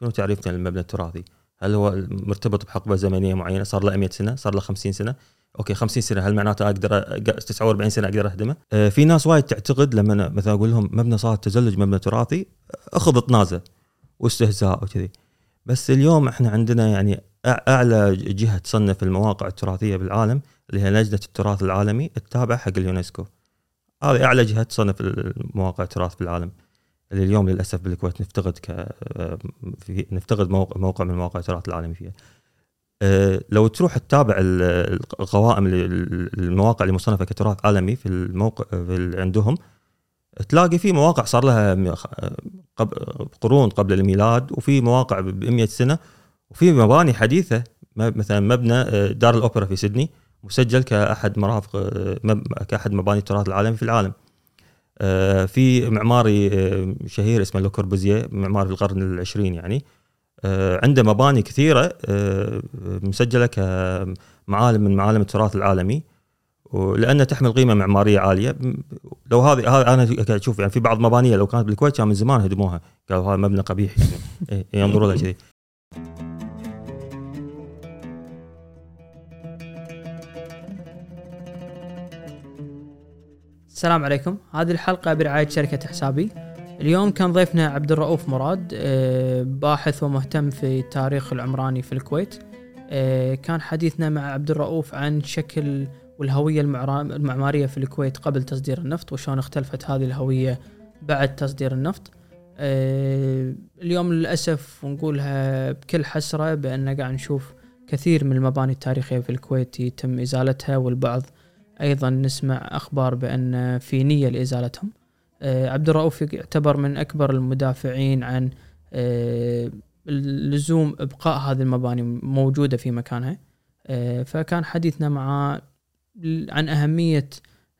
شنو تعريفنا للمبنى التراثي؟ هل هو مرتبط بحقبة زمنية معينة؟ صار له 100 سنة صار له 50 سنة. okay 50 سنة هل معناته أقدر أ- 49 سنة أقدر أهدمه؟ آه، في ناس وايد تعتقد لما أنا مثلا أقول لهم مبنى صالة تزلج مبنى تراثي أخذ اطنازة واستهزاء وكذي. بس اليوم إحنا عندنا يعني أعلى جهة تصنف المواقع التراثية بالعالم اللي هي لجنة التراث العالمي التابعة حق اليونسكو. هذه أعلى جهة تصنف المواقع التراث بالعالم. اللي اليوم للأسف بالكويت نفتقد ك نفتقد موقع, من مواقع التراث العالمي فيها. أه، لو تروح تتابع ال- القوائم ال- المواقع اللي مصنفة كتراث عالمي في الموقع في عندهم تلاقي في مواقع صار لها قرون قبل الميلاد وفي مواقع ب 100 سنة وفي مباني حديثة مثلا مبنى أه، دار الأوبرا في سيدني مسجل كأحد مرافق أه، كأحد مباني التراث العالمي في العالم. آه، في معماري آه، شهير اسمه لو كوربوزيه معماري في القرن العشرين يعني. آه، عنده مباني كثيرة مسجلة كمعالم من معالم التراث العالمي. ولأنها تحمل قيمة معمارية عالية. لو هذه هذا أنا أشوف يعني في بعض مبانيها لو كانت بالكويت كان من زمان هدموها. قالوا هذا مبنى قبيح يعني. إيه، ينظروا له كذي. السلام عليكم. هذه الحلقة برعاية شركة حسابي. اليوم كان ضيفنا عبد الرؤوف مراد آه، باحث ومهتم في التاريخ العمراني في الكويت. آه، كان حديثنا مع عبد الرؤوف عن شكل والهوية المعمارية في الكويت قبل تصدير النفط وشلون اختلفت هذه الهوية بعد تصدير النفط. آه، اليوم للأسف ونقولها بكل حسرة بأن قاعد نشوف كثير من المباني التاريخية في الكويت يتم إزالتها والبعض أيضا نسمع أخبار بأن في نية لإزالتهم. آه، عبد الرؤوف يعتبر من أكبر المدافعين عن آه، لزوم إبقاء هذه المباني موجودة في مكانها. آه، فكان حديثنا معه عن أهمية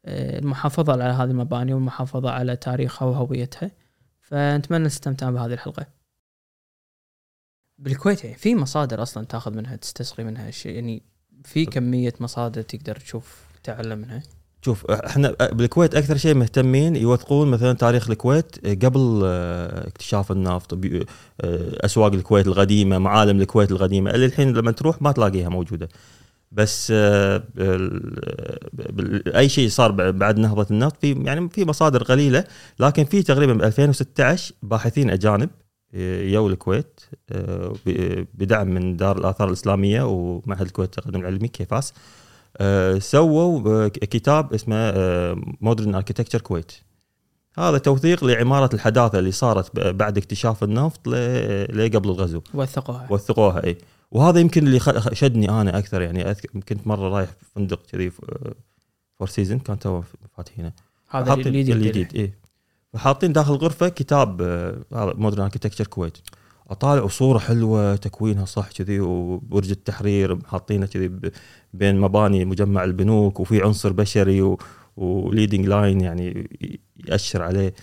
المحافظة على هذه المباني والمحافظة على تاريخها وهويتها. فنتمنى الاستمتاع بهذه الحلقة. بالكويت يعني في مصادر أصلا تأخذ منها تستسقي منها شيء يعني في كمية مصادر تقدر تشوف تتعلم منها شوف إحنا بالكويت أكثر شيء مهتمين يوثقون مثلا تاريخ الكويت قبل آه، اكتشاف النفط آه، أسواق الكويت القديمة معالم الكويت القديمة اللي الحين لما تروح ما تلاقيها موجودة. بس آه، أي شيء صار بعد نهضة النفط في يعني في مصادر قليلة لكن في تقريبا ب 2016 باحثين أجانب آه، يو الكويت آه، بدعم من دار الآثار الإسلامية ومعهد الكويت التقدم العلمي KFAS. آه، سووا آه، كتاب اسمه Modern Architecture Kuwait هذا توثيق لعمارة الحداثة اللي صارت بعد اكتشاف النفط لقبل الغزو. وثقوها. وثقوها إي. وهذا يمكن اللي شدني أنا أكثر يعني أذكر كنت مرة رايح فندق كذي Four Seasons كان تو فاتحينه. هذا الجديد الجديد إي. فحاطين داخل الغرفة كتاب آه، هذا Modern Architecture Kuwait أطالع وصوره حلوة تكوينها صح كذي وبرج التحرير حاطينه كذي بين مباني مجمع البنوك وفي عنصر بشري و leading line يعني يأشر عليه.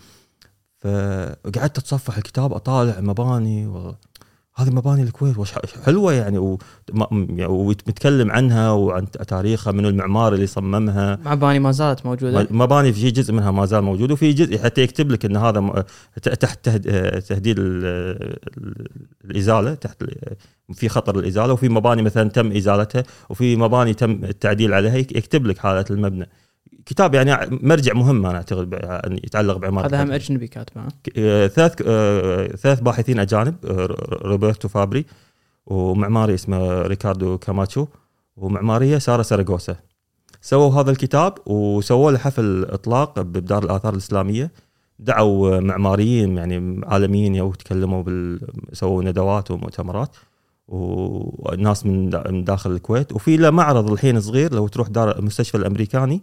فقعدت أتصفح الكتاب أطالع مباني و... هذه مباني الكويت وش حلوة يعني و- م- ومتكلم عنها وعن تاريخها من المعمار اللي صممها. مباني ما زالت موجودة. مباني في جزء منها ما زال موجود وفي جزء حتى يكتب لك إن هذا تحت تهد- تهديد ال- ال- الإزالة تحت في خطر الإزالة وفي مباني مثلا تم إزالتها وفي مباني تم التعديل عليها يك- يكتب لك حالة المبنى. كتاب يعني مرجع مهم أنا أعتقد يتعلق بعماره هذا هم. أجنبي كاتبه آه، ثلاث آه، ثلاث باحثين أجانب آه، روبرتو فابري ومعماري اسمه ريكاردو كاماتشو ومعماريه سارة ساراغوسا سووا هذا الكتاب وسووا له حفل إطلاق بدار الآثار الإسلامية. دعوا معماريين يعني عالميين يو تكلموا بال سووا ندوات ومؤتمرات وناس من داخل الكويت. وفي له معرض الحين صغير لو تروح دار المستشفى الأمريكاني.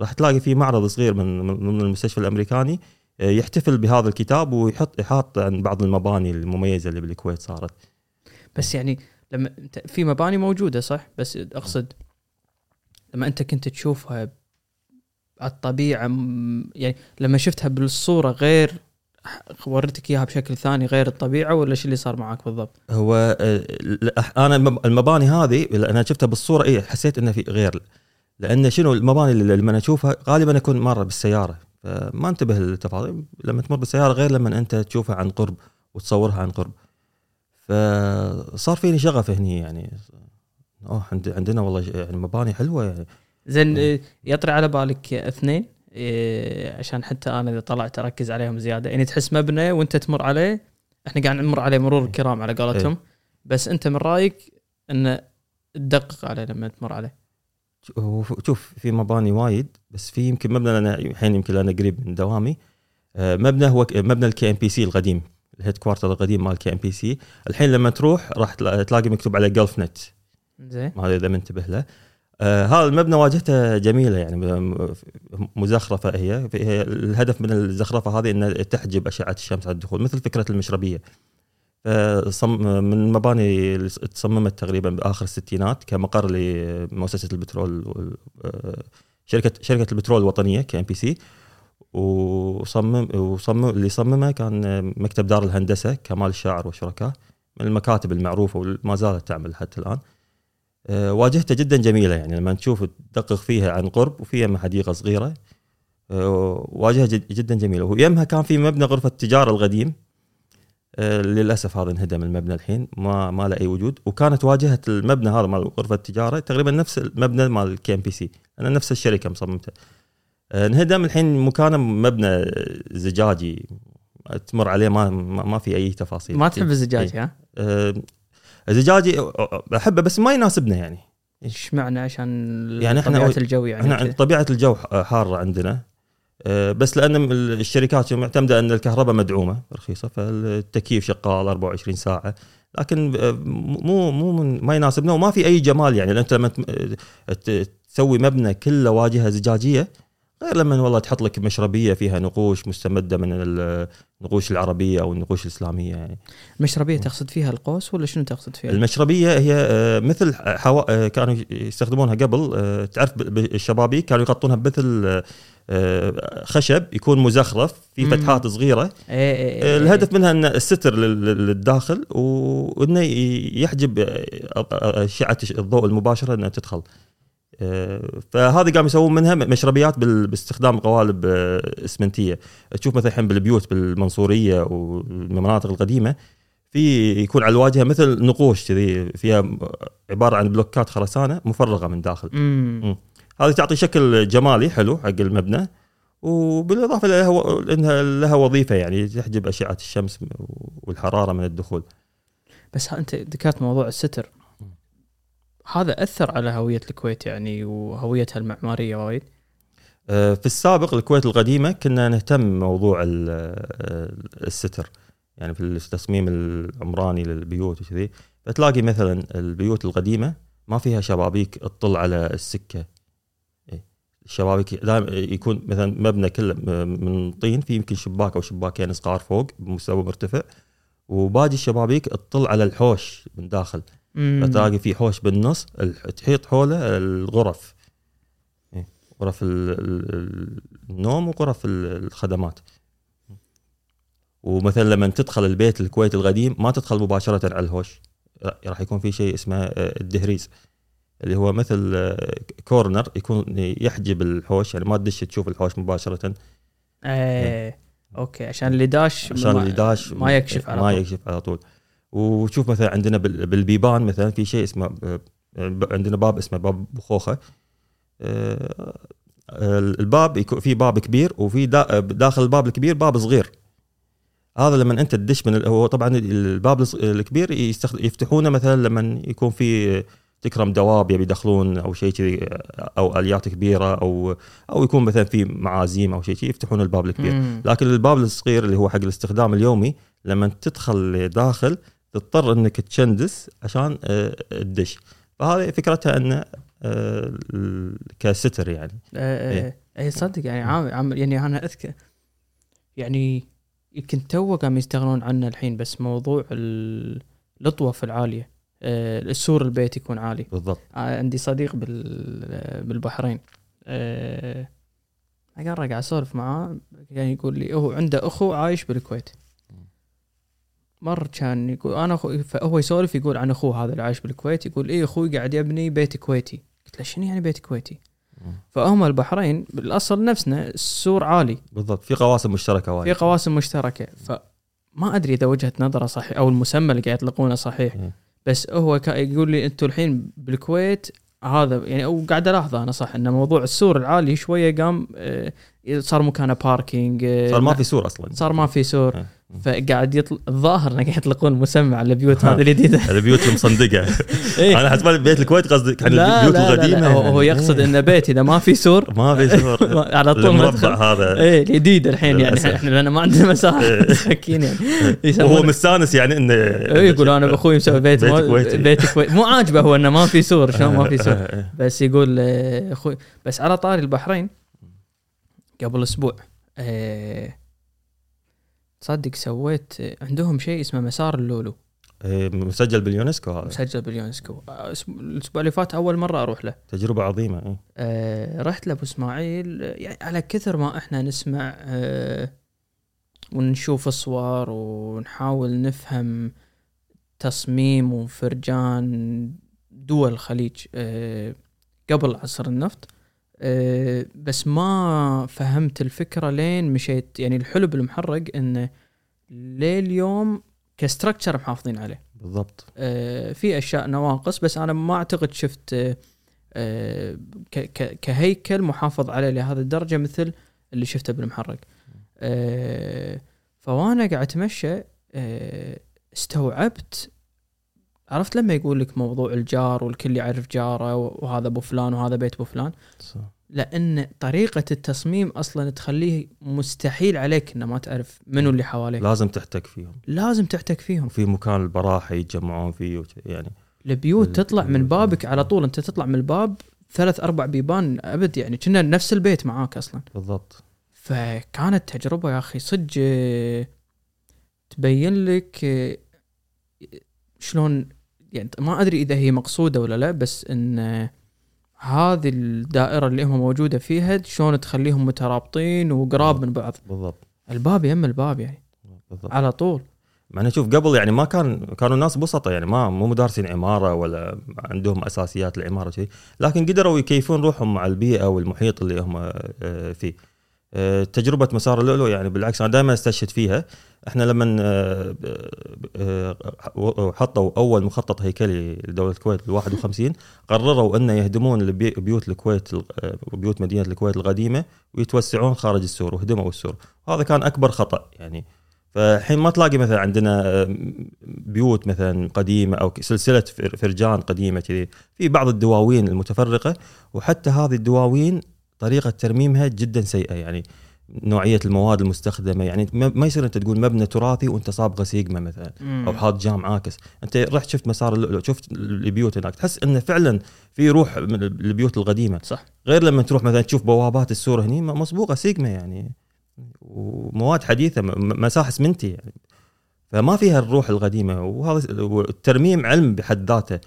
راح تلاقي في معرض صغير من من ضمن المستشفى الأمريكاني آه، يحتفل بهذا الكتاب ويحط يحط عن بعض المباني المميزة اللي بالكويت صارت بس يعني لما في مباني موجودة صح بس أقصد لما أنت كنت تشوفها على الطبيعة يعني لما شفتها بالصورة غير وريتك إياها بشكل ثاني غير الطبيعة ولا شو اللي صار معك بالضبط؟ هو آه، أنا المب- المباني هذه أنا شفتها بالصورة اي حسيت إنه في غير لأن شنو المباني اللي لما اشوفها غالبا اكون مرة بالسيارة. فما انتبه للتفاصيل لما تمر بالسيارة غير لما أنت تشوفها عن قرب وتصورها عن قرب. فصار فيني شغف هني يعني. أوه عند- عندنا والله يعني مباني حلوة يعني. زين آه، يطري على بالك اثنين. آه، عشان حتى أنا إذا طلعت أركز عليهم زيادة. يعني تحس مبنى وأنت تمر عليه إحنا قاعد نمر عليه مرور الكرام على قولتهم. بس أنت من رأيك إنه تدقق عليه لما تمر عليه؟ شوف في مباني وايد بس في يمكن مبنى أنا الحين يمكن أنا قريب من دوامي. آه، مبنى هو مبنى ال KNPC القديم ال headquarter القديم مال ال KNPC الحين لما تروح راح تلا- تلاقي مكتوب عليه Gulfnet زين. ما إذا منتبه له. آه هذا المبنى واجهته جميلة يعني مزخرفة هي. الهدف من الزخرفة هذه ان تحجب أشعة الشمس على الدخول مثل فكرة المشربية. من المباني اللي تصممت تقريبا بآخر الستينات كمقر لمؤسسة البترول آه، شركه شركة البترول الوطنية KNPC وصمم وصمم اللي صممه كان مكتب دار الهندسة كمال الشاعر وشركاه من المكاتب المعروفة وما زالت تعمل حتى الآن. آه، واجهته جدا جميلة يعني لما تشوف تدقق فيها عن قرب وفيها حديقه صغيرة آه، واجهه جد- جدا جميلة. ويمها كان في مبنى غرفة التجارة القديم. للأسف هذا انهدم المبنى الحين ما ما له أي وجود. وكانت واجهة المبنى هذا مال غرفة التجارة تقريبا نفس المبنى مال KNPC أنا نفس الشركة مصممته. آه، انهدم الحين مكانه مبنى زجاجي. تمر عليه ما ما ما في أي تفاصيل. ما تحب الزجاج ها؟ آه، زجاجي أحبه بس ما يناسبنا يعني. إيش معنى؟ عشان يعني طبيعة الجو يعني إحنا طبيعة الجو حارة عندنا. آه، بس لأن الشركات معتمدة أن الكهرباء مدعومة رخيصة فالتكييف شغال 24 ساعة. لكن آه، مو مو من ما يناسبنا وما في أي جمال يعني. انت لما ت- تسوي مبنى كله واجهة زجاجية غير لما والله تحط لك مشربية فيها نقوش مستمدة من النقوش العربية أو النقوش الإسلامية يعني. المشربيه تقصد فيها القوس ولا شنو تقصد فيها؟ المشربية هي آه، مثل حوا... آه، كانوا يستخدمونها قبل. آه، تعرف الشبابيك كانوا يغطونها بمثل آه، خشب يكون مزخرف في مم. فتحات صغيرة إيه إيه إيه. الهدف منها إن الستر لل- لل- للداخل وإنه يحجب آه، أشعة الضوء المباشرة إنها تدخل آه، فهذه قاموا يسوون منها مشربيات باستخدام قوالب آه، إسمنتية تشوف مثلا الحين بالبيوت بالمنصورية والمناطق القديمة في يكون على الواجهة مثل نقوش كذي فيها عبارة عن بلوكات خرسانة مفرغة من داخل مم. هذه تعطي شكل جمالي حلو حق المبنى. وبالإضافة لها و- إنها لها وظيفة يعني تحجب أشعة الشمس والحرارة من الدخول. بس ها أنت ذكرت موضوع الستر. هذا أثر على هوية الكويت يعني وهويتها المعمارية وايد؟ آه، في السابق الكويت القديمة كنا نهتم بموضوع آه، الستر. يعني في التصميم العمراني للبيوت وكذي. فتلاقي مثلا البيوت القديمة ما فيها شبابيك تطل على السكة. الشبابيك دائما يكون مثلا مبنى كله من طين في يمكن شباك أو شباكين صغار فوق بمستوى مرتفع وباقي الشبابيك تطل على الحوش من داخل. فتلاقي في حوش بالنص تحيط حوله الغرف. إيه، غرف ال- ال- النوم وغرف ال- الخدمات. ومثلا لما تدخل البيت الكويت القديم ما تدخل مباشرة على الهوش لا، راح يكون في شيء اسمه آه، الدهريز. اللي هو مثل آه، كورنر يكون يحجب الحوش يعني ما تدش تشوف الحوش مباشرة. إيه أوكي عشان اللي داش عشان اللي داش ما يكشف على ما طول. يكشف على طول. وشوف مثلا عندنا بال- بالبيبان مثلا في شيء اسمه آه، عندنا باب اسمه باب بخوخة. آه، الباب يكون في باب كبير وفي دا- داخل الباب الكبير باب صغير. هذا لما انت تدش من هو طبعا الباب الكبير يفتحونه مثلا لما يكون في تكرم دواب يبي يدخلون أو شيء كذي أو آليات كبيرة أو أو يكون مثلا في معازيم أو شيء كذي يفتحون الباب الكبير. مم. لكن الباب الصغير اللي هو حق الاستخدام اليومي لما تدخل داخل تضطر إنك تشندس عشان آه، تدش. فهذه فكرتها إنه آه، كستر يعني. إيه إيه. إيه صدق يعني عام عام يعني أنا أذكر يعني يمكن تو قام يستغنون عنه الحين بس موضوع ال- الأطوف العالية. آه، السور البيت يكون عالي. بالضبط. آه، عندي صديق بال بالبحرين. آه، قاعد قاعد أسولف معاه كان يقول لي هو عنده أخو عايش بالكويت. مر كان يقول أنا أخو فهو يسولف يقول عن أخوه هذا اللي عايش بالكويت يقول إيه أخوي قاعد يبني بيت كويتي. قلت له شنو يعني بيت كويتي؟ فهم البحرين بالأصل نفسنا السور عالي. بالضبط. في قواسم مشتركة في وايد قواسم مشتركة. ما أدري إذا وجهة نظره صحيح أو المسمى اللي قاعد يطلقونه صحيح. بس هو يقول لي أنتم الحين بالكويت هذا يعني أو قاعد ألاحظه أنا صح إن موضوع السور العالي شوية قام آه، صار مكانه parking آه، صار ما في سور أصلا صار ما في سور إيه. فقاعد يطل... الظاهر انه قاعد يطلقون مسمى على البيوت. هذه الجديده البيوت المصندقه إيه. أنا حسب بيت الكويت قصدي كان لا البيوت لا, لا, القديمة لا هو, هو. يقصد إيه. ان بيت إذا ما في سور ما في سور على طول المربع هذا إيه الجديد الحين يعني. إحنا لأن ما عندنا مساحة إيه. مساكين يعني وهو مستانس يعني انه يقول أنا أخوي مسوي بيت بيت كويتي. بيت كويتي مو عاجبه هو إنه ما في سور شلون ما في سور. بس يقول أخوي بس على طاري البحرين قبل أسبوع تصدق سويت عندهم شيء اسمه مسار اللولو. إيه، مسجل باليونسكو هذا. مسجل باليونسكو. الأسبوع اللي فات أول مرة أروح له. تجربة عظيمة إيه. آه، رحت لابو إسماعيل. يعني على كثر ما إحنا نسمع آه، ونشوف صور ونحاول نفهم تصميم وفرجان دول الخليج آه، قبل عصر النفط. آه، بس ما فهمت الفكرة لين مشيت. يعني الحلو بالمحرق انه لليوم كستركتشر محافظين عليه. بالضبط. آه، في أشياء نواقص بس أنا ما أعتقد شفت آه، كهيكل محافظ عليه لهذه الدرجة مثل اللي شفته بالمحرق. فوانا قاعد أتمشى استوعبت عرفت لما يقول لك موضوع الجار والكل يعرف جاره وهذا أبو فلان وهذا بيت أبو فلان؟ صح. لأن طريقة التصميم أصلا تخليه مستحيل عليك إنه ما تعرف منو اللي حواليك. لازم تحتك فيهم. لازم تحتك فيهم. وفي مكان البراحة يتجمعون فيه يعني البيوت ال- تطلع من بابك على طول. أنت تطلع من الباب ثلاث أربع بيبان أبد يعني كنا نفس البيت معاك أصلا. بالضبط. فكانت تجربة يا أخي صدق تبين لك شلون يعني ما أدري إذا هي مقصودة ولا لا بس إن هذه الدائرة اللي هم موجودة فيها شلون تخليهم مترابطين وقراب من بعض. بالضبط. الباب يم الباب يعني. بالضبط. على طول. مع إنه شوف قبل يعني ما كان كانوا الناس بسطة يعني ما مو مدارسين عمارة ولا عندهم أساسيات العماره شيء لكن قدروا يكيفون روحهم مع البيئة والمحيط اللي هم آه، فيه. آه، تجربة مسار اللؤلؤ يعني بالعكس أنا دائما أستشهد فيها. إحنا لما آه، آه، آه، حطوا أول مخطط هيكلي لدولة الكويت ال 51 قرروا انه يهدمون بيوت الكويت بيوت مدينة الكويت القديمة ويتوسعون خارج السور وهدموا السور. هذا كان أكبر خطأ يعني. فالحين ما تلاقي مثلا عندنا بيوت مثلا قديمة أو سلسلة فر- فرجان قديمة كذي في بعض الدواوين المتفرقة وحتى هذه الدواوين طريقة ترميمها جدا سيئة يعني. نوعية المواد المستخدمة. يعني ما يصير أنت تقول مبنى تراثي وأنت صابغه سيجما مثلا أو حاط جام عاكس. أنت رحت شفت مسار اللؤلؤ شفت البيوت هناك تحس انه فعلا في روح من البيوت القديمة. صح. غير لما تروح مثلا تشوف بوابات السور هني مصبوغة سيجما يعني ومواد حديثة مساحة اسمنتي يعني. فما فيها الروح القديمة وهذا والترميم علم بحد ذاته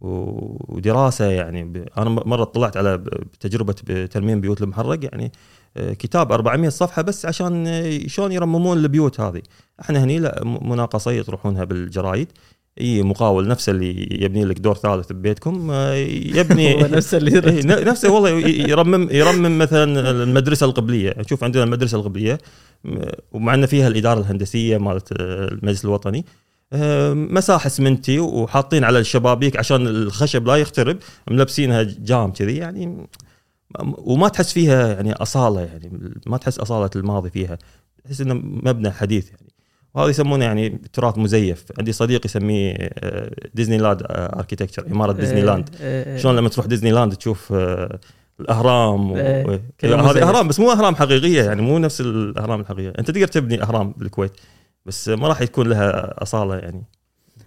ودراسة يعني. أنا مرة طلعت على تجربة ترميم بيوت المحرق يعني. كتاب 400 صفحة بس عشان آه، شلون يرممون البيوت هذه. إحنا هني لا مناقصة يطرحونها بالجرايد. إي مقاول نفسه اللي يبني لك دور ثالث ببيتكم آه، يبني هو نفس اللي نفسه والله يرمم يرمم مثلا المدرسة القبلية. نشوف عندنا المدرسة القبلية ومع ان فيها الإدارة الهندسية مالت آه، المجلس الوطني. آه، مساحة اسمنتي وحاطين على الشبابيك عشان الخشب لا يخترب ملبسينها جام كذي يعني وما تحس فيها يعني أصالة يعني ما تحس أصالة الماضي فيها. تحس إنه مبنى حديث يعني. وهذا يسمونه يعني تراث مزيف. عندي صديق يسميه ديزني لاند architecture عماره ديزني لاند شلون لما تروح ديزني لاند تشوف آه، الأهرام. إيه، هذه. أهرام بس مو أهرام حقيقية يعني مو نفس الأهرام الحقيقية. أنت تقدر تبني أهرام بالكويت بس ما راح يكون لها أصالة يعني.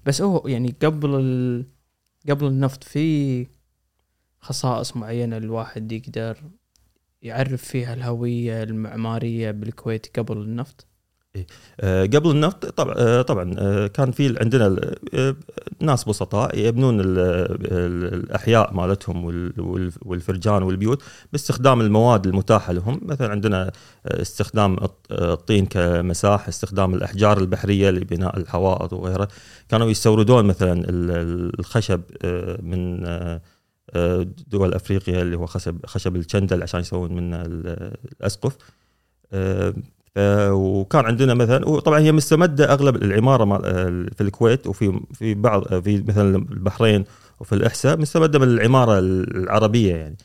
بس هو يعني قبل ال... قبل النفط في خصائص معينة الواحد يقدر يعرف فيها الهوية المعمارية بالكويت قبل النفط؟ آه، قبل النفط طبعا آه، طبعا آه، كان في عندنا آه، ناس بسطاء يبنون ال- ال- الأحياء مالتهم وال- وال- والفرجان والبيوت باستخدام المواد المتاحة لهم. مثلا عندنا آه، استخدام الط- الطين كمساح استخدام الأحجار البحرية لبناء الحوائط وغيرها. كانوا يستوردون مثلا ال- ال- الخشب من دول أفريقيا اللي هو خشب خشب الشندل عشان يسوون منه ال- الأسقف. وكان عندنا مثلا وطبعا هي مستمدة أغلب العمارة في الكويت وفي في بعض في مثلا البحرين وفي الأحساء مستمدة من العمارة العربية يعني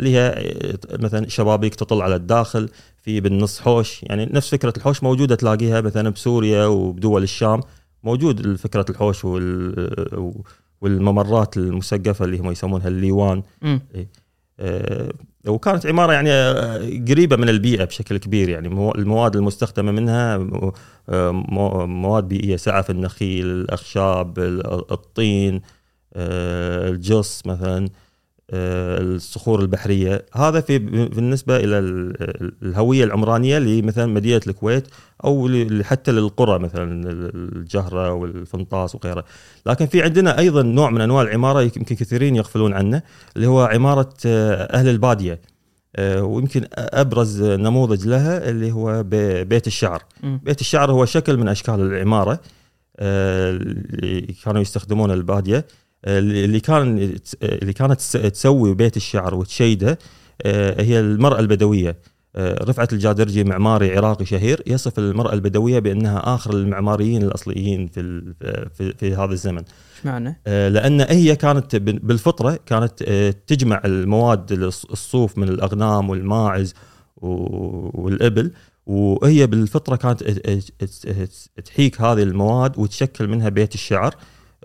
اللي هي مثلا شبابيك تطل على الداخل في بالنص حوش يعني نفس فكرة الحوش موجودة تلاقيها مثلا بسوريا وبدول الشام موجود فكرة الحوش وال والممرات المسقفة اللي هم يسمونها الليوان. مم. آه، وكانت عمارة يعني آه، قريبة من البيئة بشكل كبير يعني. مو- المواد المستخدمة منها آه، مو- مواد بيئية سعف النخيل الأخشاب ال- الطين آه، الجص مثلا. الصخور البحرية. هذا في بالنسبة إلى ال- الهوية العمرانية لمثلا مدينة الكويت أو حتى للقرى مثلا الجهرة والفنطاس وغيرها. لكن في عندنا أيضا نوع من أنواع العمارة يمكن كثيرين يغفلون عنه اللي هو عمارة آه، أهل البادية. آه، ويمكن أبرز نموذج لها اللي هو بيت الشعر. بيت الشعر هو شكل من أشكال العمارة آه، اللي كانوا يستخدمونه البادية. آه، اللي كان اللي كانت تس- تسوي بيت الشعر وتشيده آه، هي المرأة البدوية. آه، رفعت الجادرجي معماري عراقي شهير يصف المرأة البدوية بأنها آخر المعماريين الأصليين في في, في هذا الزمن. معنى؟ آه، لأن هي كانت بال- بالفطرة كانت تجمع المواد الص- الصوف من الأغنام والماعز و- والإبل وهي بالفطرة كانت تحيك هذه المواد وتشكل منها بيت الشعر.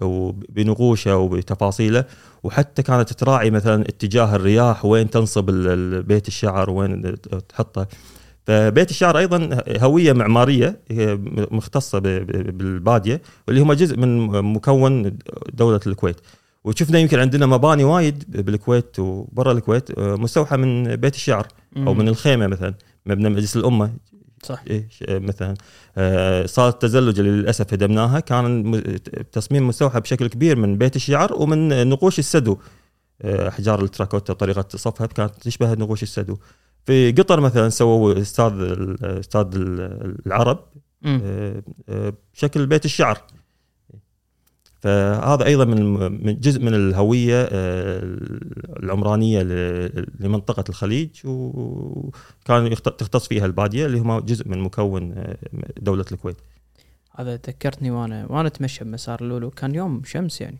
وبنقوشه وبتفاصيله وحتى كانت تراعي مثلا اتجاه الرياح وين تنصب بيت الشعر وين تحطه. فبيت الشعر أيضا هوية معمارية مختصة بالبادية واللي هم جزء من مكون دولة الكويت. وشفنا يمكن عندنا مباني وايد بالكويت وبرا الكويت آه، مستوحى من بيت الشعر أو. من الخيمة مثلا مبنى مجلس الأمة. صح. إيه ش- مثلا آه، صاله التزلج اللي للأسف هدمناها. كان تصميم مستوحى بشكل كبير من بيت الشعر ومن نقوش السدو. آه، احجار التراكوتا طريقة صفها كانت تشبه نقوش السدو. في قطر مثلا سووا استاد ال- استاد ال- العرب. آه، آه، بشكل بيت الشعر. فهذا أيضا من جزء من الهوية آه، العمرانية لمنطقة الخليج وكان تختص فيها البادية اللي هم جزء من مكون آه، دولة الكويت. هذا ذكرتني وأنا وأنا أتمشى بمسار اللولو كان يوم شمس يعني.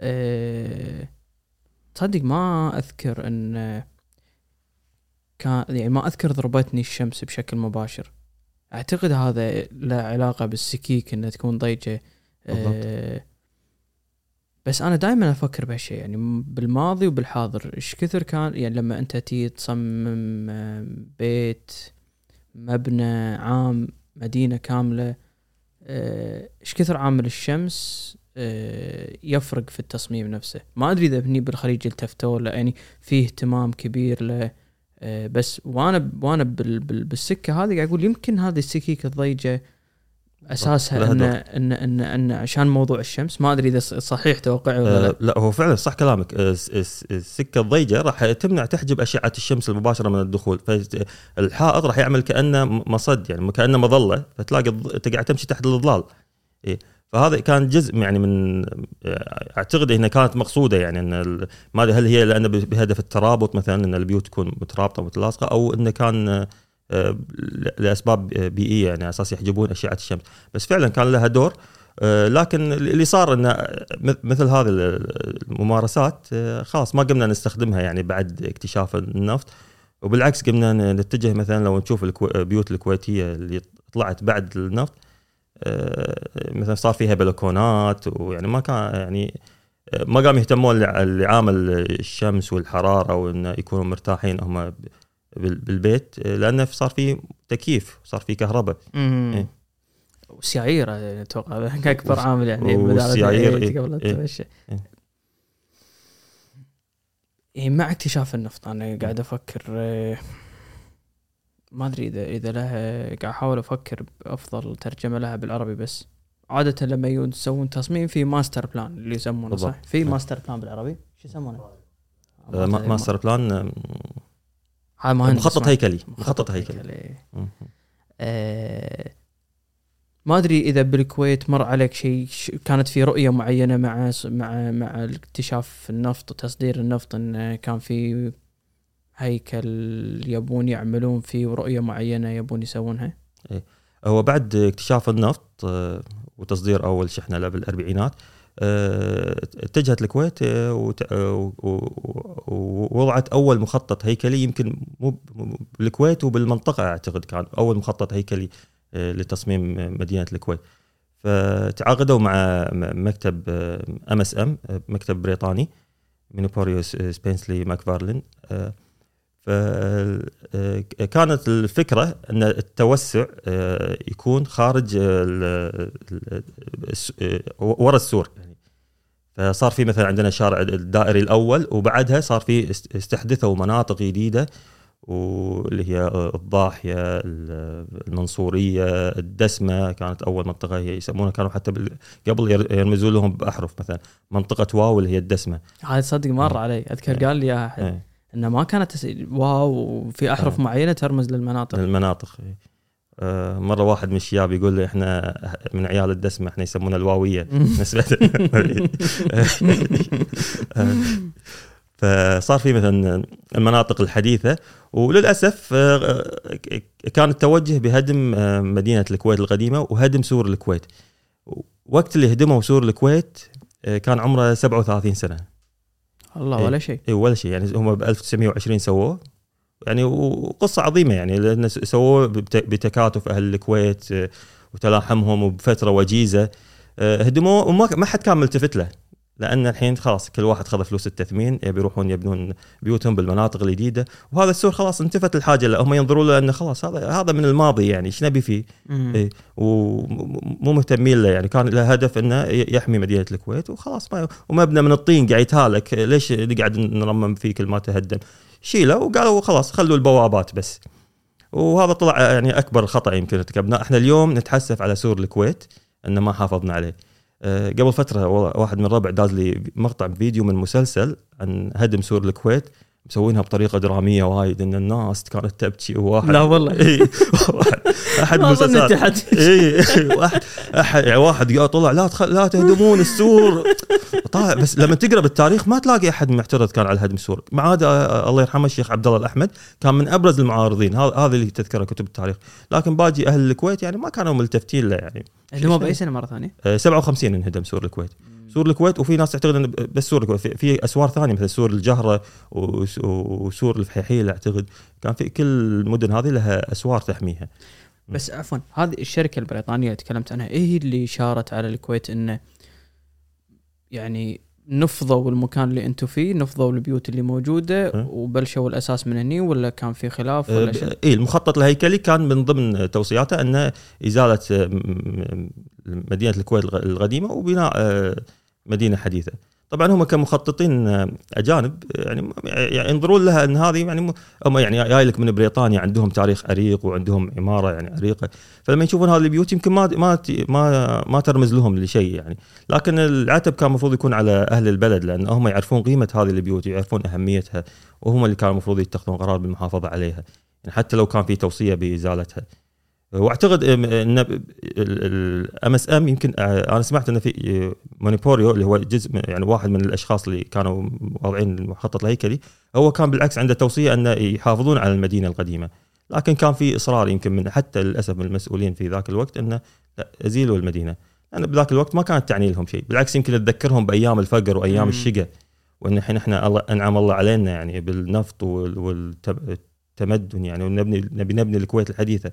أه تصدق ما أذكر إن كان يعني ما أذكر ضربتني الشمس بشكل مباشر. أعتقد هذا له علاقة بالسكيك إنها تكون ضيجة أه بس أنا دائما أفكر بهالشيء يعني بالماضي وبالحاضر إيش كثر كان يعني لما أنت تيجي تصمم آه، بيت مبنى عام مدينة كاملة آه، إيش كثر عامل الشمس آه، يفرق في التصميم نفسه؟ ما أدري إذا هني بالخليج التفتوا له يعني في اهتمام كبير له آه، بس وأنا وأنا بال بال بالسكة هذه قاعد أقول يمكن هذه السكيك الضيجة أساسها إن. إن إن إن عشان موضوع الشمس ما أدري إذا صحيح توقعي ولا لا آه، لا هو فعلا صح كلامك آه، الس- الس- السكة الضيقه راح تمنع تحجب أشعة الشمس المباشرة من الدخول فالحائط راح يعمل كأنه مصد يعني كأنه مظلة فتلاقي انت قاعد تمشي تحت الظلال إيه. فهذا كان جزء يعني من آه، أعتقد إنها كانت مقصودة يعني إن ما هل هي لأنه ب- بهدف الترابط مثلا إن البيوت تكون مترابطة متلاصقه أو إنه كان لأسباب بيئية يعني أساس يحجبون أشعة الشمس. بس فعلا كان لها دور. آه، لكن اللي صار إنه مث- مثل هذه الممارسات آه، خلاص ما قمنا نستخدمها يعني بعد اكتشاف النفط. وبالعكس قمنا نتجه مثلا لو نشوف البيوت الكويتية اللي طلعت بعد النفط. آه، مثلا صار فيها بلكونات ويعني ما كان يعني آه، ما قام يهتمون لع- لعامل الشمس والحرارة وإنه يكونوا مرتاحين. هم بالبيت آه، لأنه صار في تكييف صار في كهرباء. إيه. والسيايير آه، أتوقع أكبر عامل يعني والسيايير، إيه، قبل إيه. إيه. يعني مع اكتشاف النفط أنا قاعد أفكر آه، ما أدري إذا إذا لها قاعد أحاول أفكر بأفضل ترجمة لها بالعربي بس عادة لما يسوون تصميم في master plan اللي يسمونه صح؟ في. master plan بالعربي شو يسمونه؟ آه، ما- master plan مخطط هيكلي مخطط هيكلي. هيكلي مم. آه، ما أدري إذا بالكويت مر عليك شيء كانت في رؤية معينة مع مع مع اكتشاف النفط وتصدير النفط إن كان في هيكل يبون يعملون فيه ورؤية معينة يبون يسوونها؟ هو بعد اكتشاف النفط آه، وتصدير أول شحنه له بالاربعينات اتجهت الكويت آه، آه، ووضعت أول مخطط هيكلي يمكن مو بالكويت وبالمنطقة أعتقد كان أول مخطط هيكلي آه، لتصميم مدينة الكويت. فتعاقدوا مع مكتب MSM مكتب بريطاني Minoprio Spencely Macfarlane آه، فكانت الفكرة أن التوسع آه، يكون خارج آه، ورا السور. فصار في مثلا عندنا الشارع الدائري الأول وبعدها صار في است- استحدثوا مناطق جديدة واللي هي الضاحية ال- المنصورية الدسمة كانت أول منطقة هي يسمونها كانوا حتى قبل ير- يرمزوا لهم بأحرف مثلا منطقة واو اللي هي الدسمة هذا صدق مر علي أذكر إيه. قال لي احد إيه. إنه ما كانت. واو وفي أحرف آه. معينة ترمز للمناطق المناطق إيه. آه، مرة واحد من الشباب يقول لي إحنا من عيال الدسمه إحنا يسمونا الواوية. نسبه آه، فصار في مثلا المناطق الحديثة وللأسف آه، كان التوجه بهدم آه، مدينة الكويت القديمة وهدم سور الكويت. وقت اللي هدموا سور الكويت آه، كان عمره 37 سنة. الله إيه. ولا شيء. اي ولا شيء. يعني هم ب 1920 سووه. يعني وقصة عظيمة يعني لأن سووه بت- بتكاتف أهل الكويت آه، وتلاحمهم وبفترة وجيزة آه، هدموه وما ما حد كان ملتفت له لأن الحين خلاص كل واحد خذ فلوس التثمين يبي يروحون يبنون بيوتهم بالمناطق الجديدة وهذا السور خلاص انتفت الحاجة له هم ينظروا له إنه خلاص هذا هذا من الماضي يعني إيش نبي فيه؟ إيه. ومو مهتمين له يعني كان له هدف إنه يحمي مدينة الكويت وخلاص ما ومبنى من الطين قاعد يتهالك ليش نقعد نرمم فيه كل ما تهدم شيله وقالوا خلاص خلوا البوابات بس. وهذا طلع يعني أكبر خطأ يمكن ارتكبناه. إحنا اليوم نتحسف على سور الكويت ان ما حافظنا عليه. أه، قبل فترة واحد من الربع داز لي مقطع فيديو من مسلسل عن هدم سور الكويت. مسوينها بطريقة درامية وايد إن الناس كانت تبكي. وواحد لا والله. إيه، واحد أحد المسلسلات احد إي واحد احد يعني واحد قال طلع لا تخل لا تهدمون السور. طالع بس لما تقرأ بالتاريخ ما تلاقي أحد معترض كان على هدم السور ما عدا آه، الله يرحمه الشيخ عبد الله الأحمد كان من أبرز المعارضين. هذا اللي تذكره كتب التاريخ. لكن باقي أهل الكويت يعني ما كانوا ملتفتين له يعني. هدموه بأي سنة مرة ثانية؟ آه، 57 انهدم سور الكويت. سور الكويت وفي ناس تعتقد انه بس سور الكويت في- أسوار ثانية مثل سور الجهرة وس- وسور الفحيحيل أعتقد. كان في كل المدن هذه لها أسوار تحميها. بس عفوا هذه الشركة البريطانية اللي تكلمت عنها هي اللي شارت على الكويت إنه يعني نفضوا المكان اللي أنتم فيه نفضوا البيوت اللي موجودة أه. وبلشوا الأساس من هني ولا كان في خلاف ولا شيء؟ اي المخطط الهيكلي كان من ضمن توصياته انه إزالة مدينة الكويت القديمة وبناء آه، مدينة حديثة. طبعا هم كمخططين آه، أجانب آه، يعني يعني ينظرون لها إن هذه يعني هم يعني جاي لك من بريطانيا عندهم تاريخ عريق وعندهم عماره يعني عريقه فلما يشوفون هذه البيوت يمكن ما ما ما ما ترمز لهم لشيء يعني. لكن العتب كان المفروض يكون على أهل البلد لأن هم يعرفون قيمة هذه البيوت يعرفون أهميتها وهم اللي كانوا المفروض يتخذون قرار بالمحافظة عليها. يعني حتى لو كان في توصية بإزالتها. واعتقد إن ال MSM يمكن آه، أنا سمعت انه في مينوبريو اللي هو جزء يعني واحد من الاشخاص اللي كانوا واضعين المخطط الهيكلي هو كان بالعكس عنده توصية انه يحافظون على المدينة القديمة. لكن كان في إصرار يمكن من حتى للأسف من المسؤولين في ذاك الوقت انه ازيلوا المدينة. لأن بذاك الوقت ما كانت تعني لهم شيء. بالعكس يمكن تذكرهم بأيام الفقر وأيام مم. الشقا وإن الحين إحنا الله أنعم الله علينا يعني بالنفط والتمدن يعني ونبني نبي نبني الكويت الحديثة.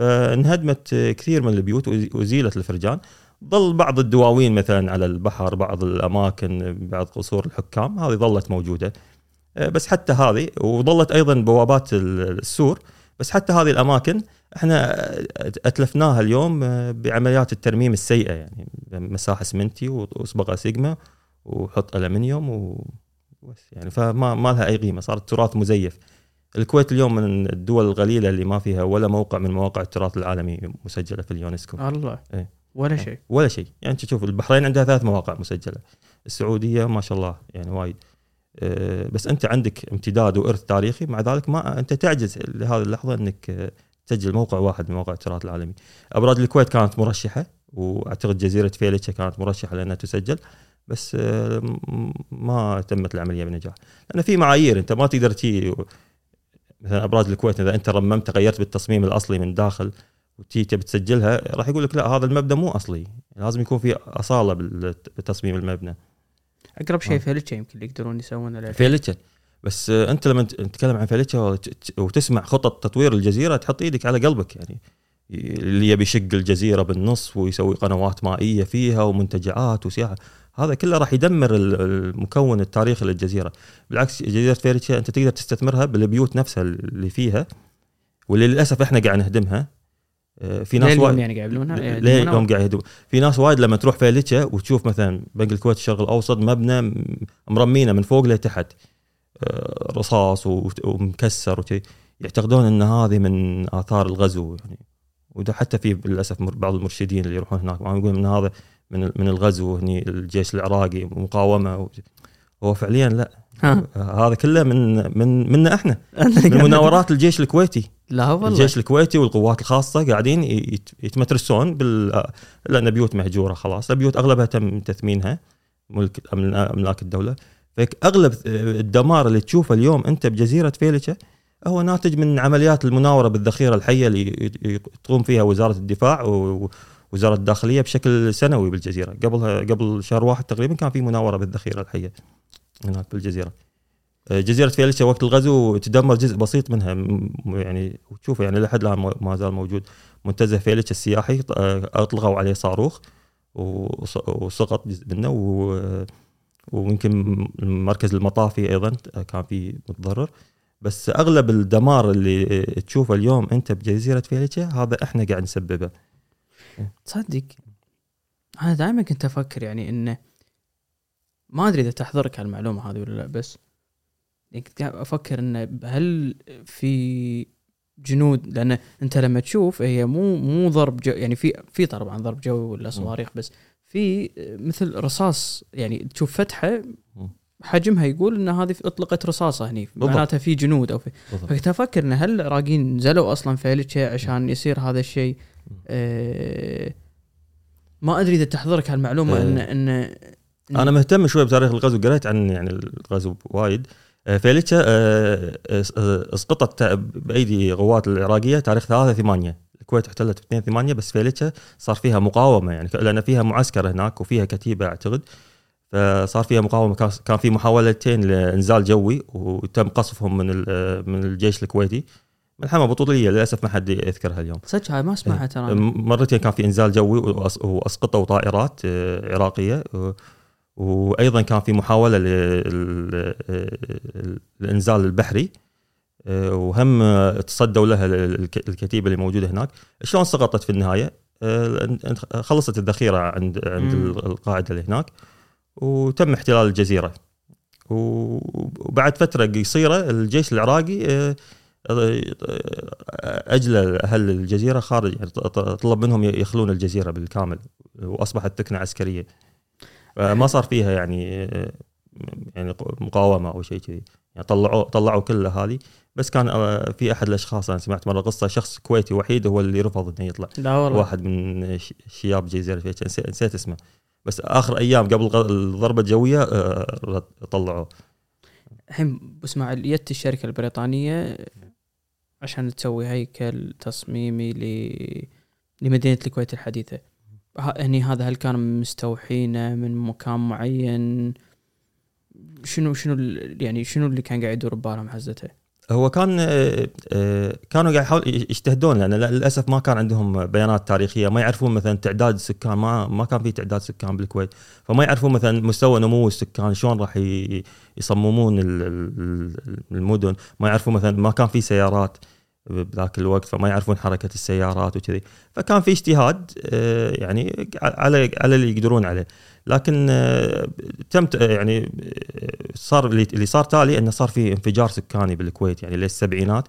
فانهدمت كثير من البيوت. وازيلت الفرجان. ظل بعض الدواوين مثلا على البحر بعض الأماكن بعض قصور الحكام هذه ظلت موجودة. آه، بس حتى هذه وظلت أيضا بوابات السور. بس حتى هذه الأماكن إحنا أتلفناها اليوم آه، بعمليات الترميم السيئة يعني. مساح اسمنتي واصبغه سيجما وحط الومنيوم و بس يعني. فما ما لها أي قيمة. صارت تراث مزيف. الكويت اليوم من الدول القليله اللي ما فيها ولا موقع من مواقع التراث العالمي مسجلة في اليونسكو. الله. إيه. ولا شيء. ولا شيء. يعني أنت تشوف البحرين عندها ثلاث مواقع مسجلة. السعودية ما شاء الله يعني وايد. أه، بس أنت عندك امتداد وإرث تاريخي. مع ذلك ما أنت تعجز لهذه اللحظة إنك تسجل موقع واحد من مواقع التراث العالمي. ابراج الكويت كانت مرشحة وأعتقد جزيرة فيلتشا كانت مرشحة لأنها تسجل. بس م- ما تمت العملية بنجاح. لأن في معايير أنت ما تقدر تي مثلا أبراج الكويت إذا أنت رممت غيرت بالتصميم الأصلي من داخل وتي تبي تسجلها راح يقول لك لا هذا المبنى مو أصلي. لازم يكون في أصالة بتصميم المبنى. أقرب شيء آه. فيلتشا يمكن اللي يقدرون يسوونه. فيلتشا بس أنت لما تتكلم عن فيلتشا وت- وتسمع خطط تطوير الجزيرة تحط إيدك على قلبك يعني. اللي يبي يشق الجزيرة بالنص ويسوي قنوات مائية فيها ومنتجعات وسياحة. هذا كله راح يدمر ال- المكون التاريخي للجزيرة. بالعكس جزيرة فيلتشا أنت تقدر تستثمرها بالبيوت نفسها اللي فيها واللي للاسف إحنا قاعد نهدمها. آه، في ناس وايد يعني قاعد يبنونها ليه يهدمونها؟ يوم قاعد يهدمون؟ في ناس وايد لما تروح فيلتشا وتشوف مثلا بنك الكويت الشرق الأوسط مبنى مرمينة من فوق لتحت. آه، رصاص ومكسر وشي. يعتقدون إن هذه من آثار الغزو يعني. وده حتى في للأسف بعض المرشدين اللي يروحون هناك يقولون إن هذا من من الغزو هني الجيش العراقي مقاومة هو فعليا لا. ها. هذا كله من من منا إحنا. من مناورات الجيش الكويتي. لا والله. الجيش الكويتي والقوات الخاصة قاعدين يت- يتمترسون بال لأن بيوت مهجورة خلاص. البيوت أغلبها تم تثمينها ملك أملاك الدولة. فاغلب الدمار اللي تشوفه اليوم أنت بجزيرة فيلتشا هو ناتج من عمليات المناورة بالذخيرة الحية اللي تقوم فيها وزارة الدفاع ووزاره الداخلية بشكل سنوي بالجزيرة. قبلها قبل شهر واحد تقريبا كان في مناورة بالذخيرة الحية هناك بالجزيرة. جزيرة فيلتشا وقت الغزو تدمر جزء بسيط منها. يعني وتشوفه يعني لحد الآن ما زال موجود منتزه فيلتشا السياحي ط- أطلقوا عليه صاروخ وسقط جزء منه و- ويمكن المركز المطافي أيضا كان فيه متضرر. بس أغلب الدمار اللي تشوفه اليوم أنت بجزيرة فيلتشا هذا إحنا قاعد نسببه. تصدق أنا دائما كنت أفكر يعني إنه ما أدري إذا تحضرك هالمعلومة هذه ولا لا بس يعني كنت أفكر إنه هل في جنود؟ لأن أنت لما تشوف هي مو مو ضرب جو يعني في في طبعا ضرب جوي ولا صواريخ بس في مثل رصاص يعني تشوف فتحة حجمها يقول إن هذه أطلقت رصاصة هني. معناتها في جنود أو في. فكنت أفكر إن هل العراقيين نزلوا أصلا فيلتشا عشان يصير هذا الشيء؟ ما أدري إذا تحضرك هالمعلومة آه. ان ان أنا مهتم شوي بتاريخ الغزو قريت عن يعني الغزو وايد. آه، فيلتشا آه، آه، اسقطت بأيدي قوات العراقية تاريخ 3 8 الكويت احتلت ب 2 8 بس فيلتشا صار فيها مقاومة يعني لأن فيها معسكر هناك وفيها كتيبة أعتقد. فصار فيها مقاومة. كان- في محاولتين لإنزال جوي وتم قصفهم من من الجيش الكويتي. ملحمة بطولية للأسف ما حد يذكرها اليوم صدق هاي ما اسمعها ترى أنا. مرتين كان في إنزال جوي وأسقطوا طائرات آه، عراقية وأيضا كان في محاولة للانزال البحري آه، وهم تصدوا لها الك- الكتيبة اللي موجودة هناك شلون سقطت في النهاية آه، خلصت الذخيرة عند عند. القاعدة اللي هناك وتم احتلال الجزيرة وبعد فترة قصيرة الجيش العراقي اجلى أهل الجزيرة خارج يعني طلب منهم يخلون الجزيرة بالكامل وأصبحت ثكنه عسكرية. فما صار فيها يعني يعني مقاومة أو شيء كذي. يعني طلعوا طلعوا كل الاهالي بس كان آه، في أحد الأشخاص أنا سمعت مرة قصة شخص كويتي وحيد هو اللي رفض إنه يطلع. لا والله. واحد من شياب جزيرة نسيت, اسمه. بس آخر أيام قبل الضربة الجوية آه، طلعوه. الحين إسماعيل جت الشركة البريطانية عشان تسوي هيكل تصميمي ل لمدينة الكويت الحديثة. ه- هني هذا هل كان مستوحينه من مكان معين؟ شنو شنو يعني شنو اللي كان قاعد يدور ببالهم حزته هو كان آه، آه، كانوا قاعد يحاول يجتهدون لأن للأسف ما كان عندهم بيانات تاريخية ما يعرفون مثلا تعداد السكان ما ما كان في تعداد سكان بالكويت. فما يعرفون مثلا مستوى نمو السكان شلون راح يصممون ال- ال- المدن. ما يعرفون مثلا ما كان في سيارات. بذاك الوقت فما يعرفون حركة السيارات وكذي. فكان في اجتهاد آه، يعني على على اللي يقدرون عليه. لكن آه، تم يعني آه، صار اللي صار تالي إنه صار في انفجار سكاني بالكويت يعني للسبعينات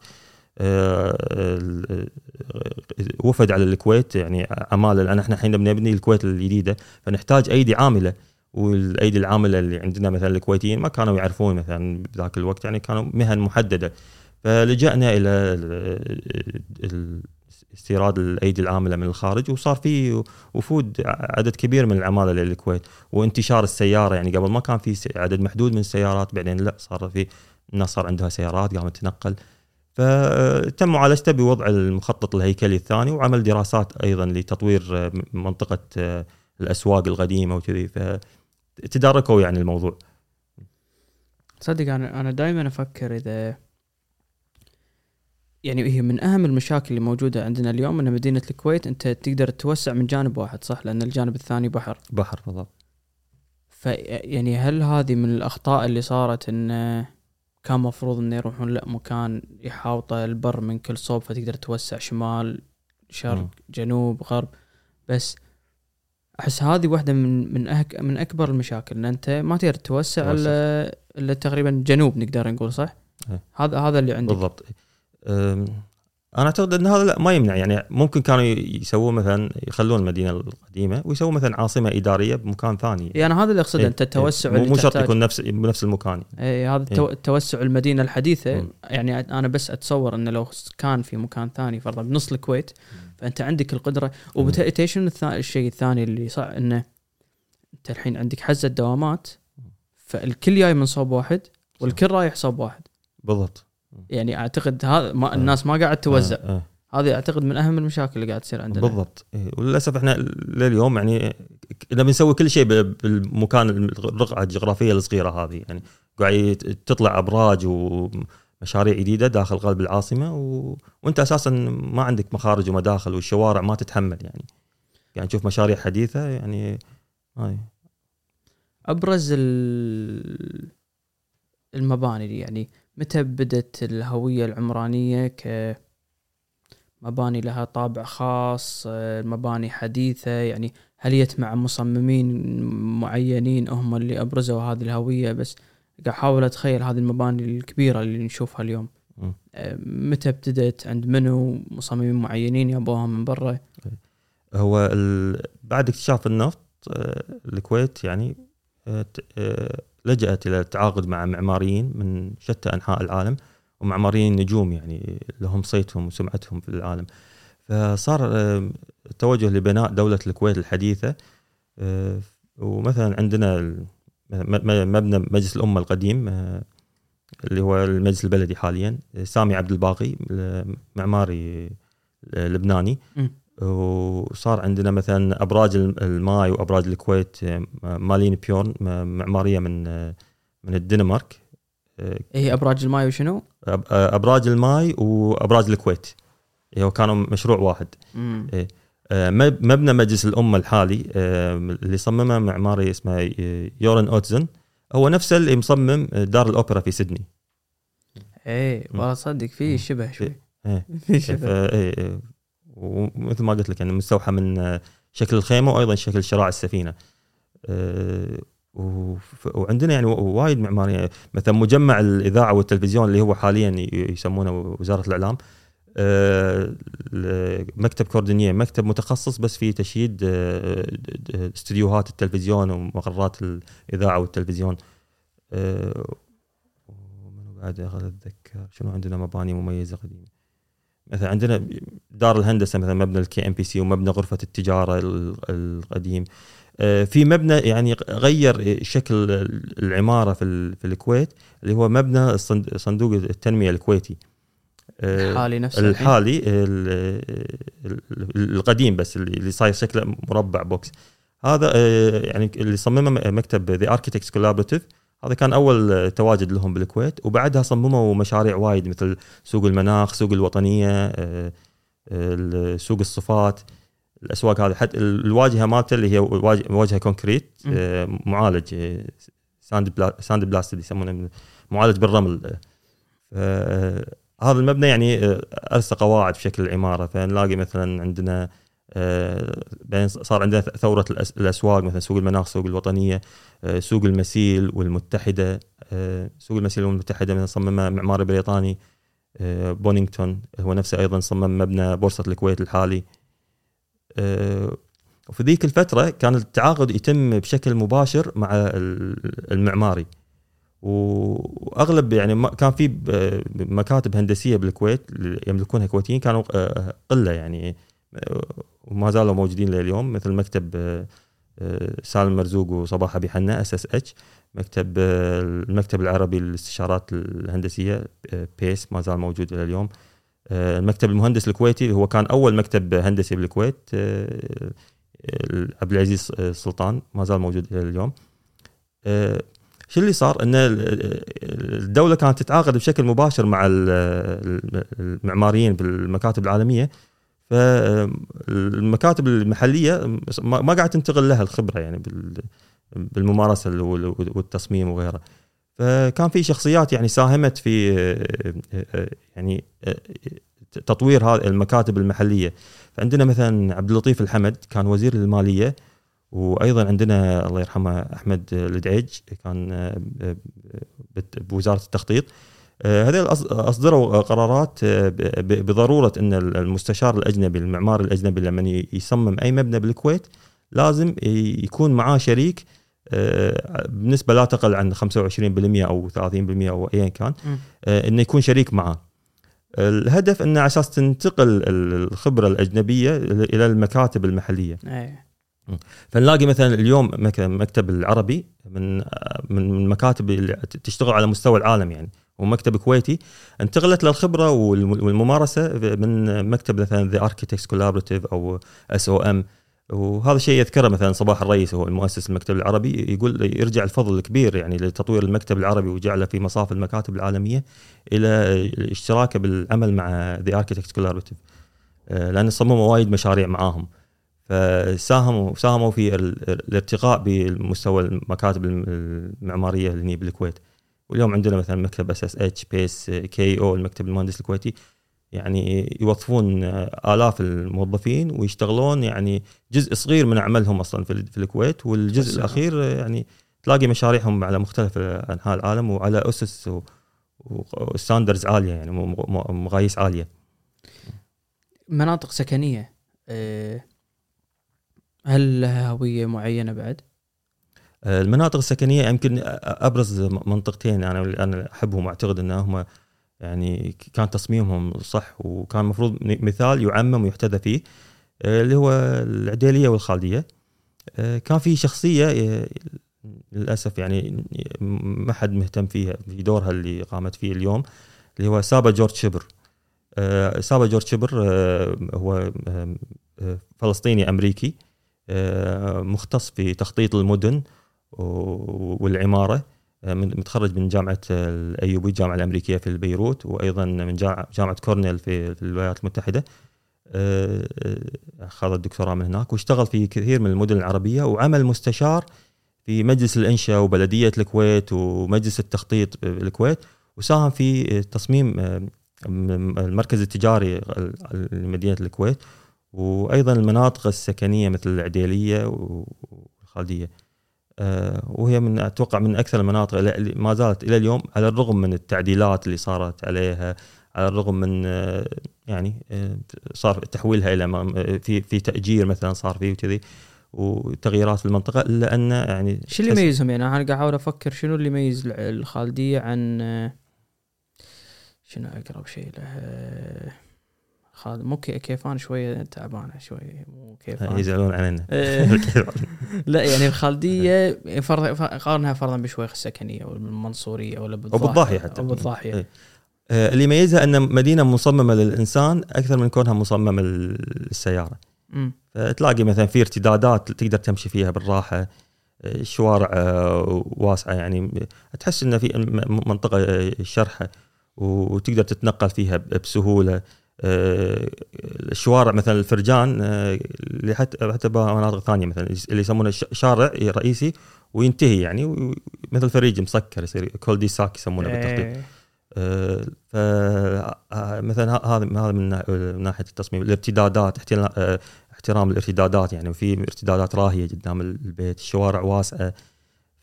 وفد على الكويت يعني عماله لأن إحنا الحين بنبني الكويت الجديدة فنحتاج أيدي عاملة. والأيدي العاملة اللي عندنا مثلا الكويتيين ما كانوا يعرفون مثلا بذاك الوقت يعني كانوا مهن محددة. فلجأنا ال- استيراد الأيدي العاملة من الخارج وصار في وفود عدد كبير من العمالة للكويت. وانتشار السيارة يعني قبل ما كان في عدد محدود من السيارات بعدين لا صار في الناس صار عندها سيارات قامت تنقل. فتم معالجته بوضع المخطط الهيكلي الثاني وعمل دراسات أيضا لتطوير منطقة الأسواق القديمة وكذي. فتداركوا يعني الموضوع. تصدق أنا أنا دائما أفكر إذا يعني هي من أهم المشاكل اللي موجودة عندنا اليوم إن مدينة الكويت أنت تقدر توسع من جانب واحد صح؟ لأن الجانب الثاني بحر. بحر بالضبط. ف يعني هل هذه من الأخطاء اللي صارت إن كان مفروض انه يروحون لأ مكان يحاوطه البر من كل صوب فتقدر توسع شمال شرق م. جنوب غرب؟ بس أحس هذه واحدة من من أهك من أكبر المشاكل إن أنت ما تقدر توسع. الا إلا تقريبا جنوب نقدر نقول صح؟ إيه. هذا هذا اللي عندك. بالضبط. أنا أعتقد إن هذا لا ما يمنع. يعني ممكن كانوا يسوون مثلا يخلون المدينة القديمة ويسوون مثلا عاصمة إدارية بمكان ثاني. يعني هذا اللي أقصده إيه أنت التوسع إيه مو شرط يكون نفس بنفس المكان. اي هذا إيه. توسع المدينة الحديثة. م. يعني أنا بس أتصور إنه لو كان في مكان ثاني فرضا بنص الكويت فأنت عندك القدرة. وبالتالي شنو الشيء الثاني اللي صح إنه أنت الحين عندك حزة دوامات فالكل جاي من صوب واحد والكل رايح صوب واحد. بالضبط. يعني أعتقد هذا ما الناس ما قاعد توزع. آه. آه. هذه أعتقد من أهم المشاكل اللي قاعد تصير عندنا. بالضبط. إيه، وللأسف إحنا لليوم يعني إذا بنسوي كل شيء بالمكان الرقعة الجغرافية الصغيرة هذه يعني قاعد تطلع أبراج ومشاريع جديدة داخل قلب العاصمة و... وأنت أساسا ما عندك مخارج ومداخل والشوارع ما تتحمل يعني. يعني تشوف مشاريع حديثة يعني هاي. أبرز المباني يعني متى بدت الهوية العمرانية كمباني لها طابع خاص مباني حديثة؟ يعني هل جت مع مصممين معينين هم اللي أبرزوا هذه الهوية؟ بس قاعد أحاول أتخيل هذه المباني الكبيرة اللي نشوفها اليوم. متى ابتدت؟ عند منو؟ مصممين معينين يابوها من برا؟ هو بعد اكتشاف النفط آه، الكويت يعني آه، آه، لجأت إلى التعاقد مع معماريين من شتى أنحاء العالم ومعماريين نجوم يعني لهم صيتهم وسمعتهم في العالم. فصار التوجه لبناء دولة الكويت الحديثة آه، ومثلا عندنا مبنى مجلس الأمة القديم آه، اللي هو المجلس البلدي حاليا سامي عبد الباقي معماري لبناني. وصار عندنا مثلا أبراج الماي وأبراج الكويت مالين بيورن معمارية من من الدنمارك. هي أبراج الماي وشنو؟ أبراج الماي وأبراج الكويت. هو كانوا مشروع واحد. إيه. مبنى مجلس الأمة الحالي اللي صممه معماري اسمه يورن أوتزن. هو نفسه اللي مصمم دار الأوبرا في سيدني. إيه والله صدق في شبه شوي. إيه. في شبه. إيه. ومثل ما قلت لك يعني مستوحى من شكل الخيمة وأيضا شكل شراع السفينة. أه وعندنا يعني وايد معماريه مثلا مجمع الإذاعة والتلفزيون اللي هو حاليا يسمونه وزارة الإعلام أه مكتب كوردينية مكتب متخصص بس في تشييد أه استديوهات التلفزيون ومقرات الإذاعة والتلفزيون. أه بعد؟ أتذكر شنو عندنا مباني مميزة قديمة. مثلا عندنا دار الهندسة مثلا مبنى ال KNPC ومبنى غرفة التجارة القديم. آه، في مبنى يعني غير شكل العمارة في في الكويت اللي هو مبنى صندوق التنمية الكويتي. آه، الحالي نفسه الحالي القديم بس اللي صاير شكله مربع box هذا آه، يعني اللي صممه مكتب The Architects Collaborative هذا كان أول تواجد لهم بالكويت وبعدها صمموا مشاريع وايد مثل سوق المناخ سوق الوطنية آه، سوق الصفاة الأسواق هذه. حتى الواجهة مالته اللي هي واجهة concrete آه، معالج آه، sand bla- sandblast اللي يسمونه معالج بالرمل. هذا المبنى يعني ارسى قواعد في شكل العمارة. فنلاقي مثلا عندنا بعدين صار عندنا ثورة الأسواق مثلا سوق المناخ سوق الوطنية آه، سوق المسيل والمتحدة آه، سوق المسيل والمتحدة مثلا صممها معماري بريطاني آه، بونينغتون هو نفسه أيضا صمم مبنى بورصة الكويت الحالي. وفي ذيك الفترة كان التعاقد يتم بشكل مباشر مع المعماري. وأغلب يعني كان في مكاتب هندسية بالكويت يملكونها كويتيين كانوا آه، قلة يعني آه، وما زالوا موجودين لليوم مثل مكتب آه، آه، سالم مرزوق وصباح أبي حنا SSH مكتب آه، المكتب العربي للاستشارات الهندسية PACE ما زال موجود إلى اليوم. المكتب المهندس الكويتي هو كان أول مكتب هندسي بالكويت عبد العزيز آه، سلطان ما زال موجود إلى اليوم. شو اللي صار؟ إن ال- الدولة كانت تتعاقد بشكل مباشر مع ال- المعماريين بالمكاتب العالمية فالمكاتب المحلية ما قاعد تنتقل لها الخبرة يعني بال- بالممارسة وال- والتصميم وغيره. فكان في شخصيات يعني ساهمت في يعني تطوير هذه المكاتب المحلية. فعندنا مثلا عبد اللطيف الحمد كان وزير المالية وأيضا عندنا الله يرحمه أحمد الدعيج كان بوزارة التخطيط. آه، أص- أصدروا قرارات آه، بضرورة إن المستشار الأجنبي المعماري الأجنبي لما يصمم أي مبنى بالكويت لازم يكون معاه شريك آه، بنسبة لا تقل عن 25% أو 30% أو ايا كان إنه يكون شريك معاه. الهدف إنه على أساس تنتقل ال- الخبرة الأجنبية إلى المكاتب المحلية. إيه. فنلاقي مثلا اليوم مك- مكتب العربي من من من المكاتب اللي تشتغل على مستوى العالم يعني. ومكتب كويتي انتقلت للخبرة والم- والممارسة من مكتب مثلا The Architects Collaborative أو SOM وهذا الشيء يذكره مثلا صباح الريس هو المؤسس المكتب العربي يقول يرجع الفضل الكبير يعني لتطوير المكتب العربي وجعله في مصاف المكاتب العالمية إلى اشتراكه بالعمل مع The Architects Collaborative لأن صمموا وايد مشاريع معاهم. فساهموا ساهموا في ال- الارتقاء بمستوى المكاتب المعمارية اللي بالكويت. واليوم عندنا مثلا مكتب SSH، PACE، KEO أو المكتب المهندس الكويتي. يعني يوظفون آلاف الموظفين ويشتغلون يعني جزء صغير من عملهم أصلا في ال- في الكويت. والجزء بس- الأخير يعني تلاقي مشاريعهم على مختلف أنحاء العالم وعلى أسس وستاندرز عالية يعني مقاييس عالية. مناطق سكنية إيه، هل لها هوية معينة بعد؟ المناطق السكنية يمكن أبرز منطقتين أنا أنا أحبهم وأعتقد انهم يعني كان تصميمهم صح وكان المفروض مثال يعمم ويحتذى فيه آه، اللي هو العديلية والخالدية. آه، كان في شخصية آه، للأسف يعني ما حد مهتم فيها في دورها اللي قامت فيه اليوم اللي هو سابا جورج شبر. آه، سابا جورج شبر آه، هو آه، آه، فلسطيني أمريكي آه، مختص في تخطيط المدن والعمارة آه، متخرج من جامعة ال AUB الجامعة الأمريكية في بيروت وأيضا من جا- جامعة Cornell في الولايات المتحدة. آه، آه، أخذ الدكتوراه من هناك واشتغل في كثير من المدن العربية وعمل مستشار في مجلس الانشاء وبلدية الكويت ومجلس التخطيط بالكويت وساهم في تصميم المركز التجاري لمدينة الكويت وأيضا المناطق السكنية مثل العديلية والخالديه وهي من أتوقع من أكثر المناطق اللي ما زالت إلى اليوم على الرغم من التعديلات اللي صارت عليها على الرغم من آه، يعني آه، صار تحويلها إلى في في تأجير مثلا صار فيه وكذي وتغييرات في المنطقة الا ان يعني شو اللي يميزهم؟ يعني أنا قاعد أحاول أفكر شنو اللي يميز الخالدية عن آه، شنو أقرب شيء له؟ آه، خالد مو كي- كيفان شوية تعبانة شوية مو كيفان يزعلون علينا إيه. لا يعني الخالديه فرض قارنها فرضا بشويخ السكنية أو المنصورية ولا بالضاحيه بالضاحية حتى. أو بالضاحيه إيه. آه، اللي يميزها أن مدينة مصممة للإنسان أكثر من كونها مصممة للسيارة أمم. تلاقي مثلا في ارتدادات تقدر تمشي فيها بالراحة الشوارع آه، واسعة يعني تحس إن في منطقة آه، شرحة وتقدر تتنقل فيها بسهولة آه، الشوارع مثلا الفرجان آه، اللي حتى حتى بمناطق ثانية مثلا اللي يسمونه شارع رئيسي وينتهي يعني مثل فريج مسكر يصير كول دي ساك يسمونه بالتخطيط. إيه. آه، ف آه، مثلا ه- هذا هذا من نا- من ناحية التصميم. الارتدادات آه، احترام الارتدادات يعني في ارتدادات راهية قدام البيت الشوارع واسعة.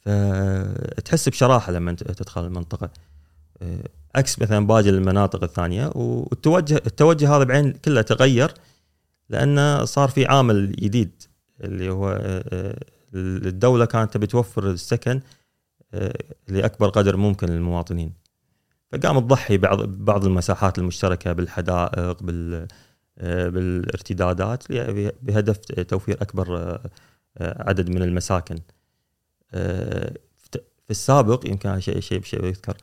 فتحس بشراحة لما تدخل المنطقة. آه، عكس مثلا باقي المناطق الثانية والتوجه التوجه هذا بعين كله تغير لأنه صار في عامل جديد اللي هو آه، آه، الدولة كانت تبي توفر السكن آه، لأكبر قدر ممكن للمواطنين. فقام تضحي بعض بعض المساحات المشتركة بالحدائق بال بالارتدادات بهدف توفير أكبر عدد من المساكن. في السابق يمكن شيء شيء يذكر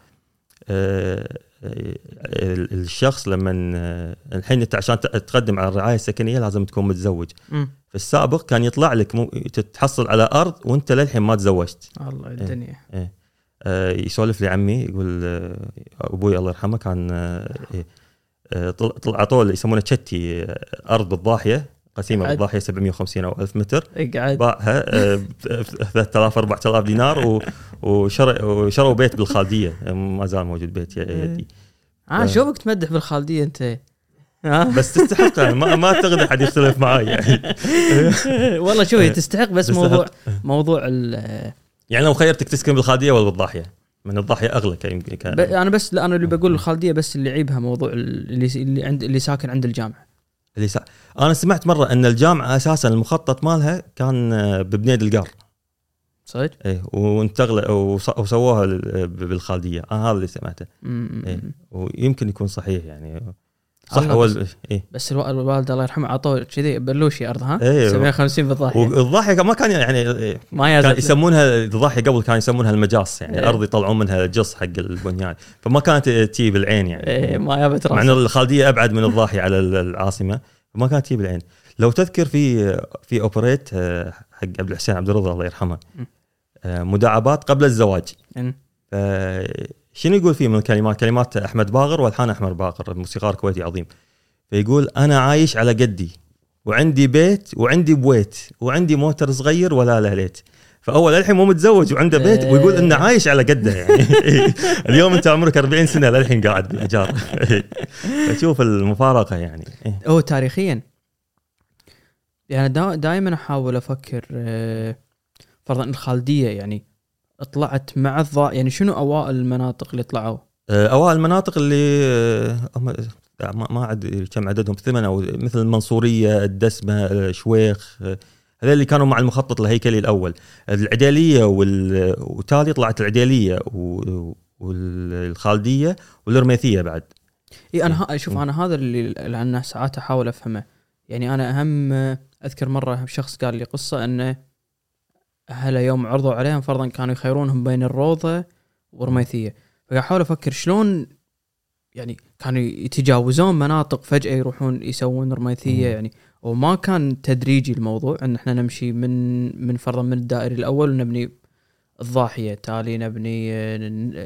الشخص لما الحين انت عشان تقدم على الرعاية السكنية لازم تكون متزوج م. في السابق كان يطلع لك مو تتحصل على أرض وانت للحين ما تزوجت الله الدنيا إيه. إيه. آه يسولف لي عمي يقول آه أبوي الله يرحمه كان آه إيه آه طلع عطوه يسمونه تشتي آه، أرض بالضاحيه قسيمة بالضاحية 750 أو 1000 متر. اقعد باعها ب 3000 4000 دينار وشروا بيت بالخالدية. ما زال موجود بيت يدي. آه شوفك تمدح بالخالدية أنت؟ بس تستحق يعني ما ما أعتقد أحد يختلف معي يعني. والله شوف هي تستحق بس. موضوع موضوع ال يعني لو خيرتك تسكن بالخالدية ولا بالضاحية؟ من الضاحية أغلى يمكن كان. أنا بس لا أنا اللي بقول الخالدية بس اللي يعيبها موضوع اللي اللي عند اللي ساكن عند الجامعة. اللي سا... أنا سمعت مرة إن الجامعة أساسا المخطط مالها كان ببنيد القار. صحيح؟ إيه وانتقل وسووها بالخالدية. أنا هذا اللي سمعته. إيه ويمكن يكون صحيح يعني. صح هو إيه؟ بس الوالد الله يرحمه عطوه كذي بلوشي أرض ها؟ إيه 750 بالضاحيه والضاحيه ما كان يعني ما كان يسمونها الضاحيه قبل كانوا يسمونها المجاص يعني. إيه؟ ارض يطلعون منها جص حق البنيان. فما كانت تجي بالعين يعني. إيه ما جابت مع إن الخالدية أبعد من الضاحية على العاصمة. فما كانت تجي بالعين لو تذكر في في اوبريت آه، حق عبد الحسين عبد الرضا الله يرحمه آه، مداعبات قبل الزواج. شنو يقول فيه من الكلمات؟ كلمات أحمد باغر والحان أحمد باغر موسيقار كويتي عظيم. فيقول أنا عايش على قدي وعندي بيت وعندي بويت وعندي موتر صغير ولا لا ليت. فاول الحين مو متزوج وعنده بيت إيه. ويقول إنه عايش على قده يعني اليوم أنت عمرك 40 سنة للحين قاعد بالايجار فشوف المفارقة يعني هو تاريخيا يعني دائما أحاول أفكر آه، فرضا الخالديه يعني طلعت مع الضاء يعني شنو اوائل المناطق اللي طلعوا؟ آه، اوائل المناطق اللي آه، ما ادري كم عددهم ثمان أو مثل المنصورية، الدسمة، الشويخ هذول اللي كانوا مع المخطط الهيكلي الأول. العديلية وتالي طلعت العديلية والخالدية والرميثيه بعد. إي أنا شوف أنا هذا اللي لأن ساعات أحاول أفهمه. يعني أنا أهم أذكر مرة شخص قال لي قصة انه أهله يوم عرضوا عليهم فرضا كانوا يخيرونهم بين الروضة ورميثيه فقاعد احاول أفكر شلون يعني كانوا يتجاوزون مناطق فجأة يروحون يسوون رميثيه يعني. وما كان تدريجي الموضوع إن إحنا نمشي من من فرضا من الدائري الأول ونبني الضاحية تالي نبني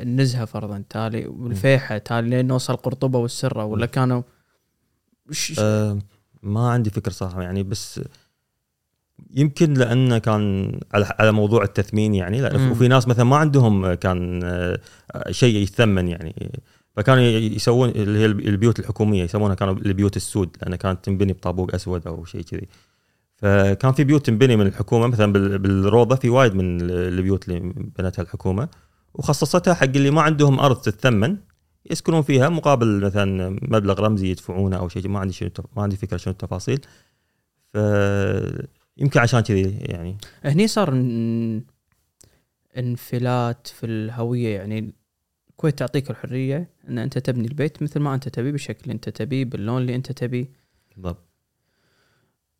النزهه فرضا تالي والفيحة تالي لين نوصل قرطبة والسرة ولا كانوا أه ما عندي فكر صراحة يعني بس يمكن لأنه كان على موضوع التثمين يعني وفي ناس مثلا ما عندهم كان آه، شيء يثمن يعني. فكانوا يسوون اللي هي البيوت الحكومية يسمونها كانوا البيوت السود لأنها كانت تنبني بطابوق أسود أو شيء كذي. فكان في بيوت تنبني من الحكومة مثلا بالروضة في وايد من البيوت اللي بنتها الحكومة وخصصتها حق اللي ما عندهم أرض تتثمن يسكنون فيها مقابل مثلا مبلغ رمزي يدفعونه أو شيء ما عندي شنو ما عندي فكرة شنو التفاصيل. ف يمكن عشان كذي يعني. هني صار إنفلات في الهوية يعني الكويت تعطيك الحرية إن أنت تبني البيت مثل ما أنت تبي بالشكل اللي أنت تبيه باللون اللي أنت تبيه بالضبط.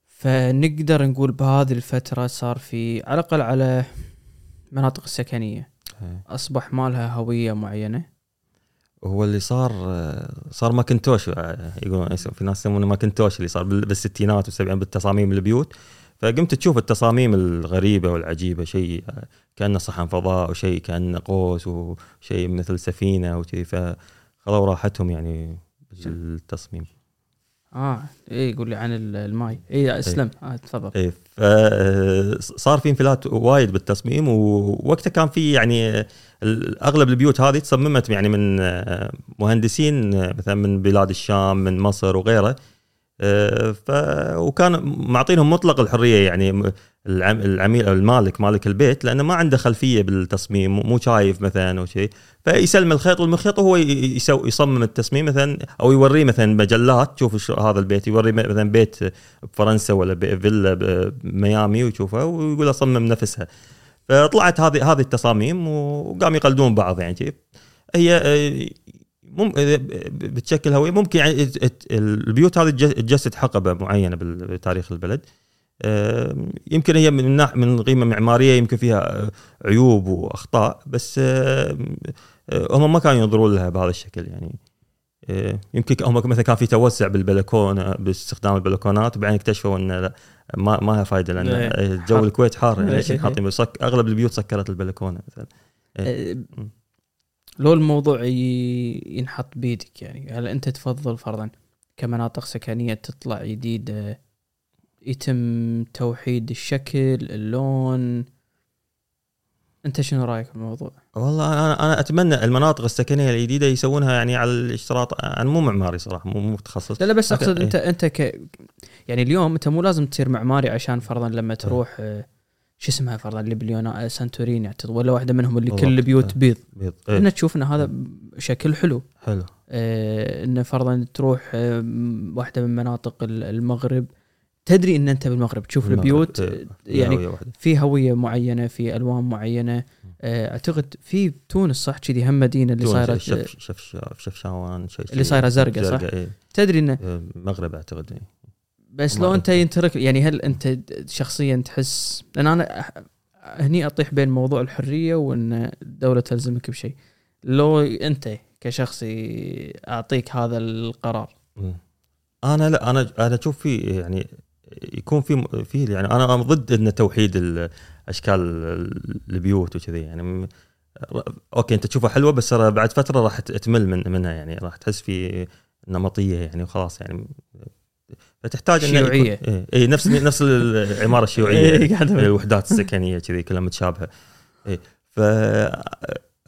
فنقدر نقول بهذه الفترة صار في على الأقل على المناطق السكنية. إيه. أصبح ما لها هوية معينة. هو اللي صار صار ماكنتوش يقولون في ناس يسمونه ماكنتوش اللي صار بالستينات والسبعينات بالتصاميم البيوت. فقمت تشوف التصاميم الغريبة والعجيبة شيء كأنه صحن فضاء وشيء كأنه قوس وشيء مثل سفينة وكذي. فخذوا راحتهم يعني بالتصميم. آه اي يقول لي عن الماي. اي اسلم آه تفضل. اي صار في انفلات وايد بالتصميم ووقتها كان في يعني أغلب البيوت هذه تصممت يعني من مهندسين مثلا من بلاد الشام من مصر وغيره آه، ف وكان معطينهم مطلق الحرية يعني العميل أو المالك مالك البيت لأنه ما عنده خلفية بالتصميم مو شايف مثلا أو شيء. فيسلم الخيط والمخيط وهو يسوي يصمم التصميم مثلا أو يوريه مثلا مجلات تشوف هذا البيت يوري مثلا بيت بفرنسا ولا فيلا بميامي ويشوفها ويقول أصمم نفسها. فطلعت هذه هذه التصاميم وقام يقلدون بعض يعني هي آه، مم بتشكل هوية ممكن يعني البيوت هذه تج- تجسد حقبة معينة بتاريخ البلد يمكن هي من ناح- من قيمة معمارية يمكن فيها آه، عيوب وأخطاء بس آه، هم ما كانوا ينظرون لها بهذا الشكل يعني آه، يمكن هم مثلا كان في توسع بالبلكونه باستخدام البلكونات وبعدين اكتشفوا إن لا ما ما لها فائده لأن إيه. جو. الكويت حار يعني إيه. حاطين أغلب البيوت سكرت البلكونة مثلا آه، لو الموضوع ينحط بيدك يعني هل أنت تفضل فرضا كمناطق سكنية تطلع جديده يتم توحيد الشكل اللون أنت شنو رأيك في الموضوع؟ والله أنا أنا أتمنى المناطق السكنية الجديدة يسوونها يعني على الاشتراط أنا مو معماري صراحة مو مو متخصص لا لا بس أقصد إيه. انت أنت ك يعني اليوم أنت مو لازم تصير معماري عشان فرضا لما تروح آه، شو اسمها فرضا ليبليونا سانتوريني اعتقد ولا واحدة منهم اللي كل بالضبط. البيوت إيه. بيض بيض انه إيه. تشوف ان هذا شكل حلو حلو آه، إنه فرضا تروح آه، واحدة من مناطق ال- المغرب تدري إن أنت بالمغرب تشوف المغرب، البيوت إيه، آه، يعني هوية واحدة. في هوية معينة في ألوان معينة آه، أعتقد في تونس صح كذي هم مدينة اللي صايرة شف شف شفشاوان شيء اللي صايرة زرقاء، صح؟ إيه. تدري انه إيه، المغرب أعتقد إيه. بس لو انت. ينترك يعني هل انت شخصيا تحس لأن أنا هني أطيح بين موضوع الحرية وإن الدولة تلزمك بشيء لو أنت كشخصي أعطيك هذا القرار. أنا لا أنا أنا أشوف في يعني يكون في في يعني أنا ضد إن توحيد ال- أشكال ال- البيوت وكذي يعني okay أنت تشوفها حلوة بس بعد فترة راح تمل من منها يعني راح تحس في نمطية يعني وخلاص يعني فتحتاج شيوعية. اي إيه نفس نفس العمارة الشيوعية إيه، أقول. الوحدات السكنية كذي كلها متشابهة اي ف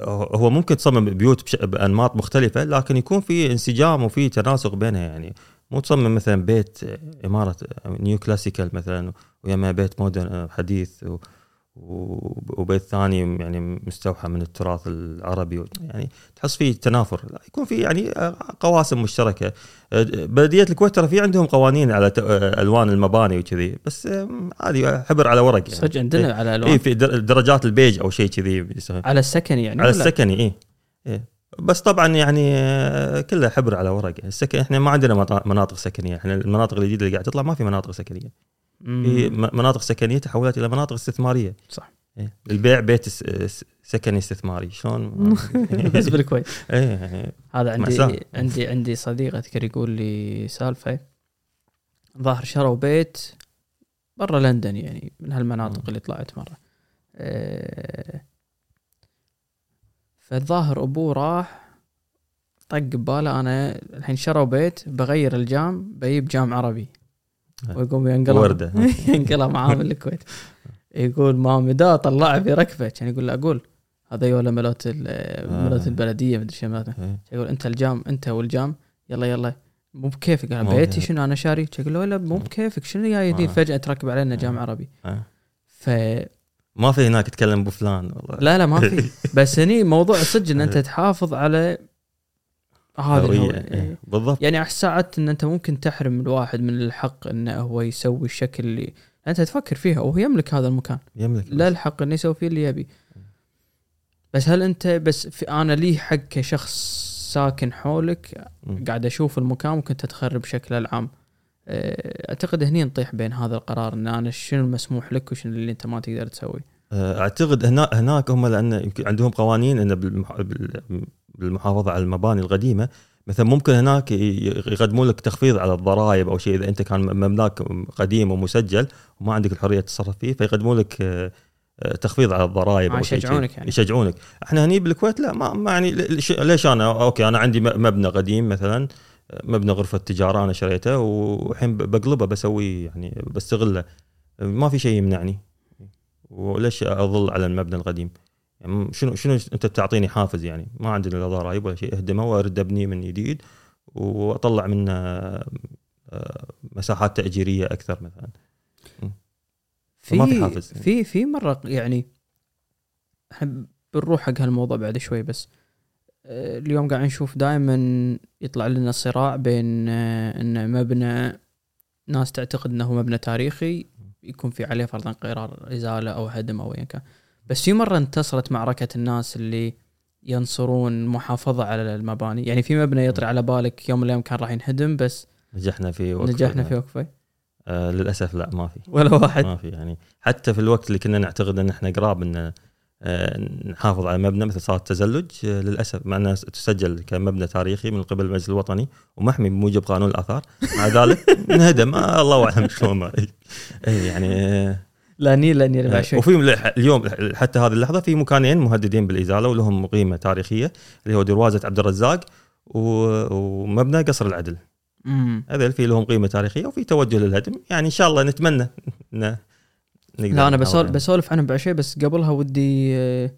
هو ممكن تصمم بيوت بأنماط مختلفة لكن يكون في انسجام وفي تناسق بينها يعني مو تصمم مثلا بيت عماره neoclassical مثلا ويمه بيت modern حديث و- وبيت ثاني يعني مستوحى من التراث العربي يعني تحس في تنافر يكون في يعني قواسم مشتركة بلديه الكويت ترى في عندهم قوانين على ت- ألوان المباني وكذي بس هذه حبر على ورق يعني صدق عندنا على اي الوان في در- درجات البيج أو شيء كذي. على السكن يعني على؟ السكني اي إيه. بس طبعا يعني آه، كلها حبر على ورق السكن إحنا ما عندنا مناطق سكنية إحنا المناطق الجديدة اللي قاعد تطلع ما في مناطق سكنية. في مناطق سكنية تحولت إلى مناطق استثمارية صح إيه. البيع بيت سكني استثماري شلون بس بالكويت إيه يعني هذا مأساة. عندي عندي عندي صديق أذكر يقول لي سالفة ظاهر شروا بيت برا لندن يعني من هالمناطق. اللي طلعت مرة آه، فالظاهر أبوه راح طق بباله أنا الحين شروا بيت بغير الجام بجيب جام عربي. ويقوم ينقلب ورده ينقلب معاه من الكويت يقول ما مدى طلع في ركبة كان يقول له أقول هذا يولا ملوت ال- ملوت آه. البلديه مدري شو إيه. يقول أنت الجام أنت والجام يلا يلا مو بكيفك مو بيتي. شنو أنا شاري يقول له لا مو بكيفك شنو جاي يدين آه. فجأة تركب علينا جام آه. عربي آه. ف ما في هناك تكلم أبو فلان والله لا لا ما في بس هني موضوع صدق إن أنت إيه. تحافظ على هذه. الهوية. إيه. بالضبط يعني ساعات إن أنت ممكن تحرم الواحد من الحق إنه هو يسوي الشكل اللي أنت تفكر فيها وهو يملك هذا المكان يملك لا الحق إنه يسوي فيه اللي يبي بس هل أنت بس في أنا لي حق كشخص ساكن حولك مم. قاعد أشوف المكان ممكن تتخرب شكله العام أه، أعتقد هني نطيح بين هذا القرار إن أنا شنو المسموح لك وشنو اللي أنت ما تقدر تسوي أعتقد هناك هناك هم لأن يمكن عندهم قوانين بال- بالمحافظة على المباني القديمة مثلا ممكن هناك يقدمون لك تخفيض على الضرائب أو شيء إذا أنت كان مبناك قديم ومسجل وما عندك الحرية تتصرف فيه فيقدمون لك آه، آه، تخفيض على الضرائب آه، أو شيء يشجعونك. يعني. يشجعونك إحنا هني بالكويت لا ما, ما يعني ليش- أنا أوكي أنا عندي مبنى قديم مثلا مبنى غرفة تجارة أنا شريته والحين بقلبه بسوي يعني بستغله ما في شيء يمنعني وليش أظل على المبنى القديم؟ يعني شنو شنو أنت بتعطيني حافز يعني؟ ما عندنا لا ضرائب ولا شيء أهدمه وأرد أبنيه من جديد وأطلع منه آه، مساحات تأجيرية أكثر مثلا. فما في حافز. في في مرة يعني إحنا بنروح حق هالموضوع بعد شوي بس أه، اليوم قاعد نشوف دائما يطلع لنا صراع بين أه، إن مبنى ناس تعتقد إنه مبنى تاريخي يكون في عليه فرضا قرار إزالة أو هدم أو ايا كان. بس في مرة انتصرت معركة الناس اللي ينصرون محافظة على المباني. يعني في مبنى يطري على بالك يوم من الأيام كان راح ينهدم بس نجحنا في وقفة. نجحنا في وقفة. آه للأسف لا ما في. ولا واحد. ما في يعني حتى في الوقت اللي كنا نعتقد إن إحنا قراب ان آه، نحافظ على مبنى مثل صالة التزلج آه، للأسف مع أنها تسجل كمبنى تاريخي من قبل المجلس الوطني ومحمي بموجب قانون الآثار. مع ذلك انهدم آه الله أعلم شلون ما- إيه يعني آه، لا نيل لا نيل شوي وفي اليوم حتى هذه اللحظة في مكانين مهددين بالإزالة ولهم قيمه تاريخية اللي هو دروازة عبد الرزاق ومبنى قصر العدل. هذول في لهم قيمة تاريخية وفي توجه للهدم. يعني إن شاء الله نتمنى إن نقدر لا أنا بسولف يعني. بسولف عنهم بعد شوي بس قبلها ودي آه،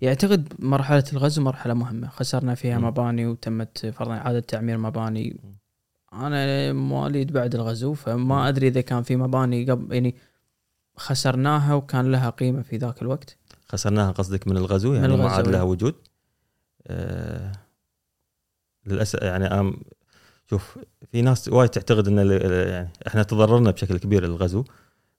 يعتقد مرحلة الغزو مرحلة مهمة. خسرنا فيها مم. مباني وتمت فرضا إعادة تعمير مباني. أنا مواليد بعد الغزو فما أدري إذا كان في مباني قبل يعني خسرناها وكان لها قيمة في ذاك الوقت. خسرناها قصدك من الغزو؟ يعني من ما الغزو، عاد لها إيه. وجود؟ آه للأسف يعني أم شوف في ناس وايد تعتقد إن يعني إحنا تضررنا بشكل كبير الغزو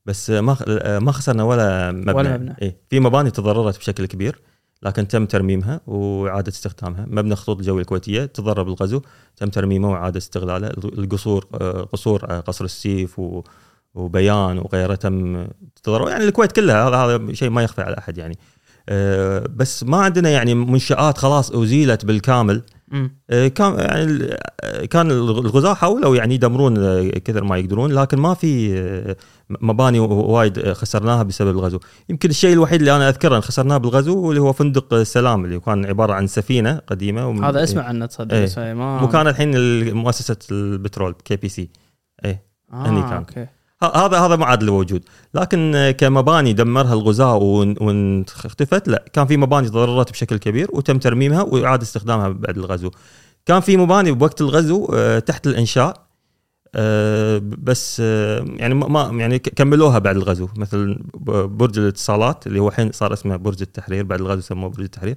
بس ما ما خسرنا ولا مبنى. ولا مبنى. إيه. في مباني تضررت بشكل كبير لكن تم ترميمها وإعادة استخدامها. مبنى الخطوط الجوية الكويتية تضرر بالغزو تم ترميمه وإعادة استغلاله. القصور آه، قصور آه، قصر السيف وبيان وغيره تم تضرر يعني الكويت كلها هذا هذا شيء ما يخفى على أحد يعني. أه بس ما عندنا يعني منشآت خلاص أزيلت بالكامل. كان يعني آه، كان الغزاة حاولوا يعني يدمرون آه، كثر ما يقدرون لكن ما في آه، مباني وايد آه، خسرناها بسبب الغزو. يمكن الشيء الوحيد اللي أنا أذكره خسرناه بالغزو اللي هو فندق السلام اللي كان عبارة عن سفينة قديمة وم- هذا اسمع عنه تصدق إيه. بس ما وكان الحين مؤسسة البترول KPC آه هني كان. Okay. هذا هذا ما عاد له وجود لكن آه، كمباني دمرها الغزاة واختفت لا كان في مباني تضررت بشكل كبير وتم ترميمها وإعادة استخدامها بعد الغزو. كان في مباني بوقت الغزو آه، تحت الإنشاء آه، بس يعني ما- يعني كملوها بعد الغزو. مثل برج الاتصالات اللي هو الحين صار اسمه برج التحرير بعد الغزو سموه برج التحرير.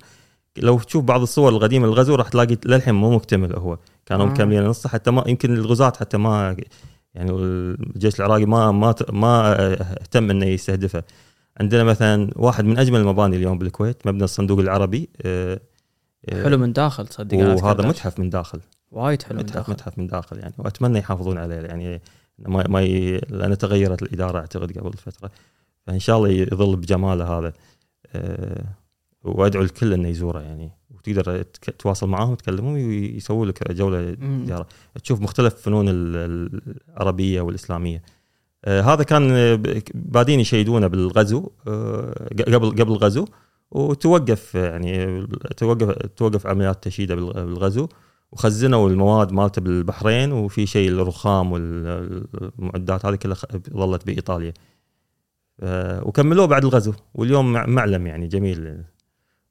لو تشوف بعض الصور القديمة للغزو راح تلاقي للحين مو مكتمل هو. كانوا آه. مكملين نصه حتى ما يمكن الغزاة حتى ما يعني الجيش العراقي ما ما ما اهتم إنه يستهدفه. عندنا مثلا واحد من أجمل المباني اليوم بالكويت مبنى الصندوق العربي آه، آه، حلو من داخل أنا وهذا متحف من داخل. وايد حلو من متحف داخل. متحف من داخل يعني وأتمنى يحافظون عليه يعني ما ما ي... لأن تغيرت الإدارة أعتقد قبل فترة. فإن شاء الله يظل بجماله هذا أه وأدعو الكل إنه يزوره يعني. وتقدر تك- تواصل معاهم تكلمهم ويسووا لك جولة. زيارة. تشوف مختلف فنون ال- ال- العربية والإسلامية. آه هذا كان آه، بادين يشيدونه بالغزو. آه قبل قبل الغزو. وتوقف يعني توقف توقف عمليات تشييده بالغ- بالغزو. وخزنوا المواد مالته بالبحرين وفي شيء الرخام والمعدات هذه كلها ظلت بإيطاليا. آه، وكملوه بعد الغزو. واليوم مع- معلم يعني جميل.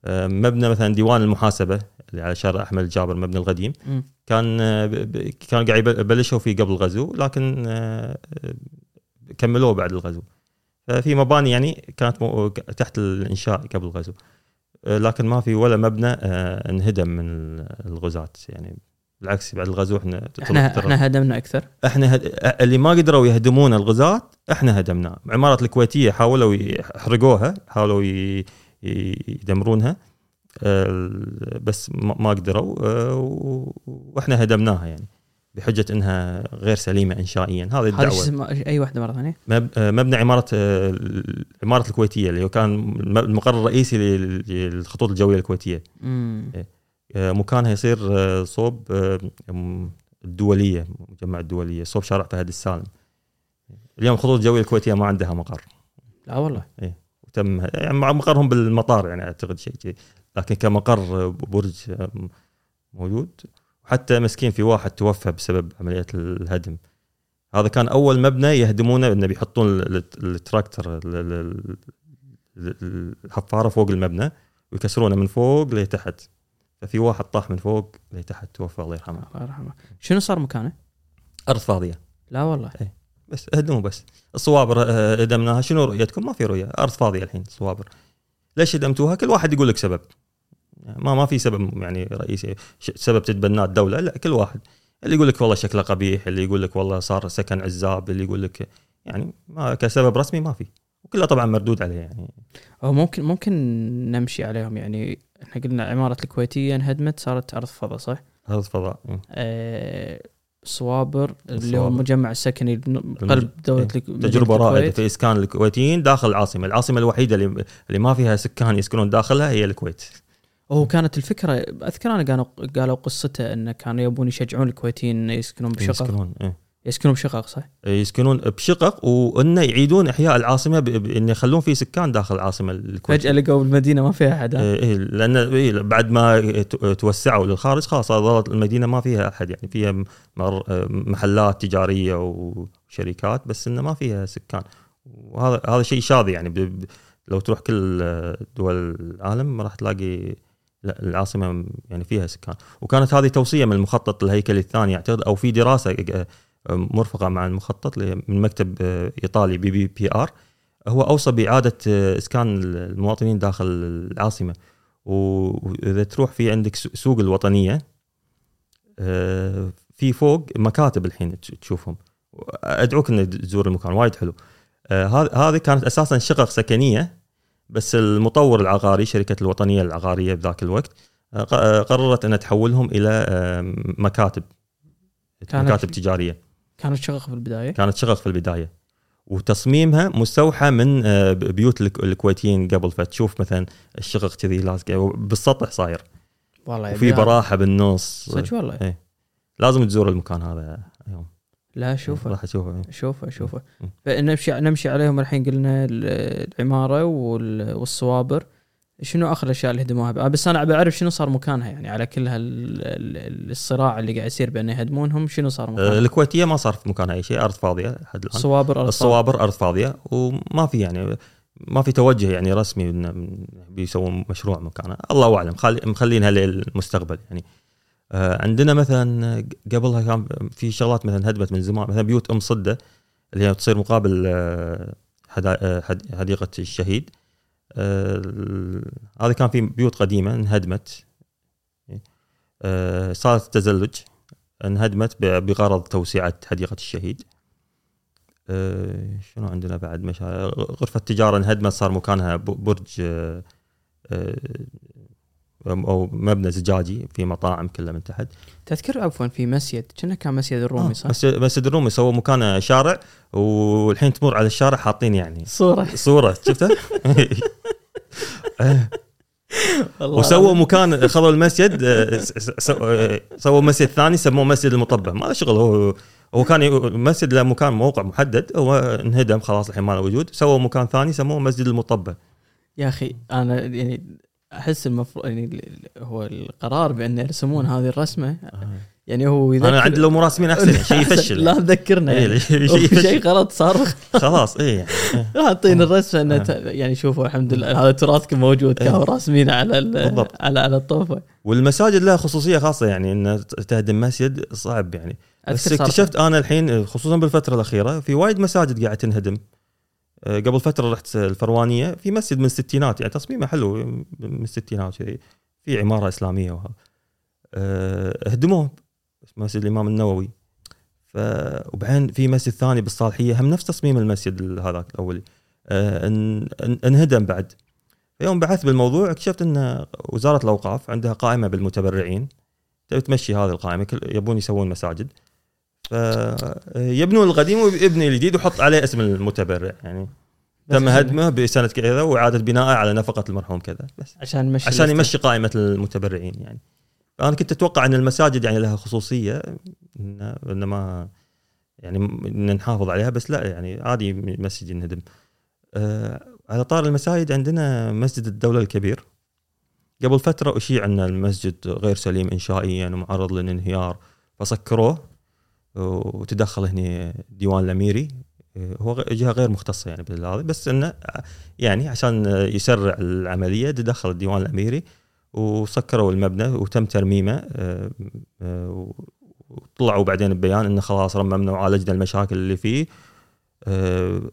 مبنى مثلا ديوان المحاسبة اللي على شارع أحمد الجابر مبنى القديم. كان آه، كان قاعد بلشوا فيه قبل الغزو لكن آه، كملوه بعد الغزو. ففي مباني يعني كانت تحت الإنشاء قبل الغزو. آه، لكن ما في ولا مبنى انهدم من الغزاة. يعني بالعكس بعد الغزو إحنا إحنا إحنا هدمنا أكثر. إحنا هد... اللي ما قدروا يهدمون الغزاة إحنا هدمناه. عمارة الكويتية حاولوا يحرقوها حاولوا ي... يدمرونها آه، بس ما قدروا آه، وإحنا هدمناها يعني بحجة إنها غير سليمة انشائيا. هذه اسمه أي واحدة مرة ثانية؟ آه، مبنى عمارة آه، العمارة الكويتية اللي هو كان الم- المقر الرئيسي لل- للخطوط الجوية الكويتية. مم. آه، مكانها يصير صوب الدولية مجمع الدولية صوب شارع فهد السالم. اليوم الخطوط الجوية الكويتية ما عندها مقر. لا والله. وتم يعني مع مقرهم بالمطار يعني أعتقد شيء كذي. لكن كمقر برج موجود. وحتى مسكين في واحد توفى بسبب عملية الهدم. هذا كان أول مبنى يهدمونه إنه بيحطون ال- ال- التراكتر ال- ال- ال- الحفارة فوق المبنى ويكسرونه من فوق لتحت. ففي واحد طاح من فوق لتحت توفى الله يرحمه. الله يرحمه. شنو صار مكانه؟ أرض فاضية. لا والله. بس هدموا بس. الصوابر آه، هدمناها شنو رؤيتكم؟ ما في رؤية. أرض فاضية الحين صوابر. ليش هدمتوها كل واحد يقول لك سبب. ما ما في سبب يعني رئيسي. سبب تتبناه الدولة؟ لا كل واحد. اللي يقول لك والله شكله قبيح اللي يقول لك والله صار سكن عزاب اللي يقول لك يعني ما كسبب رسمي ما في. وكلها طبعا مردود عليه يعني. هو ممكن ممكن نمشي عليهم. يعني إحنا قلنا عمارة الكويتية انهدمت صارت أرض فضاء صح؟ أرض فضاء آه صوابر اللي هو. المجمع السكني بقلب دولة الك- مدينة تجربه رائده الكويت. في إسكان الكويتيين داخل العاصمة، العاصمة الوحيدة اللي اللي ما فيها سكان يسكنون داخلها هي الكويت. وهو كانت الفكرة أذكر أنا قالوا قالوا قصته انه كانوا يبون يشجعون الكويتيين يسكنون بشقق يسكنون إيه. يسكنون بشقق صح؟ يسكنون بشقق وانه يعيدون إحياء العاصمة بان يخلون في سكان داخل العاصمة الكويت. فجأة لقوا المدينة ما فيها أحد ها؟ إيه لأن إيه بعد ما توسعوا للخارج خلاص ظلت المدينة ما فيها أحد يعني فيها محلات تجارية وشركات بس إنه ما فيها سكان وهذا هذا شيء شاذ يعني لو تروح كل دول العالم راح تلاقي لا العاصمة يعني فيها سكان وكانت هذه توصية من المخطط الهيكلي الثاني اعتقد أو في دراسة مرفقة مع المخطط من مكتب إيطالي BBPR. هو أوصى بإعادة إسكان المواطنين داخل العاصمة. وإذا تروح في عندك سوق الوطنية آه، في فوق مكاتب الحين تشوفهم. أدعوك إنك تزور المكان وايد حلو. آه، هذه كانت أساسا شقق سكنية بس المطور العقاري شركة الوطنية العقارية بذاك الوقت آه، آه، قررت إنها تحولهم إلى آه، مكاتب مكاتب تجارية. كانت شقق في البدايه كانت شغل في البداية وتصميمها مستوحى من آه، بيوت الك- الكويتيين قبل فتشوف مثلا الشقق كذي لازقة بالسطح صاير والله وفي. براحة بالنص صدق والله إيه. لازم تزور المكان هذا يوم لا شوفه راح أشوفه إيه. شوفه شوفه م. فنمشي نمشي عليهم الحين قلنا ال- العمارة وال- والصوابر شنو آخر الأشياء اللي هدموها؟ آه، بس أنا بعرف شنو صار مكانها يعني على كل هال- الصراع اللي قاعد يصير بان يهدمونهم شنو صار آه، مكانها؟ الكويتية ما صار في مكانها أي شيء أرض فاضية لحد الآن. صوابر أرض الصوابر أرض فاضية وما في يعني ما في توجه يعني رسمي بيسوون مشروع مكانها. الله أعلم مخلينها للمستقبل يعني. آه، عندنا مثلا قبلها كان في شغلات مثلا هدمت من زمان مثلا بيوت أم صدة اللي هي تصير مقابل حديقة الشهيد. آه، هذه كان في بيوت قديمة انهدمت. آه، صارت تزلج انهدمت بغرض توسعه حديقة الشهيد. آه، شنو عندنا بعد؟ مشاريع غرفة تجاره انهدمت صار مكانها برج أو مبنى زجاجي في مطاعم كلها من تحت. تذكر عفوا في مسجد كنا كان مسجد الرومي صح؟ بس مسجد الرومي سووا مكانه شارع والحين تمر على الشارع حاطين يعني. صورة. صورة شفتها؟ والله وسووا مكان خذوا المسجد آه، آه، سووا مسجد ثاني سموه مسجد المطبع. ما شغل هو هو كان مسجد له مكان موقع محدد هو انهدم خلاص الحين ما له وجود. سووا مكان ثاني سموه مسجد المطبع. يا أخي أنا يعني أحس المفروض يعني هو القرار بأن يرسمون هذه الرسمة يعني هو يذكر أنا عندي لو مو راسمين احسن شيء يفشل. لا تذكرنا إيه، يعني. شيء غلط صار. خلاص اي يعني حاطين الرسمة إنه ت- يعني شوفوا الحمد لله هذا تراثكم موجود كانوا راسمينه على. على على الطوفه والمساجد لها خصوصية خاصة يعني إن تهدم مسجد صعب يعني. بس اكتشفت أنا الحين خصوصا بالفترة الأخيرة في وايد مساجد قاعدة تنهدم. آه، قبل فترة رحت الفروانية في مسجد من الستينات يعني تصميمه حلو من الستينات كذي في عمارة إسلامية وهذا آه، هدموه مسجد الإمام النووي. ف وبعدين في مسجد ثاني بالصالحية هم نفس تصميم المسجد هذاك الاولي آه، ان- ان- انهدم بعد. يوم بحثت بالموضوع اكتشفت إن وزارة الأوقاف عندها قائمة بالمتبرعين. تبي تمشي هذه القائمة يبون يسوون مساجد. فيبنون القديم ويبني الجديد ويحط عليه اسم المتبرع يعني تم عشان- هدمه بسنه كذا وإعادة بنائه على نفقة المرحوم كذا بس عشان نمشي عشان يمشي قائمة المتبرعين يعني. فانا كنت أتوقع إن المساجد يعني لها خصوصية ان إن ما يعني إن نحافظ عليها بس لا يعني عادي مسجد ينهدم. آه على طار المساجد عندنا مسجد الدولة الكبير. قبل فترة أشيع أن المسجد غير سليم انشائيا ومعرض للانهيار فسكروه. وتدخل هنا ديوان الأميري. هو جهة غير مختصة يعني بالهذا بس إنه يعني عشان يسرع العملية تدخل الديوان الأميري وسكروا المبنى وتم ترميمه. وطلعوا بعدين ببيان إنه خلاص رممنا وعالجنا المشاكل اللي فيه.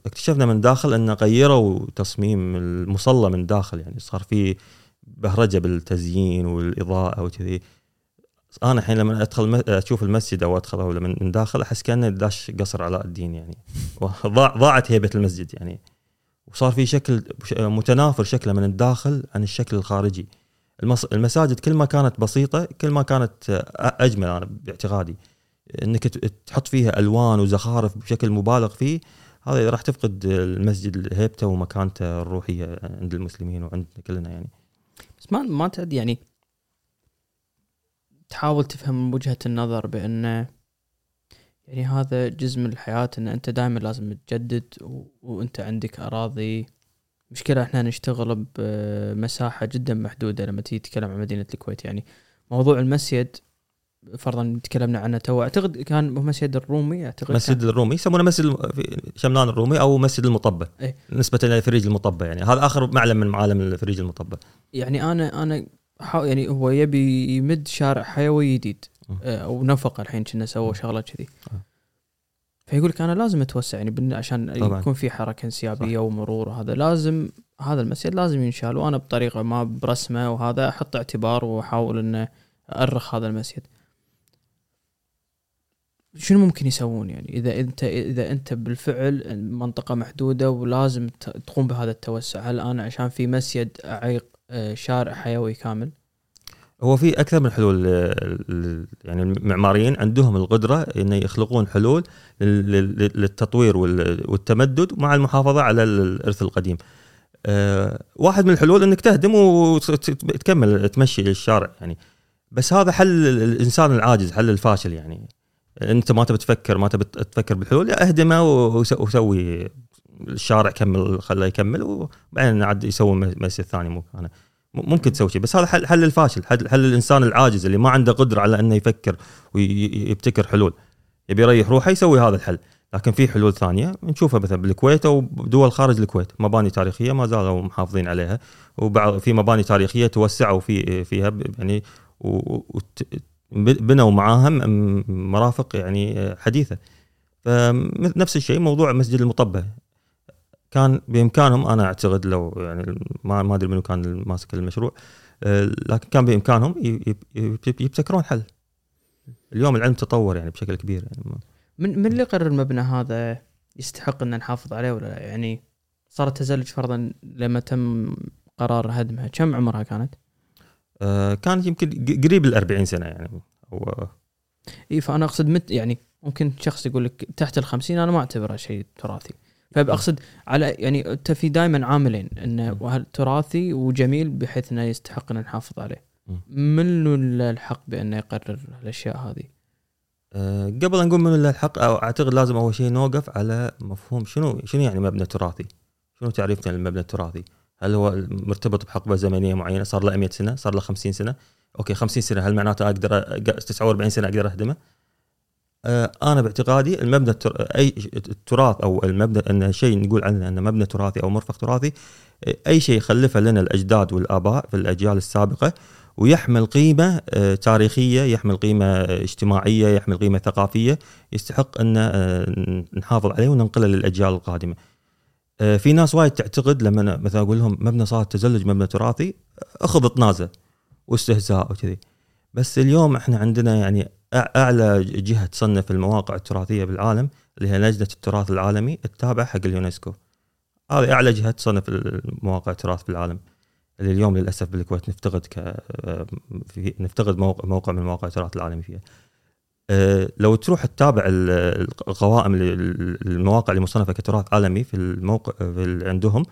اكتشفنا من داخل إنه غيروا تصميم المصلى من داخل يعني صار في بهرجة بالتزيين والإضاءة وكذي. أنا الحين لما أدخل أشوف المسجد أو ادخل أو من داخل أحس كأنه داش قصر علاء الدين يعني. ضاع ضاعت هيبه المسجد يعني. وصار في شكل متنافر شكله من الداخل عن الشكل الخارجي. المساجد كل ما كانت بسيطة كل ما كانت أجمل أنا باعتقادي. إنك تحط فيها ألوان وزخارف بشكل مبالغ فيه هذا راح تفقد المسجد هيبته ومكانته الروحية عند المسلمين وعندنا كلنا يعني. بس ما ما تعد يعني تحاول تفهم وجهة النظر بأن يعني هذا جزء من الحياة إن أنت دائما لازم تجدد و... وأنت عندك أراضي. مشكلة إحنا نشتغل بمساحه جدا محدودة لما تيجي تتكلم عن مدينة الكويت. يعني موضوع المسجد فرضا تكلمنا عنه تو أعتقد كان مسجد الرومي أعتقد مسجد الرومي يسمونه مسجد شملان الرومي أو مسجد المطبة. إيه؟ نسبة إلى فريج المطبة يعني. هذا آخر معلم من معالم الفريج المطبة. يعني أنا أنا يعني هو يبي يمد شارع حيوي جديد. آه، أو نفق الحين كنا سووا شغلة كذي. آه. فيقول لك أنا لازم أتوسع يعني عشان طبعا. يكون في حركة انسيابية ومرور وهذا. لازم هذا المسجد لازم ينشال وأنا بطريقة ما برسمة وهذا أحط اعتبار وأحاول انه أرخ هذا المسجد شنو ممكن يسوون يعني؟ إذا أنت إذا أنت بالفعل منطقة محدودة ولازم تقوم بهذا التوسع. هل أنا عشان في مسجد أعيق شارع حيوي كامل. هو في أكثر من حلول يعني المعماريين عندهم القدرة إن يخلقون حلول للتطوير والتمدد مع المحافظة على الإرث القديم. آه، واحد من الحلول إنك تهدم وتكمل تمشي الشارع يعني. بس هذا حل الإنسان العاجز حل الفاشل يعني. أنت ما تبي تفكر ما تبي تفكر بالحلول أهدمه وسوي الشارع كمل خله يكمل وبعدين عاد يسوي مسجد ثاني مو أنا ممكن تسوي شيء بس هذا حل حل الفاشل حل, حل الإنسان العاجز اللي ما عنده قدرة على إنه يفكر ويبتكر حلول. يبي يريح روحه يسوي هذا الحل. لكن في حلول ثانية نشوفها مثلا بالكويت أو بدول خارج الكويت مباني تاريخية ما زالوا محافظين عليها وبعض في مباني تاريخية توسعوا في فيها يعني بنوا معاها مرافق يعني حديثة. فنفس الشيء موضوع مسجد المطبة. كان بإمكانهم أنا أعتقد لو يعني ما أدري منو كان ماسك المشروع آه، لكن كان بإمكانهم يبتكرون حل. اليوم العلم تطور يعني بشكل كبير يعني. من من اللي قرر المبنى هذا يستحق إن نحافظ عليه ولا لا؟ يعني صارت تزلج فرضا لما تم قرار هدمها كم عمرها كانت؟ آه كانت يمكن قريب ال 40 سنة يعني. هو إي فأنا أقصد مت يعني ممكن شخص يقول لك تحت ال 50 أنا ما أعتبرها شيء تراثي. فبقصد على يعني أنت في دائما عاملين انه تراثي وجميل بحيث إنه يستحق ان نحافظ عليه من له الحق بإنه يقرر الأشياء هذه؟ أه قبل نقول من له الحق أعتقد لازم أول شيء نوقف على مفهوم شنو شنو يعني مبنى تراثي؟ شنو تعريفتنا للمبنى التراثي؟ هل هو مرتبط بحقبة زمنية معينة صار له 100 سنة صار له 50 سنة أوكي 50 سنة هل معناته أقدر 49 سنة أقدر أهدمه أنا باعتقادي المبنى أي التراث أو المبنى إن شيء نقول عنه انه مبنى تراثي أو مرفق تراثي أي شيء خلفه لنا الأجداد والآباء في الأجيال السابقة ويحمل قيمة آه، تاريخية يحمل قيمة اجتماعية يحمل قيمة ثقافية يستحق إن آه، نحافظ عليه وننقله للأجيال القادمة. في ناس وايد تعتقد لما مثلا أقول لهم مبنى صار تزلج مبنى تراثي أخذ طنازة واستهزاء وكذي. بس اليوم إحنا عندنا يعني أعلى جهة تصنف المواقع التراثية بالعالم اللي هي لجنة التراث العالمي التابعة حق اليونسكو. هذه أعلى جهة تصنف المواقع التراث بالعالم. اللي اليوم للأسف بالكويت نفتقد ك نفتقد موقع, من مواقع التراث العالمي فيها. أه، لو تروح تتابع القوائم المواقع اللي مصنفة كتراث عالمي في الموقع في عندهم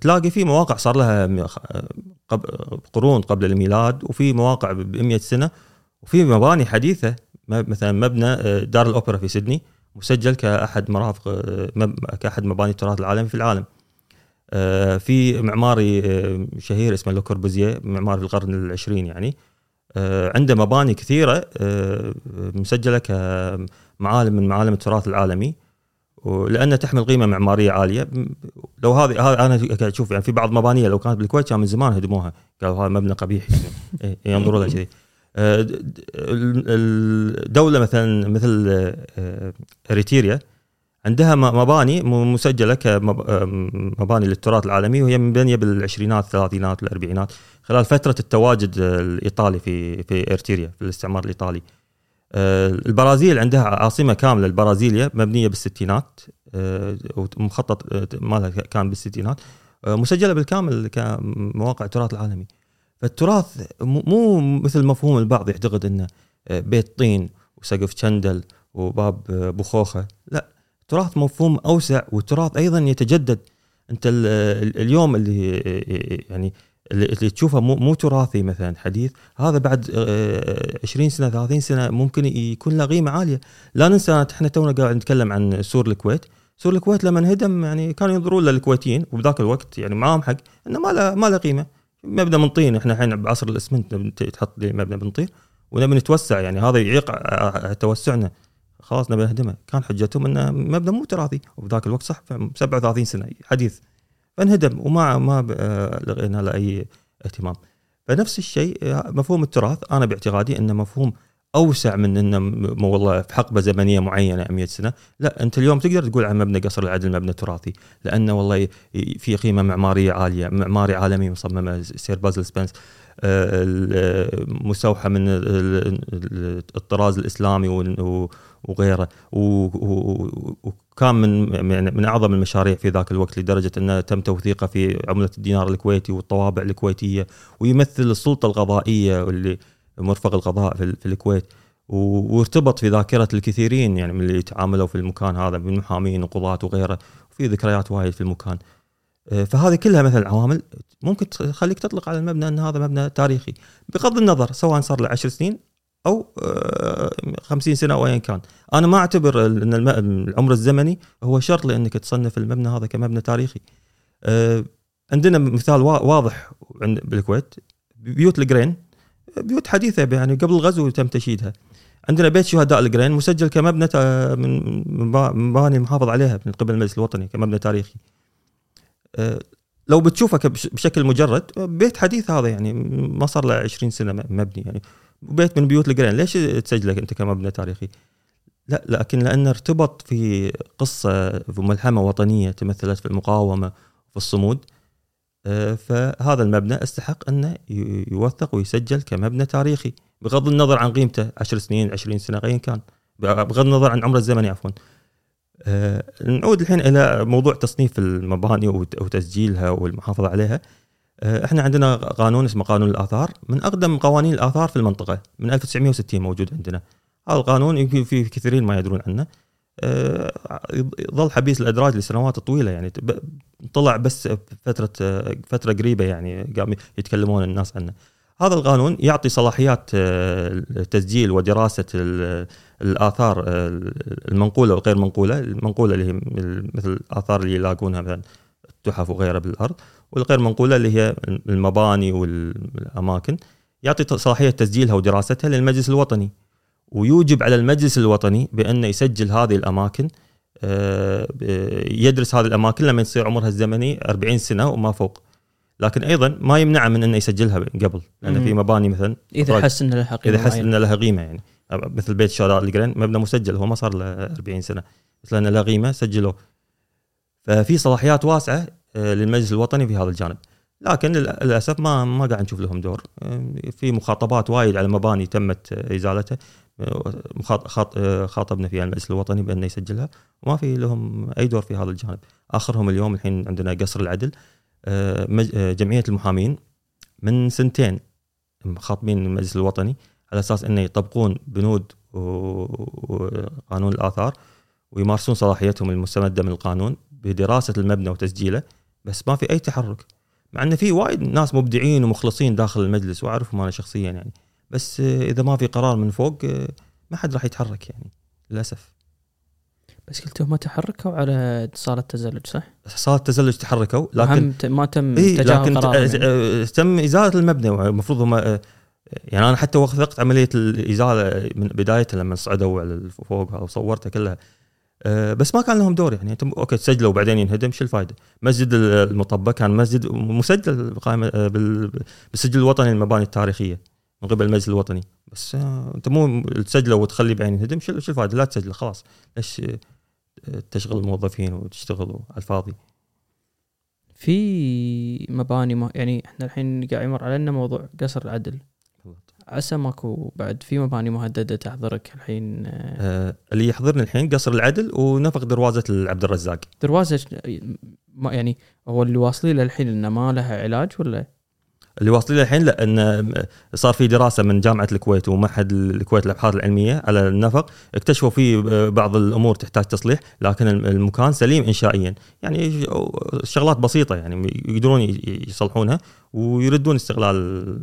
تلاقي في مواقع صار لها قرون قبل الميلاد وفي مواقع ب 100 سنة وفي مباني حديثة مثلا مبنى آه، دار الأوبرا في سيدني مسجل كأحد مرافق آه، كأحد مباني التراث العالمي في العالم. آه، في معماري شهير اسمه لوكوربوزيه معماري في القرن العشرين يعني. عنده مباني كثيرة مسجلة كمعالم من معالم التراث العالمي. ولأنها تحمل قيمة معمارية عالية. لو هذه أنا أشوف يعني في بعض مبانيه لو كانت بالكويت كان من زمان هدموها. قالوا هذا مبنى قبيح. يعني ينظروا له كذي. الدولة مثلا مثل آه، إريتريا عندها مباني مسجلة كمباني للتراث العالمي وهي مبنيه بالعشرينات الثلاثينات والاربعينات خلال فترة التواجد الإيطالي في في ارتيريا في الاستعمار الإيطالي. آه، البرازيل عندها عاصمة كاملة البرازيليا مبنية بالستينات آه، ومخطط آه، مالها كان بالستينات. آه، مسجلة بالكامل كمواقع التراث العالمي. فالتراث مو- مثل مفهوم البعض يعتقد إنه آه، بيت طين وسقف شندل وباب آه، بخوخة. لا التراث مفهوم أوسع والتراث أيضا يتجدد. أنت ال- ال- اليوم اللي آه، يعني اللي تشوفه مو, مو تراثي مثلا حديث هذا بعد آه، 20 سنة 30 سنة ممكن يكون له قيمة عالية. لا ننسى إحنا تونا قاعد نتكلم عن سور الكويت. سور الكويت لما انهدم يعني كانوا ينظرون للكويتيين وبذاك الوقت يعني معاهم حق إنه ما له ما له قيمة. مبنى من طين إحنا الحين بعصر الإسمنت تحط لي مبنى من طين ونبي نتوسع يعني هذا يعيق توسعنا. خلاص نبي نهدمه. كان حجتهم إنه مبنى مو تراثي وبذاك الوقت صح 37 سنة حديث. فانهدم وما ما لغينا له أي اهتمام. فنفس الشيء آه، مفهوم التراث أنا باعتقادي انه مفهوم أوسع من إنه والله في حقبة زمنية معينة 100 سنة. لا أنت اليوم تقدر تقول عن مبنى قصر العدل مبنى تراثي لأنه والله في قيمة معمارية عالية معماري عالمي مصممة. سير بازل سبنس آه، آه، مستوحى من ال- ال- الطراز الإسلامي وغيره. وكان من من من أعظم المشاريع في ذاك الوقت لدرجة أنه تم توثيقه في عملة الدينار الكويتي والطوابع الكويتية ويمثل السلطة القضائية واللي مرفق القضاء في, ال- في الكويت. وارتبط في ذاكرة الكثيرين يعني من اللي يتعاملوا في المكان هذا من محامين وقضاة وغيره وفي ذكريات وايد في المكان. آه، فهذه كلها مثلا عوامل ممكن تخليك تطلق على المبنى إن هذا مبنى تاريخي. بغض النظر سواء صار له 10 سنين أو آه، 50 سنة أو ايا كان. أنا ما أعتبر إن العمر الزمني هو شرط لأنك تصنف المبنى هذا كمبنى تاريخي. آه، عندنا مثال وا- واضح بالكويت. بيوت القرين بيوت حديثة يعني قبل الغزو تم تشييدها. عندنا بيت شهداء القرين مسجل كمبنى من من با- مباني المحافظ عليها من قبل المجلس الوطني كمبنى تاريخي. آه، لو بتشوفه بشكل مجرد بيت حديث هذا يعني ما صار له 20 سنة مبني يعني. بيت من بيوت الجرين ليش تسجله أنت كمبنى تاريخي؟ لا لكن لأنه ارتبط في قصة في ملحمة وطنية تمثلت في المقاومة في الصمود. فهذا المبنى استحق أنه يوثق ويسجل كمبنى تاريخي بغض النظر عن قيمته 10 سنين 20 سنة ايا كان. بغض النظر عن عمره الزمني عفوا. آه، نعود الحين إلى موضوع تصنيف المباني وت- وتسجيلها والمحافظة عليها. آه، إحنا عندنا قانون اسمه قانون الآثار. من أقدم قوانين الآثار في المنطقة من 1960 موجود عندنا. هذا القانون يمكن في كثيرين ما يدرون عنه. آه، يظل حبيس الأدراج لسنوات طويلة يعني. طلع بس فترة آه، فترة قريبة يعني قام يتكلمون الناس عنه. هذا القانون يعطي صلاحيات آه، تسجيل ودراسة ال- الآثار المنقولة والغير منقولة. المنقولة اللي هي مثل الاثار اللي يلاقونها مثلا التحف وغيرها بالأرض والغير منقولة اللي هي المباني والأماكن. يعطي صلاحية تسجيلها ودراستها للمجلس الوطني. ويوجب على المجلس الوطني بأنه يسجل هذه الأماكن آه، يدرس هذه الأماكن لما يصير عمرها الزمني 40 سنة وما فوق. لكن أيضا ما يمنعه من أنه يسجلها قبل لأن. في مباني مثلا إذا حس ان لها قيمة إذا حس. ان لها قيمة يعني. مثل بيت الشهداء الجرين مبنى مسجل هو ما صار له 40 سنة بس لأنه له قيمة سجلوه. ففي صلاحيات واسعة آه، للمجلس الوطني في هذا الجانب. لكن لل- للأسف ما ما قاعد نشوف لهم دور. آه، في مخاطبات وايد على مباني تمت ازالتها خاطبنا فيها المجلس الوطني بانه يسجلها وما في لهم أي دور في هذا الجانب. آخرهم اليوم الحين عندنا قصر العدل. آه، آه، جمعية المحامين من سنتين خاطبين المجلس الوطني على أساس انه يطبقون بنود وقانون الآثار ويمارسون صلاحيتهم المستمدة من القانون بدراسة المبنى وتسجيله بس ما في أي تحرك. مع انه في وايد ناس مبدعين ومخلصين داخل المجلس وأعرفهم أنا شخصيا يعني. بس إذا ما في قرار من فوق ما حد راح يتحرك يعني للأسف بس قلتوا ما تحركوا على صالة التزلج صح؟ صار التزلج تحركوا لكن ما تم تجاهل لكن يعني. آه، تم إزالة المبنى المفروض هم آه، يعني أنا حتى وثقت عملية الإزالة من بدايتها لما صعدوا على فوق وصورتها كلها آه، بس ما كان لهم دور يعني أنتم أوكي تسجلوا وبعدين ينهدم شو الفائده؟ مسجد المطبة كان مسجد مسجل بالقائمه بال- بالسجل الوطني للمباني التاريخية من قبل المجلس الوطني. بس آه، انت مو تسجله وتخلي بعدين ينهدم شو الفائدة؟ لا تسجله خلاص. ليش آه، تشغل الموظفين وتشتغلوا على الفاضي؟ في مباني ما يعني إحنا الحين قاعد يمر علينا موضوع قصر العدل. عسى ماكو بعد في مباني مهددة تحضرك الحين آه، آه اللي يحضرني الحين قصر العدل ونفق دروازة عبد الرزاق. دروازة ما يعني هو اللي واصلين له الحين إنه ما لها علاج ولا؟ اللي واصلين الحين لأن صار في دراسة من جامعة الكويت ومعهد الكويت للأبحاث العلمية على النفق اكتشفوا فيه بعض الأمور تحتاج تصليح لكن المكان سليم انشائيا. يعني شغلات بسيطة يعني يقدرون يصلحونها ويردون استغلال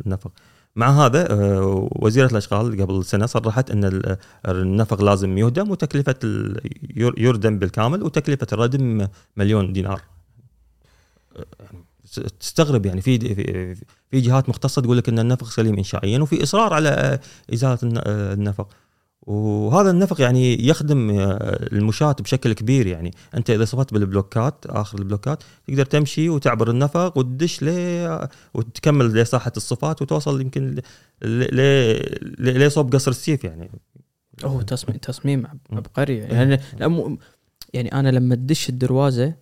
النفق. مع هذا آه، وزيرة الأشغال قبل سنة صرحت أن النفق لازم يهدم وتكلفة يردم بالكامل وتكلفة الردم مليون دينار. يعني تستغرب يعني في في جهات مختصة تقول لك إن النفق سليم انشائيا وفي إصرار على إزالة النفق. وهذا النفق يعني يخدم المشاة بشكل كبير يعني. أنت إذا صفت بالبلوكات آخر البلوكات تقدر تمشي وتعبر النفق وتدش ل وتكمل لساحة الصفات وتوصل يمكن ل صوب قصر السيف يعني. أوه تصميم تصميم عبقري يعني. يعني أنا لما تدش الدروازة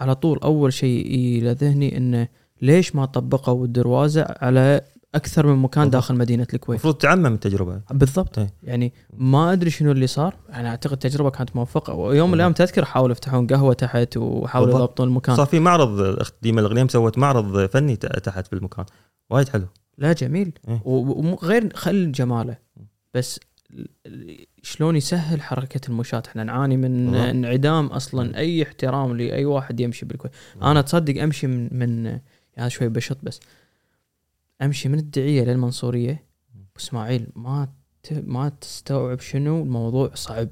على طول أول شيء إلى ذهني إنه ليش ما طبقوا الدروازة على أكثر من مكان داخل مدينة الكويت؟ المفروض تعمم التجربة. بالضبط. أي. يعني ما أدري شنو اللي صار. أنا أعتقد التجربه كانت موفقة. ويوم من الأيام تذكر حاولوا يفتحون قهوة تحت وحاولوا يضبطون المكان. صار في معرض أخت ديما الغنيم سوت معرض فني تحت في المكان وايد حلو. لا جميل. إيه؟ وغير خل جماله بس شلون يسهل حركة المشاة؟ إحنا نعاني من. انعدام أصلا. أي احترام لأي واحد يمشي بالكويت. أنا تصدق أمشي من من يعني شوي بشط بس. أمشي من الدعية للمنصوريه إسماعيل ما ما تستوعب شنو الموضوع صعب.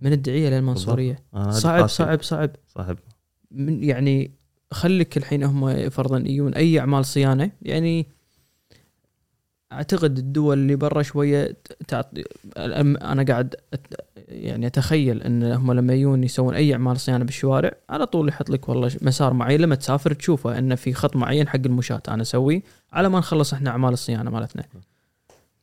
من الدعية للمنصوريه صعب صعب صعب. صعب. من يعني خليك الحين هم فرضا يجون أي أعمال صيانة. يعني أعتقد الدول اللي برا شوية تعطي أنا قاعد يعني أتخيل إن هم لما يجون يسوون أي أعمال صيانة بالشوارع على طول يحط لك والله مسار معين. لما تسافر تشوفه انه في خط معين حق المشاة أنا أسويه على ما نخلص إحنا أعمال الصيانة مالتنا.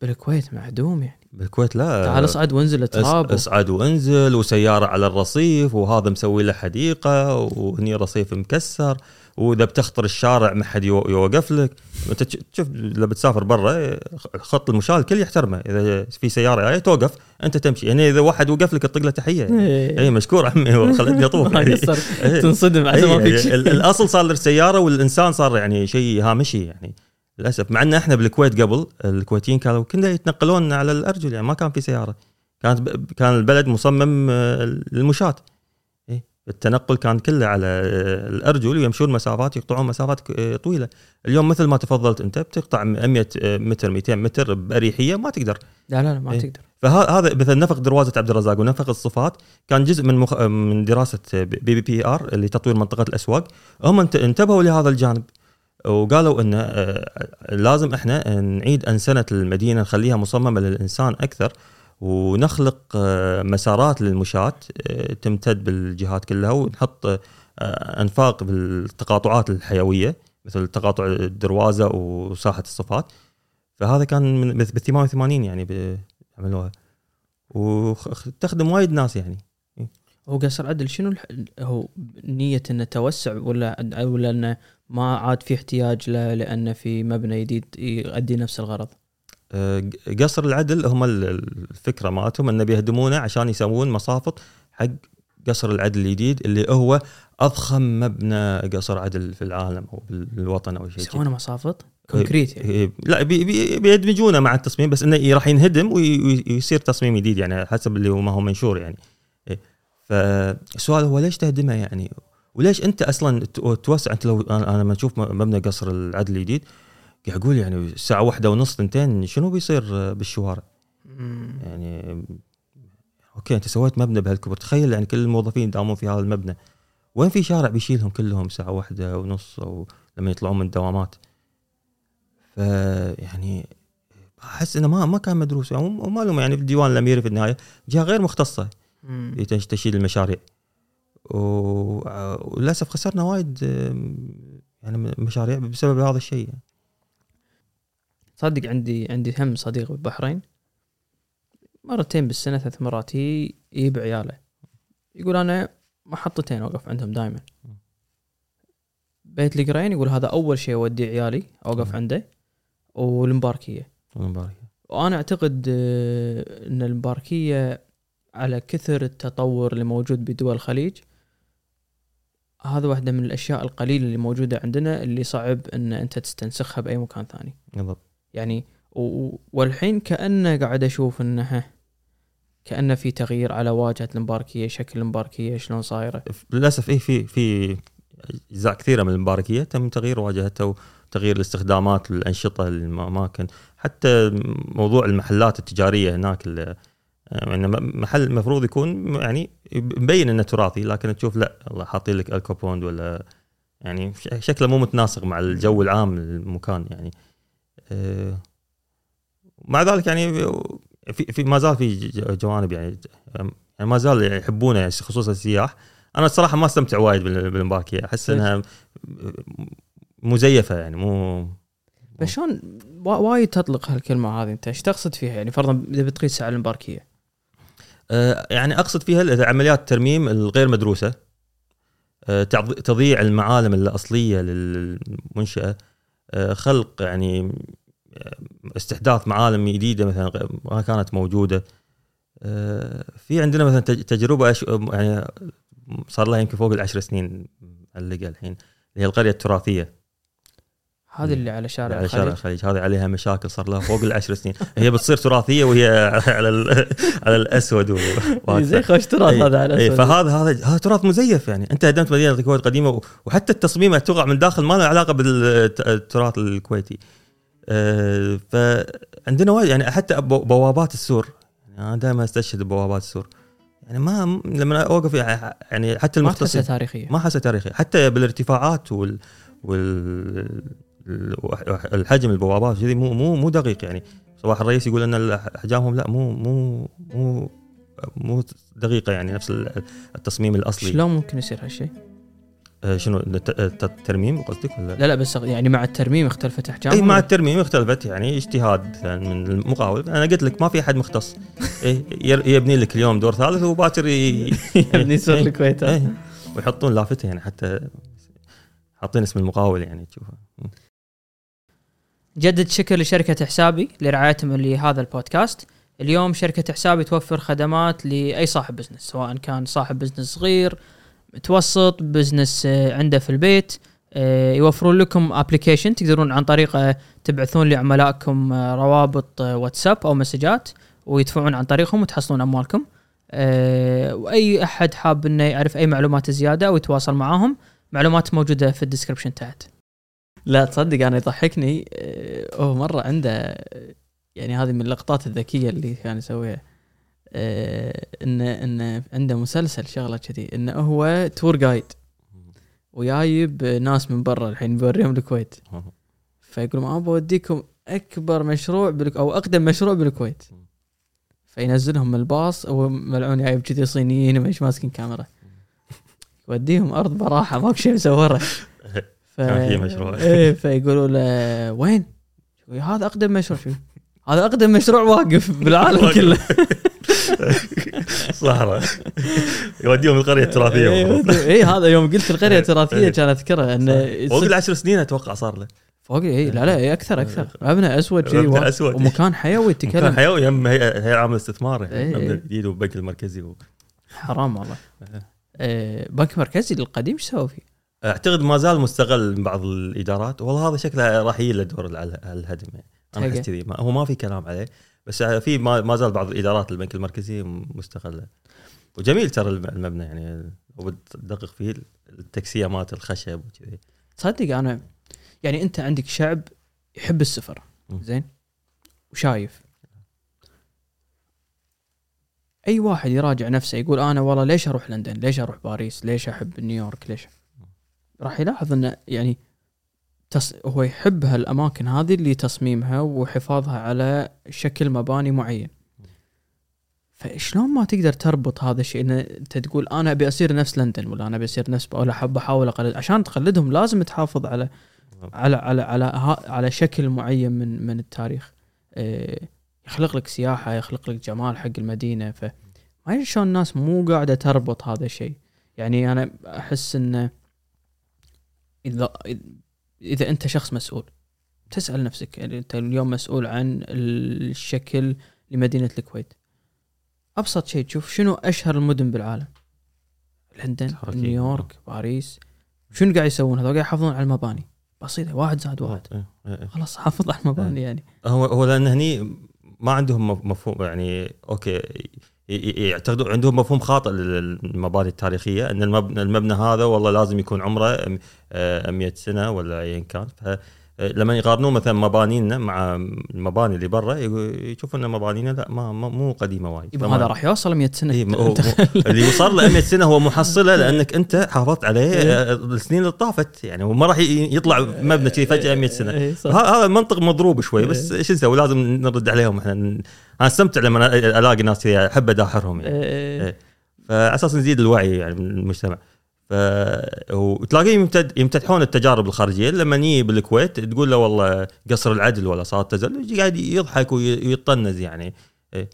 بالكويت معدوم يعني. بالكويت لا. تعال اصعد وانزل تراب أصعد وانزل وسيارة على الرصيف وهذا مسوي له حديقة وهني رصيف مكسر. وإذا بتخطر الشارع ما حد يوقف لك أنت تشوف لما بتسافر برا خط المشاة الكل يحترمه. إذا في سيارة جاية توقف أنت تمشي. يعني إذا واحد وقف لك تطق له تحية. يعني. اي إيه، مشكور عمي خلتني اطوف يعني. إيه. تنصدم على ما فيك. الأصل صار السياره والإنسان صار يعني شيء هامشي يعني. للأسف. مع إن إحنا بالكويت قبل الكويتيين كانوا كنا يتنقلون على الأرجل يعني ما كان في سيارة. كانت كان البلد مصمم آه، للمشاة. التنقل كان كله على الأرجل ويمشون مسافات يقطعون مسافات طويلة. اليوم مثل ما تفضلت أنت بتقطع 100 متر 200 متر بأريحية ما تقدر. لا لا, لا ما إيه. تقدر. فهذا مثل نفق دروازة عبد الرزاق ونفق الصفات. كان جزء من مخ... من دراسة BBPR اللي تطوير منطقة الأسواق. هم انتبهوا لهذا الجانب وقالوا إنه آه، لازم إحنا نعيد انسنه المدينة نخليها مصممة للإنسان أكثر. ونخلق آه، مسارات للمشاة آه، تمتد بالجهات كلها ونحط آه، أنفاق بالتقاطعات الحيوية مثل تقاطع الدروازة وساحة الصفات. فهذا كان من بال 88 يعني عملوها وتخدم وايد ناس يعني. هو قصر عدل شنو هو نية إنه توسع ولا ولا إنه ما عاد في احتياج له لأنه في مبنى جديد يؤدي نفس الغرض؟ آه، قصر العدل هم الفكرة مالتهم إنه بيهدمونه عشان يسوون مصافط حق قصر العدل الجديد اللي هو أضخم مبنى قصر عدل في العالم أو بالوطن أو شيء يسوونه مصافط؟ Concrete يعني. إيه، لا بي بي بيدمجونه مع التصميم بس إنه راح ينهدم ويصير تصميم جديد يعني حسب اللي هو ما هو منشور يعني. إيه، فالسؤال هو ليش تهدمه يعني؟ وليش أنت أصلا توسع؟ أنت لو أنا لما أشوف مبنى قصر العدل الجديد أقول يعني الساعة واحدة ونص ثنتين شنو بيصير بالشوارع؟ يعني okay أنت سويت مبنى بهالكبر. تخيل يعني كل الموظفين يداومون في هذا المبنى. وين في شارع بيشيلهم كلهم ساعه واحدة ونص أو لما يطلعون من الدوامات؟ ف يعني أحس إنه ما ما كان مدروس. يعني وما لهم يعني في الديوان الأميري في النهاية. جهه غير مختصة. في تشييد المشاريع. وللاسف خسرنا وايد يعني مشاريع بسبب هذا الشيء. يعني. صدق عندي عندي هم صديق بالبحرين. مرتين بالسنة ثلاث مرات يجيب عياله. يقول أنا محطتين أوقف عندهم دائما بيت القرين يقول هذا أول شيء أودي عيالي أوقف عنده والمباركية. المباركيه وأنا أعتقد آه، إن المباركية على كثر التطور اللي موجود بدول الخليج هذا واحدة من الأشياء القليلة اللي موجودة عندنا اللي صعب أن أنت تستنسخها بأي مكان ثاني. بالضبط. يعني والحين كأنه قاعد أشوف أنها كأنه في تغيير على واجهة المباركية شكل المباركية شلون صايرة. للأسف إيه في في أجزاء كثيرة من المباركيه تم تغيير واجهتها وتغيير الاستخدامات الانشطه الاماكن حتى موضوع المحلات التجارية هناك يعني محل المفروض يكون يعني مبين إنه تراثي لكن تشوف لا والله حاطين لك الكوبوند ولا يعني شكله مو متناسق مع الجو العام للمكان يعني مع ذلك يعني في في ما زال في جوانب يعني يعني ما زال يحبونه يعني خصوصا السياح. أنا الصراحة ما استمتع وايد بال- بالمباركيه أحس؟ إنها مزيفة يعني مو بس شلون وا- وايد تطلق هالكلمة هذه أنت إيش تقصد فيها يعني؟ فرضا إذا بتقيس على المباركية آه، يعني أقصد فيها عمليات الترميم الغير مدروسة. آه، تعض- تضييع المعالم الأصلية للمنشأة. آه، خلق يعني آه، استحداث معالم جديدة مثلا ما كانت موجودة. آه، في عندنا مثلا تج- تجربة يعني صار لها يمكن فوق العشر سنين معلقه الحين اللي هي القرية التراثية. هذه اللي على شارع على شارع الخليج. هذه عليها مشاكل صار لها فوق العشر سنين. هي بتصير تراثية وهي على ال- على الأسود. زي خوش تراث هذا على إي، أسود. فهذا هذا هذا تراث مزيف يعني. انت هدمت مدينة الكويت القديمه و- وحتى التصميم تقع من داخل ما له علاقة بالتراث الكويتي. آه، فعندنا وايد يعني حتى بو- بوابات السور. يعني أنا دائما أستشهد ببوابات السور. يعني ما لما أوقف يعني حتى ما تحسها المختصين تاريخية. ما حاسه تاريخي حتى بالارتفاعات وال وال الحجم البوابات كذي مو مو مو دقيق يعني صباح الرئيس يقول إن احجامهم لا مو مو مو مو دقيقة يعني نفس التصميم الأصلي شلون ممكن يصير هالشيء؟ آه، شنو الت- الترميم قصدك ولا لا لا بس يعني مع الترميم اختلفت احجامها إي مع الترميم اختلفت يعني اجتهاد من المقاول أنا قلت لك ما في أحد مختص إيه يبني لك اليوم دور ثالث وباكر ي- يعني يصير إيه. الكويت؟ إيه. ويحطون لافتة يعني حتى حاطين اسم المقاول يعني تشوفه جدد شكر لشركة حسابي لرعايتهم لهذا البودكاست. اليوم شركة حسابي توفر خدمات لأي صاحب بزنس سواء كان صاحب بزنس صغير متوسط business آه، عنده في البيت. آه، يوفرون لكم application تقدرون عن طريقه تبعثون لعملائكم آه، روابط آه، واتساب أو مسجات ويدفعون عن طريقهم وتحصلون أموالكم. آه، وأي أحد حاب إنه يعرف أي معلومات زيادة أو يتواصل معاهم معلومات موجودة في ال description تحت. لا تصدق أنا يضحكني آه، هو مرة عنده آه، يعني هذه من اللقطات الذكية اللي كان يسويها آه، انه انه عنده مسلسل شغلة كذي انه هو تور جايد وجايب ناس من برا الحين بوريهم الكويت. فيقول ما بوديكم أكبر مشروع بالك أو أقدم مشروع بالكويت. فينزلهم من الباص هو ملعون جايب كذي صينيين ومش ماسكين كاميرا. يوديهم أرض براحة ماكو شيء مسوره ف... كان في مشروع. إيه فيقولوا له وين؟ هذا أقدم مشروع شو هذا أقدم مشروع واقف بالعالم كله صحراء يوديهم القرية التراثية اي إيه، هذا يوم قلت القرية التراثية إيه. كان اذكرها إنه فوق العشر سنين أتوقع صار له فوق اي لا لا إيه أكثر أكثر مبنى أسود كذي مبنى أسود. ومكان حيوي تكلم حيوي يم عامه الاستثمار إيه. يعني المبنى الجديد والبنك المركزي و... حرام والله آه، بنك مركزي القديم إيش سووا فيه؟ أعتقد ما زال مستغل من بعض الإدارات والله هذا شكله راح يجي له دور على الهدم. يعني أنا. أحس كذي. هو ما في كلام عليه بس في ما, زال بعض الإدارات البنك المركزي مستغلة. وجميل ترى الم- المبنى يعني وبتدقق فيه التكسيه مالت الخشب وكذي. تصدق أنا يعني أنت عندك شعب يحب السفر. زين؟ وشايف. أي واحد يراجع نفسه يقول أنا والله ليش أروح لندن؟ ليش أروح باريس؟ ليش أحب نيويورك؟ ليش؟ راح يلاحظ إنه يعني تص... هو يحب هالأماكن هذه اللي تصميمها وحفاظها على شكل مباني معين. فشلون ما تقدر تربط هذا الشيء؟ إن أنت تقول أنا أبي أصير نفس لندن ولا أنا أبي أصير نفس ولا احب أحاول أقلد. عشان تقلدهم لازم تحافظ على على على على ها- على شكل معين من من التاريخ. إيه، يخلق لك سياحة يخلق لك جمال حق المدينة. ف ما شلون الناس مو قاعدة تربط هذا الشيء. يعني أنا أحس إنه اذا إذا أنت شخص مسؤول تسأل نفسك يعني أنت اليوم مسؤول عن الشكل لمدينة الكويت. أبسط شيء تشوف شنو أشهر المدن بالعالم. لندن. نيويورك باريس. شنو قاعد يسوون؟ هذول قاعد يحافظون على المباني. بسيطة واحد زائد واحد إيه، إيه، إيه. خلاص حافظ على المباني يعني. هو هو لأن هني ما عندهم مف- مفهوم يعني okay يعتقدوا عندهم مفهوم خاطئ للمباني التاريخية إن المبنى, المبنى هذا والله لازم يكون عمره أم- آه، 100 سنة ولا ايا كان. فلما يقارنون مثلا مبانينا مع المباني اللي برا يشوفون إن مبانينا لا ما مو قديمة وايد. هذا راح يوصل 100 سنة. إيه، اللي وصل له 100 سنة هو محصله لأنك أنت حافظت عليه آه، السنين اللي طافت يعني وما راح يطلع مبنى كذي فجأة 100 سنة. إيه، هذا منطق مضروب شوي بس شو نسوي؟ لازم نرد عليهم إحنا. أنا استمتع لما ألاقي ناس كذي أحب اداحرهم يعني. إيه، إيه. فعلى أساس نزيد الوعي يعني من المجتمع. ف وتلاقيهم يمتد يمتدحون التجارب الخارجية. لما نيجي بالكويت تقول له والله قصر العدل ولا صار تزلج يجي قاعد يضحك وي- ويطنز يعني. إيه.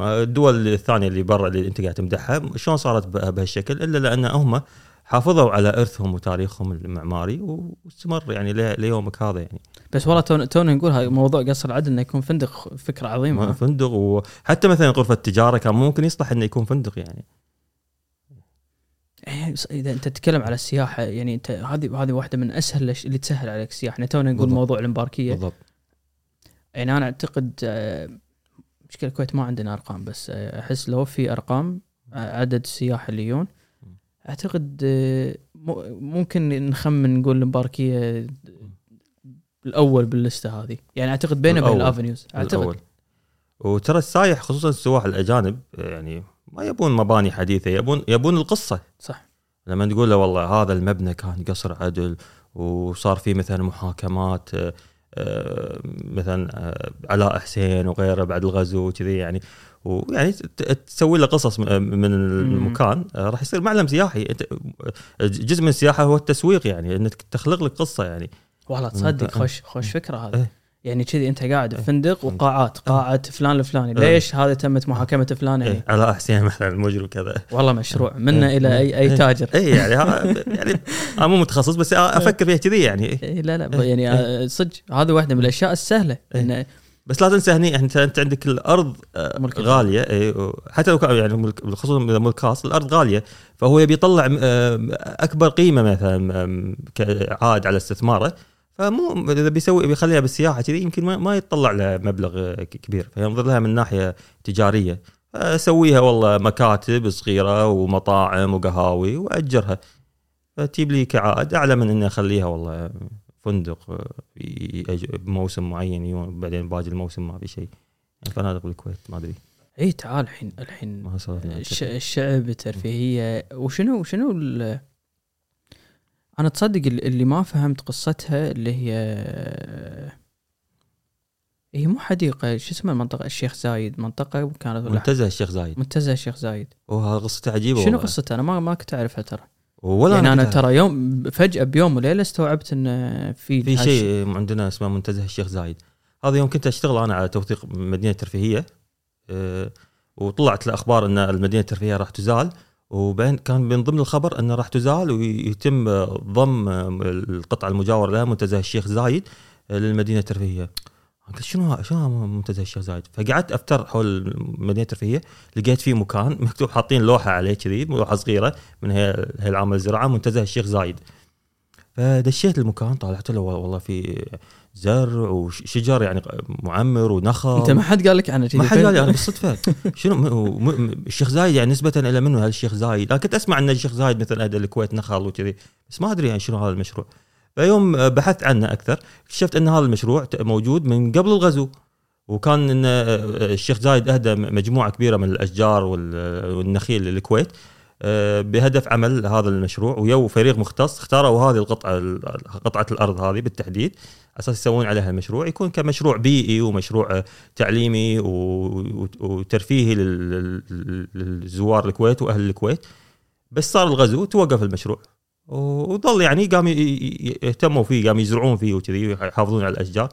الدول الثانية اللي برا اللي أنت قاعد تمدحها شلون صارت به- بهالشكل؟ إلا لأن هم حافظوا على إرثهم وتاريخهم المعماري واستمر يعني لي- ليومك هذا يعني. بس والله تونا تونا نقول هاي موضوع قصر العدل إنه يكون فندق فكرة عظيمة. فندق وحتى مثلا غرفة تجارة كان ممكن يصلح إنه يكون فندق يعني. إذا أنت تتكلم على السياحة يعني أنت هذه هذه واحدة من أسهل اللي تسهل عليك السياحة إحنا تونا نقول. موضوع المباركيه بالضبط يعني أنا أعتقد آه، مشكلة الكويت ما عندنا أرقام بس آه، أحس لو في أرقام آه، عدد السياح اللي يجون اعتقد ممكن نخمن نقول المباركيه الأول باللستة هذه يعني أعتقد بينه وبين. الأفنيوز أعتقد الأول. وترى السايح خصوصا السواح الأجانب يعني ما يبون مباني حديثة يبون يبون القصة. صح. لما تقول له والله هذا المبنى كان قصر عدل وصار فيه مثلا محاكمات آه، آه، مثلا آه، علاء حسين وغيره بعد الغزو وكذي يعني ويعني تسوي له قصص من المكان راح يصير معلم سياحي. جزء من السياحة هو التسويق يعني إنك تخلق لك قصة يعني. والله تصدق خوش خوش فكرة هذه. إيه. يعني كذي انت قاعد إيه. بفندق وقاعات قاعه فلان الفلاني إيه. ليش هذا تمت محاكمة فلان؟ يعني إيه، علاء حسين مثلا المجرم كذا والله مشروع منا إيه. إلى اي أي إيه. تاجر. اي يعني يعني أنا مو متخصص بس أفكر فيها كذي يعني. إيه لا لا يعني آه، صدق هذه واحدة من الأشياء السهلة. إيه. إنه بس لا تنسى هني انت أنت عندك الأرض آه، ملك غالية إي، حتى لو كان يعني خصوصا إذا ملك خاص الأرض غالية فهو يبي يطلع آه، أكبر قيمة مثلا كعائد على استثماره. فمو إذا بيسوي بيخليها بالسياحة كذي يمكن ما, ما يتطلع لمبلغ آه، ك- كبير فينظر لها من ناحية تجارية. اسويها والله مكاتب صغيرة ومطاعم وقهاوي وأجرها. فتجيب لي كعائد أعلى من إني أخليها والله فندق آه، بموسم معين بعدين باقي الموسم ما في شيء. يعني فنادق بالكويت ما أدري. إي تعال الحين الحين الشعب الترفيهية. وشنو شنو أنا تصدق ال- اللي ما فهمت قصتها اللي هي هي مو حديقة شو اسمها المنطقة؟ الشيخ زايد منطقة كانت منتزه الشيخ زايد. منتزه الشيخ زايد. وهذا قصته عجيبة شنو. قصتها أنا ما ما كنت أعرفها ترى. ولا يعني أنا كنت ترى يوم فجأة بيوم وليلة استوعبت إن في في. شيء عندنا اسمه منتزه الشيخ زايد. هذا يوم كنت أشتغل أنا على توثيق مدينة ترفيهية أه، وطلعت الأخبار إن المدينة الترفيهية راح تزال. وبين كان من ضمن الخبر أنه راح تزال ويتم ضم القطعه المجاورة لها منتزه الشيخ زايد للمدينة الترفيهية. قلت شنو شنو منتزه الشيخ زايد؟ فقعدت أفتر حول المدينة الترفيهية لقيت فيه مكان مكتوب حاطين لوحة عليه كذي لوحة صغيرة من هي العامه الزراعه منتزه الشيخ زايد. فدشيت المكان طالعت له والله في زرع وشجر يعني معمر ونخل. أنت ما حد قال لك عنه ما حد قال لي أنا بالصدفه شنو الشيخ زايد يعني نسبة إلى منه هالشيخ زايد. أنا كنت اسمع إن الشيخ زايد مثلا اهدى الكويت نخل وكذي بس ما أدري يعني شنو هذا المشروع. فيوم بحثت عنه أكثر اكتشفت إن هذا المشروع موجود من قبل الغزو. وكان إن الشيخ زايد أهدى مجموعة كبيرة من الأشجار وال- والنخيل للكويت. آه، بهدف عمل هذا المشروع ويو فريق مختص اختاروا هذه القطعة قطعة الأرض هذه بالتحديد أساس يسوون عليها المشروع. يكون كمشروع بيئي ومشروع تعليمي وترفيهي لل- لل- للزوار الكويت وأهل الكويت. بس صار الغزو توقف المشروع. وظل يعني قام يهتموا فيه قام يزرعون فيه وكذي يحافظون على الأشجار.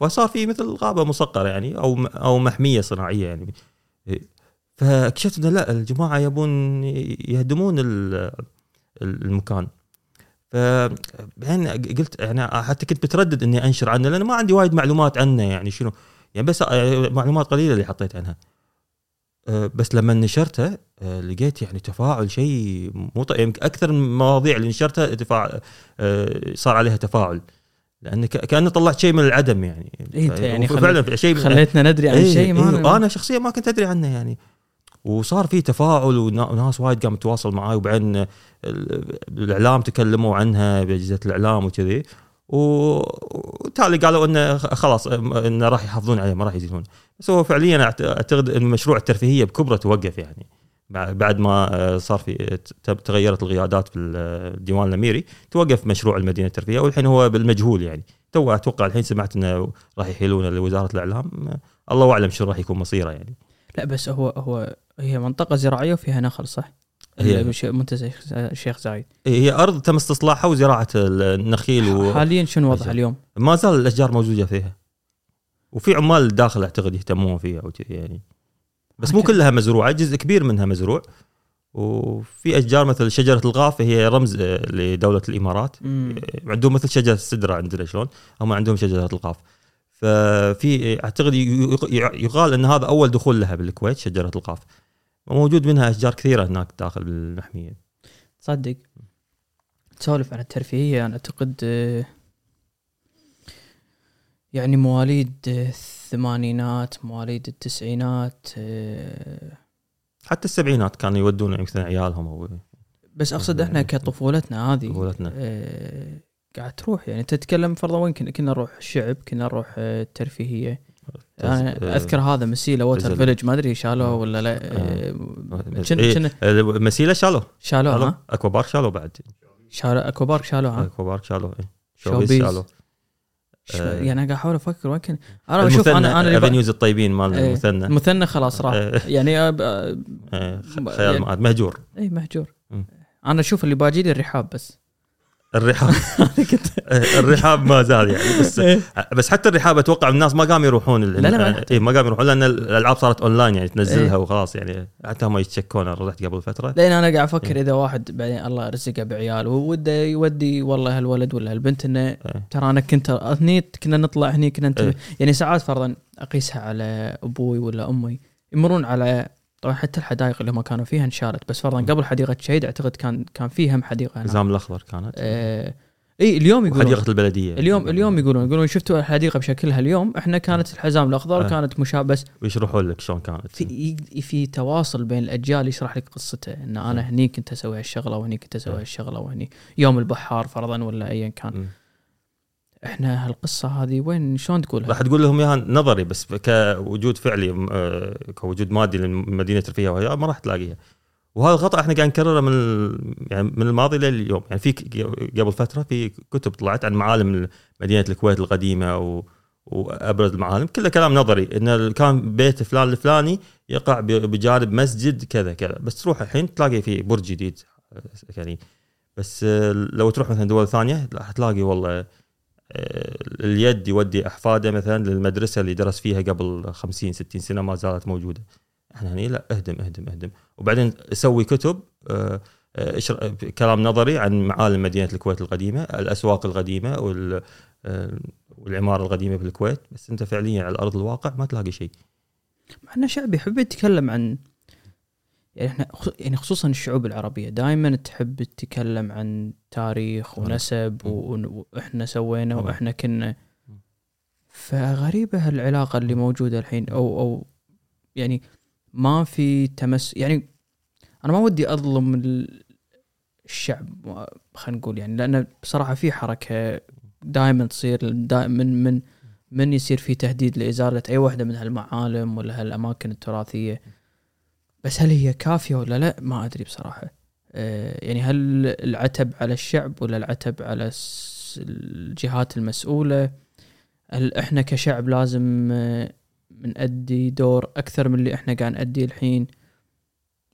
فصار في مثل غابة مصقره يعني أو أو محمية صناعية يعني. فاكتشفت إنه لا الجماعة يبون يهدمون ال- المكان. ف بعدين قلت يعني حتى كنت بتردد إني أنشر عنه لأن ما عندي وايد معلومات عنه يعني شنو. يعني بس آه، معلومات قليلة اللي حطيت عنها. آه، بس لما نشرته آه، لقيت يعني تفاعل شيء مو يمكن أكثر من المواضيع اللي نشرتها تفاعل صار عليها تفاعل. لأن كأنه طلعت شيء من العدم يعني. إيه، يعني فعلا شيء خليتنا ندري عن إيه شيء ما إيه أنا شخصيا ما كنت أدري عنه يعني. وصار في تفاعل ونا- وناس وايد قامت تتواصل معاي وبعدين ال- الإعلام تكلموا عنها بأجهزة الإعلام وكذي. وتالي قالوا إنه خلاص إنه راح يحافظون عليه ما راح يزيدون. بس هو فعليا أعتقد إن مشروع الترفيهية بكبرة توقف يعني. بع- بعد ما صار في تغيرت القيادات في الديوان الأميري توقف مشروع المدينة الترفيهية والحين هو بالمجهول يعني. تو أتوقع الحين سمعت إنه راح يحيلونه لوزارة الإعلام. الله أعلم شو راح يكون مصيره يعني. لا بس هو هو هي منطقة زراعية وفيها نخل صح؟ هي- منتزه الشيخ زايد هي أرض تم استصلاحها وزراعة النخيل وما حاليا شنو وضعها. اليوم؟ زال الأشجار موجودة فيها وفي عمال داخل أعتقد يهتمون فيها وكذي يعني بس مو. كلها مزروعة جزء كبير منها مزروع وفي أشجار مثل شجرة الغاف هي رمز آه، لدولة الإمارات مم. عندهم مثل شجرة السدرة عندنا شلون هم عندهم شجرة القاف ففي أعتقد ي- ي- يقال إن هذا أول دخول لها بالكويت شجرة القاف وموجود منها أشجار كثيرة هناك داخل المحميه تصدق؟ تسولف عن الترفيهية أنا أعتقد آه، يعني مواليد الثمانينات مواليد التسعينات آه، حتى السبعينات كانوا يودون مثلا عيالهم أو بس أقصد إحنا كطفولتنا هذه طفولتنا. آه، قاعد تروح. يعني تتكلم فرضا وين كنا؟ كنا نروح الشعب كنا نروح آه، أنا آه، أذكر هذا مسيلة water village ما أدري شالوه ولا لا. آه. آه، كن إيه، آه، مسيلة شالوه. شالوه ها؟ Aqua Park شالوه بعد. شالوه Aqua Park شالوه ها؟ Aqua Park شالوه إيه. Showbiz. شالوه. آه. يعني قاعد أحاول أفكر وين كان. أنا المثنى أنا أنا اللي ب- Avenues الطيبين مال إيه. المثنى. المثنى خلاص راح. آه، يعني أب... آه، آه، خيال يعني- مهجور. اي مهجور. أنا أشوف اللي باجي لي الرحاب بس. الرحاب الرحاب ما زال يعني بس بس حتى الرحاب أتوقع الناس ما قاموا يروحون لا، لا، ما اي ما قاموا يروحون لأن الألعاب صارت اونلاين يعني تنزلها إيه. وخلاص يعني حتى هم يتشكون أنا رحت قبل فترة لأن أنا قاعد أفكر إيه. إذا واحد بعدين الله رزقه بعيال ووده يودي والله هالولد ولا هالبنت إنه إيه. ترى أنا كنت هني كنا نطلع هني كنا إيه. يعني ساعات فرضا أقيسها على أبوي ولا أمي يمرون على طبعا حتى الحدائق اللي هم كانوا فيها انشالت بس فرضا. قبل حديقة شهيد أعتقد كان كان في هم حديقة هناك الزام الأخضر كانت آه إي اليوم يقولون حديقه البلدية اليوم اليوم يقولون يقولون شفتوا الحديقة بشكلها اليوم إحنا كانت الحزام الأخضر آه. كانت مشابه بس ويشرحون لك شلون كانت في في تواصل بين الأجيال يشرح لك قصته إن أنا صح. هني كنت أسوي هالشغلة وهني كنت أسوي آه. هالشغلة وهني يوم البحار فرضا ولا ايا كان مم. إحنا هالقصة هذه وين شلون تقولها؟ راح تقول لهم إياها نظري بس كوجود فعلي آه، كوجود مادي لمدينه الرفيه وهي ما راح تلاقيها. وهذا الخطأ إحنا قاعد نكرره من يعني من الماضي لليوم. يعني في قبل فترة في كتب طلعت عن معالم مدينة الكويت القديمة و وأبرز المعالم. كله كلام نظري إن كان بيت فلان الفلاني يقع بجانب مسجد كذا كذا. بس تروح الحين تلاقي في برج جديد يعني. بس آه، لو تروح مثلا دول ثانية راح تلاقي والله آه، اليد يودي إحفاده مثلا للمدرسة اللي درس فيها قبل 50 60 سنة ما زالت موجودة. إحنا هني لا أهدم أهدم أهدم. وبعدين سوي كتب آه، آه، كلام نظري عن معالم مدينة الكويت القديمة الأسواق القديمة وال آه، والعمارة القديمة في الكويت بس أنت فعليا على أرض الواقع ما تلاقي شيء. إحنا شعب يحب يتكلم عن يعني إحنا يعني خصوصا الشعوب العربية دائما تحب تتكلم عن تاريخ. ونسب وإحنا سوينا. وإحنا كنا. فغريبة هالعلاقة اللي موجودة الحين أو أو يعني ما في تمس يعني أنا ما ودي أظلم ال- الشعب خلينا نقول يعني لأن بصراحة في حركة دائما تصير دائما من من من يصير في تهديد لإزالة أي واحدة من هالمعالم ولا هالأماكن التراثية بس هل هي كافية ولا لا؟ ما أدري بصراحة. آه، يعني هل العتب على الشعب ولا العتب على الجهات المسؤولة؟ هل إحنا كشعب لازم آه، نأدي دور أكثر من اللي إحنا قاعد نأديه الحين؟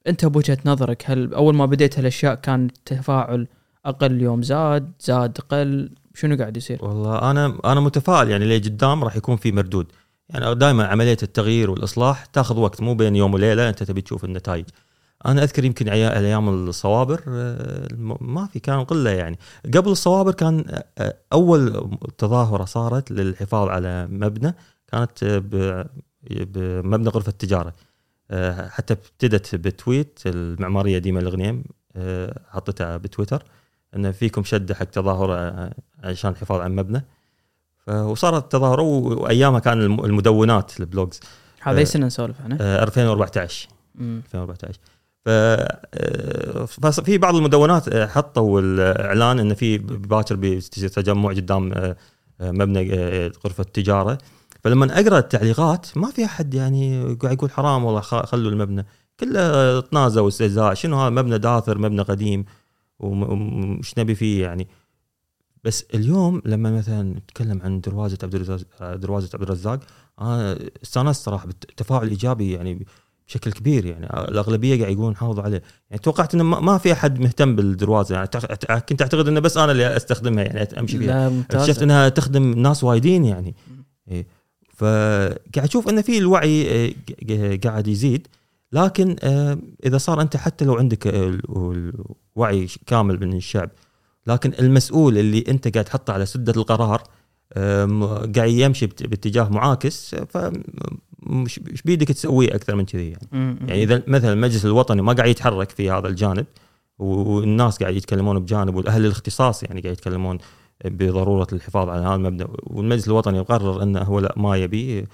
أنت بوجهة نظرك هل أول ما بديت هالأشياء كان التفاعل أقل اليوم زاد زاد قل؟ شنو قاعد يصير؟ والله أنا أنا متفائل يعني ليه قدام راح يكون في مردود. يعني دائما عملية التغيير والإصلاح تأخذ وقت مو بين يوم وليلة أنت تبي تشوف النتائج. أنا أذكر يمكن أيام الصوابر آه، ما في كان قلة يعني. قبل الصوابر كان آه، أول تظاهرة صارت للحفاظ على مبنى كانت آه، بمبنى غرفة التجارة. آه، حتى ابتدت بتويت المعمارية ديما الغنيم آه، حطتها بتويتر إن فيكم شده حق تظاهرة آه، عشان الحفاظ على المبنى وصارت تظاهرة وأيامها كان الم- المدونات البلوجز. هذا آه. اي سنة نسولف عنه؟ آه، 2014 مم. 2014 ف آه، ففي بعض المدونات آه، حطوا الإعلان إن في باكر بيصير تجمع قدام آه، آه، مبنى آه، غرفة تجاره فلما أقرأ التعليقات ما في أحد يعني قاعد يقول حرام والله خلوا المبنى. كله طنازه واستهزاء شنو هذا؟ مبنى داثر مبنى قديم. وش نبي فيه يعني؟ بس اليوم لما مثلا نتكلم عن دروازة عبد الرزاق دروازة عبد الرزاق أنا استانست صراحة بالتفاعل الإيجابي يعني بشكل كبير يعني الأغلبية قاعد يقولون حافظوا عليه. يعني توقعت إنه ما في أحد مهتم بالدروازة يعني كنت أعتقد إنه بس أنا اللي أستخدمها يعني أمشي فيها. اكتشفت إنها تخدم ناس وايدين يعني. إيه. فقاعد أشوف إن في الوعي إيه، قاعد يزيد. لكن آه، إذا صار أنت حتى لو عندك آه، ال- الوعي كامل من الشعب لكن المسؤول اللي انت قاعد تحطه على سدة القرار قاعد يمشي باتجاه معاكس فمش مش بيدك تسويه أكثر من كذي يعني. يعني إذا مثلا المجلس الوطني ما قاعد يتحرك في هذا الجانب والناس قاعد يتكلمون بجانب والأهل الاختصاص يعني قاعد يتكلمون بضرورة الحفاظ على هذا المبدا والمجلس الوطني قرر إنه هو لا ما يبي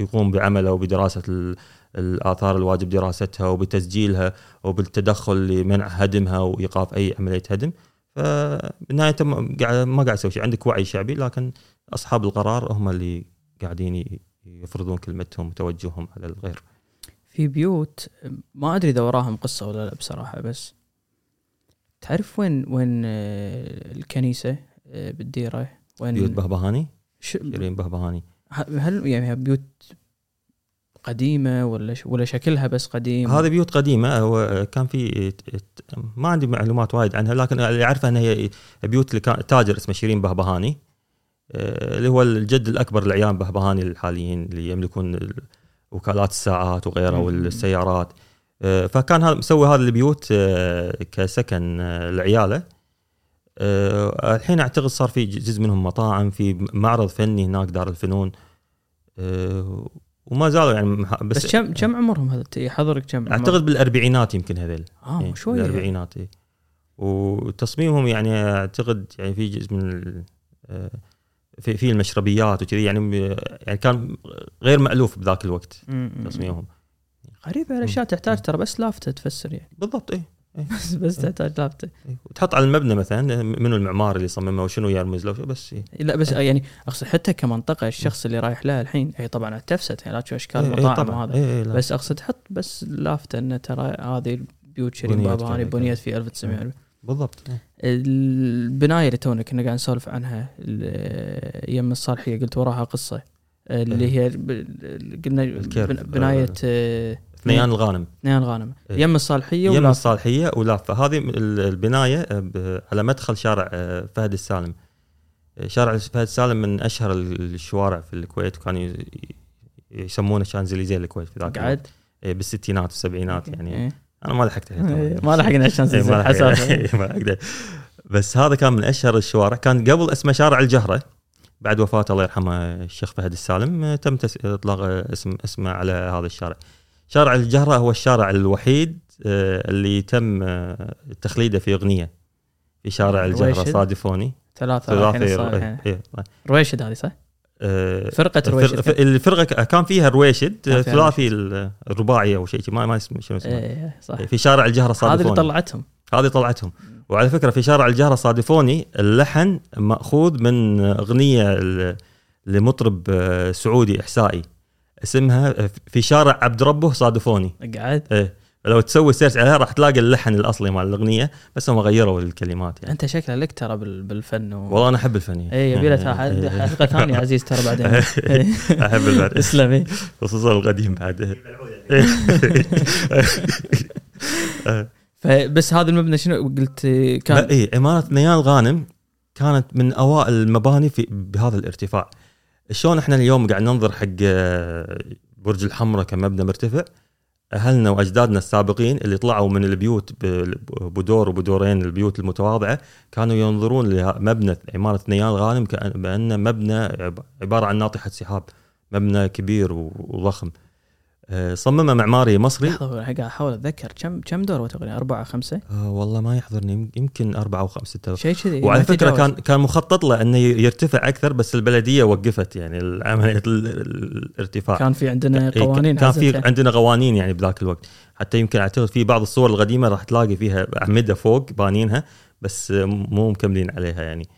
يقوم بعمله وبدراسة ال- الآثار الواجب دراستها وبتسجيلها وبالتدخل لمنع هدمها وإيقاف أي عملية هدم. فبالنهاية ما قاعد ما قاعد تسوي شيء. عندك وعي شعبي لكن أصحاب القرار هم اللي قاعدين يفرضون كلمتهم وتوجههم على الغير. في بيوت ما أدري إذا وراهم قصة ولا لا بصراحة بس تعرف وين وين آه، الكنيسة آه، بالديرة؟ وين؟ بيوت بهبهاني. شيرين بهبهاني. هل يعني بيوت قديمة ولا. ولا شكلها بس قديم هذه بيوت قديمة هو كان في ما عندي معلومات وايد عنها لكن اللي أعرفه إنها هي بيوت اللي كان تاجر اسمه شيرين بهبهاني آه، اللي هو الجد الأكبر لاعيان بهبهاني الحاليين اللي يملكون ال- وكالات الساعات وغيرها. والسيارات آه، فكان هذا مسوي هذه البيوت آه، كسكن لعياله الحين أعتقد صار في جزء منهم مطاعم في معرض فني هناك دار الفنون وما زالوا يعني بس, بس, كم كم عمرهم هذا؟ يحضرك كم؟ أعتقد بالأربعينات يمكن هذيل. آه إيه، شوية. بالأربعينات إيه. وتصميمهم يعني أعتقد يعني في جزء من آه، في في المشربيات وكذي يعني يعني كان غير مألوف بذاك الوقت. تصميمهم. غريبة الاشياء تحتاج ترى بس لافتة تفسر يعني. بالضبط اي بس بس تحتاج لافته إيه. وتحط على المبنى مثلا منو المعمار اللي صممه وشنو يرمز له بس إيه. لا بس يعني أقصد حتى كمنطقة الشخص اللي رايح لها الحين هي طبعا تفسد يعني لا تشوف أشكال إيه، إيه، المطاعم طبعاً. وهذا إيه، إيه،. بس أقصد حط بس لافته إنه ترى هذه بيوت شيرين باباني بنيت كذا. في 1900 بالضبط إيه. البناية اللي تونا كنا قاعد نسولف عنها يم الصالحية قلت وراها قصة اللي هي قلنا بناية آه، ثنيان الغانم. اثنين غانم إيه. يم الصالحية يم الصالحية ولافه هذه ال- البناية آه، على مدخل شارع آه، فهد السالم. آه، شارع فهد السالم من أشهر ال- الشوارع في الكويت وكانوا ي- يسمونه شانزليزيه الكويت في ذاك الوقت. قعد؟ إيه، بالستينات والسبعينات يعني. إيه. أنا ما لحقت إيه،. ما لحقنا إيه، ما. بس هذا كان من أشهر الشوارع. كان قبل اسمه شارع الجهرة بعد وفاة الله يرحمه الشيخ فهد السالم تم إطلاق اسم اسمه على هذا الشارع. شارع الجهرة هو الشارع الوحيد آه، اللي تم آه، تخليده في أغنية في شارع الجهرة رويشد؟ صادفوني. الصالحين. إيه، إيه. رويشد هذه صح؟ آه، فرقة رويشد. ك- كان فيها رويشد آه، ثلاثي الرباعي أو شيء ما ما اسمه شنو اسمه. إيه صح. في شارع الجهرة هذه صادفوني. اللي طلعتهم. هذه طلعتهم. وعلى فكرة في شارع الجهرة صادفوني اللحن مأخوذ من أغنية ل- لمطرب آه، سعودي احسائي اسمها آه، في شارع عبد ربه صادفوني. قعد إيه. لو تسوي سيرش عليها راح تلاقي اللحن الأصلي مال الأغنية بس هم غيروا الكلمات يعني. أنت شكله لك ترى بال- بالفن و... والله أنا أحب الفن. اي يبي له إيه، إيه. حلقة ثانية عزيز ترى بعدين. أحب الفن. تسلم. إيه. خصوصا القديم بعد. فبس هذا المبنى شنو؟ قلت كان اي عماره نيال غانم كانت من أوائل المباني في بهذا الارتفاع. شلون إحنا اليوم قاعد ننظر حق آه، برج الحمراء كمبنى مرتفع؟ أهلنا وأجدادنا السابقين اللي طلعوا من البيوت بدور وبدورين البيوت المتواضعة كانوا ينظرون لمبنى عمارة نيال غانم كانه مبنى عبارة عن ناطحة سحاب مبنى كبير وضخم. صممه معماري مصري. لحظة قاعد أحاول أتذكر. كم كم دور تقريبا أربعة خمسة؟ آه والله ما يحضرني. يمكن أربعة أو خمسة شيء كذي. وعلى فكرة كان كان مخطط له إنه يرتفع أكثر بس البلدية وقفت يعني. عمليه الارتفاع. كان في عندنا إيه، قوانين كان في عندنا قوانين يعني بذاك الوقت. حتى يمكن أعتقد في بعض الصور القديمة راح تلاقي فيها أعمدة فوق بانينها بس مو مكملين عليها يعني.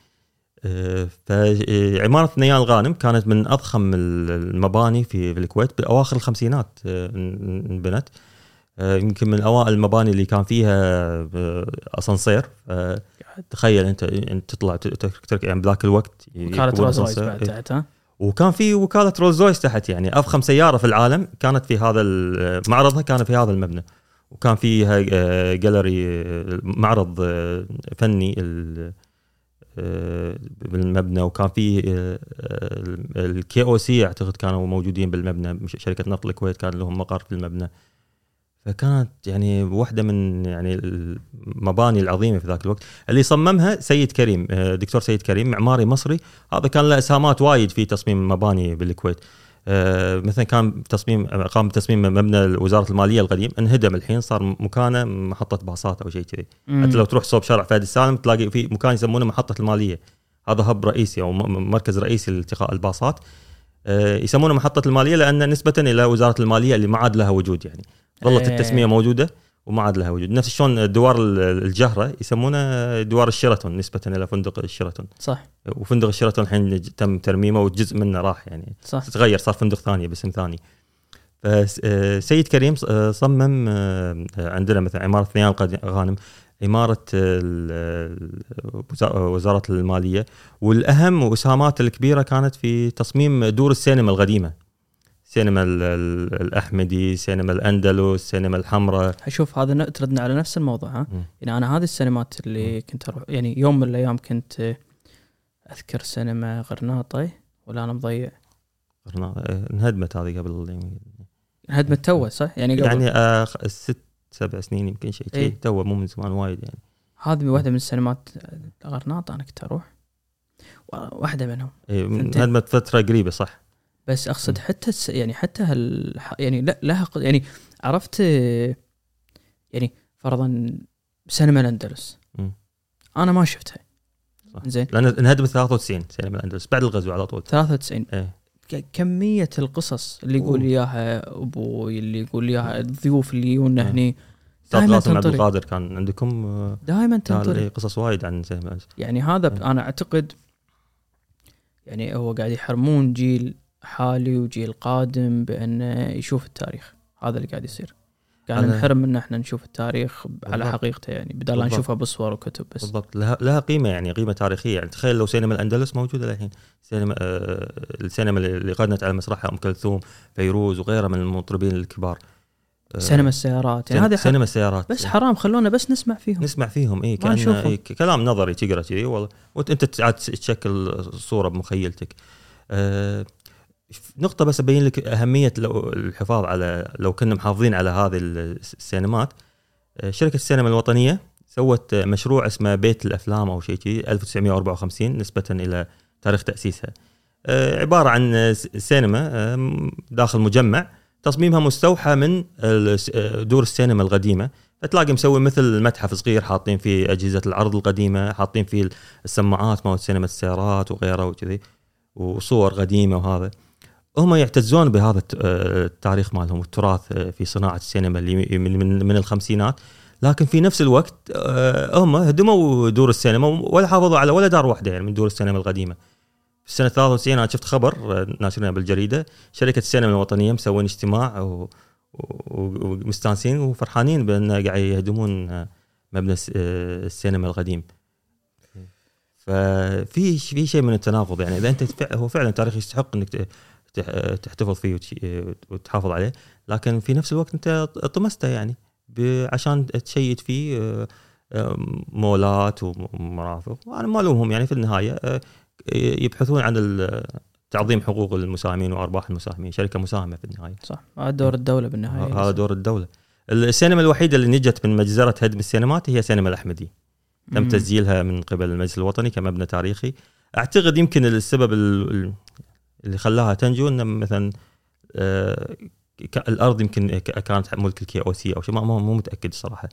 فعمارة نيال غانم كانت من أضخم المباني في الكويت بأواخر الخمسينات آه، انبنت. آه، يمكن من أوائل المباني اللي كان فيها آه، أسانسير. تخيل أنت أنت تطلع تركب يعني بذاك الوقت وكالة روز رويس بعد تحت ها وكان في وكالة روز رويس تحت يعني. أفخم سيارة في العالم كانت في هذا معرضها كان في هذا المبنى. وكان فيها جاليري معرض فني بالمبنى وكان في آه، ال KOC أعتقد كانوا موجودين بالمبنى شركة نفط الكويت كان لهم مقر في المبنى. فكانت يعني واحدة من يعني المباني العظيمة في ذاك الوقت. اللي صممها سيد كريم آه، دكتور سيد كريم معماري مصري. هذا كان له إسهامات وايد في تصميم مباني بالكويت. آه، مثلا كان تصميم قام بتصميم مبنى وزاره المالية القديم انهدم الحين صار مكانه محطة باصات أو شيء كذي. حتى لو تروح صوب شارع فهد السالم تلاقي في مكان يسمونه محطة المالية. هذا هب رئيسي أو مركز رئيسي لالتقاء الباصات. آه، يسمونه محطة المالية لأن نسبة إلى وزارة المالية اللي ما عاد لها وجود يعني. ظلت إيه. التسمية موجودة. وما عاد لها وجود. نفس شلون دوار الجهرة يسمونه دوار الشيراتون نسبة إلى فندق الشيراتون. صح. وفندق الشيراتون الحين تم ترميمه وجزء منه راح يعني. صح. تغير صار فندق ثاني باسم ثاني. فسيد كريم صمم عندنا مثلا عمارة نيال غانم عمارة وزارة المالية. والأهم واسهامات الكبيرة كانت في تصميم دور السينما القديمة. سينما الأحمدي سينما الأندلس سينما الحمراء. شوف هذا تردنا على نفس الموضوع ها؟ م. يعني أنا هذه السينمات اللي م. كنت أروح يعني يوم من الأيام كنت أذكر سينما غرناطه ولا أنا مضيع. غرناطه إيه، انهدمت هذه قبل انهدمت توه صح؟ يعني قبل. يعني آه ست سبع سنين يمكن شيء إيه؟ توه مو من زمان وايد يعني. هذه واحدة من السينمات غرناطه أنا كنت أروح واحدة منهم. إيه انهدمت فترة قريبة صح؟ بس أقصد حتى الس... يعني حتى هال يعني لا لها يعني عرفت يعني فرضا سينما الأندلس. أنا ما شفتها. زين. لأن انهدمت 93 سينما الأندلس بعد الغزو على طول. 93 إيه. كمية القصص اللي يقول إياها أبوي اللي يقول إياها الضيوف اللي يجونا هني. دائما عبد القادر كان عندكم آه، دائما تنطري. قصص وايد عن سينما يعني هذا أنا أعتقد يعني هو قاعد يحرمون جيل حالي وجيل قادم بأنه يشوف التاريخ. هذا اللي قاعد يصير. قاعد نحرم إن إحنا نشوف التاريخ بالضبط. على حقيقته يعني بدل لا نشوفه بصور وكتب بس. بالضبط. لها, لها قيمة يعني قيمة تاريخية. يعني تخيل لو سينما الأندلس موجودة الحين. سينما آه السينما اللي غنت على مسرحها أم كلثوم فيروز وغيرها من المطربين الكبار. آه سينما السيارات. يعني هذه سينما السيارات. بس حرام خلونا بس نسمع فيهم. نسمع فيهم اي كأن إيه كلام نظري تقرأ كذي والله. وأنت تشكل صورة بمخيلتك. آه نقطة بس أبين لك أهمية لو الحفاظ على لو كنا محافظين على هذه السينمات. آه، شركة السينما الوطنية سوت مشروع اسمه بيت الأفلام أو شيء كذي 1954 نسبة إلى تاريخ تأسيسها. آه، عبارة عن سينما داخل مجمع. تصميمها مستوحى من دور السينما القديمة. فتلاقي مسوي مثل متحف صغير حاطين فيه أجهزة العرض القديمة حاطين فيه السماعات مال سينما السيارات وغيره وكذي وصور قديمة وهذا. هم يعتزون بهذا التاريخ مالهم والتراث في صناعة السينما اللي من من الخمسينات لكن في نفس الوقت آه، هم هدموا دور السينما ولا حافظوا على ولا دار واحدة يعني من دور السينما القديمة. في سنه 93 أنا شفت خبر آه، ناشرينه بالجريدة شركة السينما الوطنية مسوين اجتماع ومستانسين وفرحانين بأن قاعد يهدمون آه، مبنى السينما القديم. ففي في شيء من التناقض يعني إذا أنت هو فعلا تاريخ يستحق إنك تحتفظ فيه وتحافظ عليه لكن في نفس الوقت أنت طمسته يعني عشان تشيد فيه مولات ومرافق. وأنا ما ألومهم يعني في النهاية يبحثون عن تعظيم حقوق المساهمين وأرباح المساهمين شركة مساهمة في النهاية. صح. هذا دور الدولة بالنهاية. هذا دور الدولة. السينما الوحيدة اللي نجت من مجزرة هدم السينمات هي سينما الأحمدي. تم. تسجيلها من قبل المجلس الوطني كمبنى تاريخي. أعتقد يمكن السبب ال- ال- اللي خلاها تنجو إنه مثلا آه، الأرض يمكن كانت ملك ال KOC أو شيء ما ما- مو متأكد الصراحة.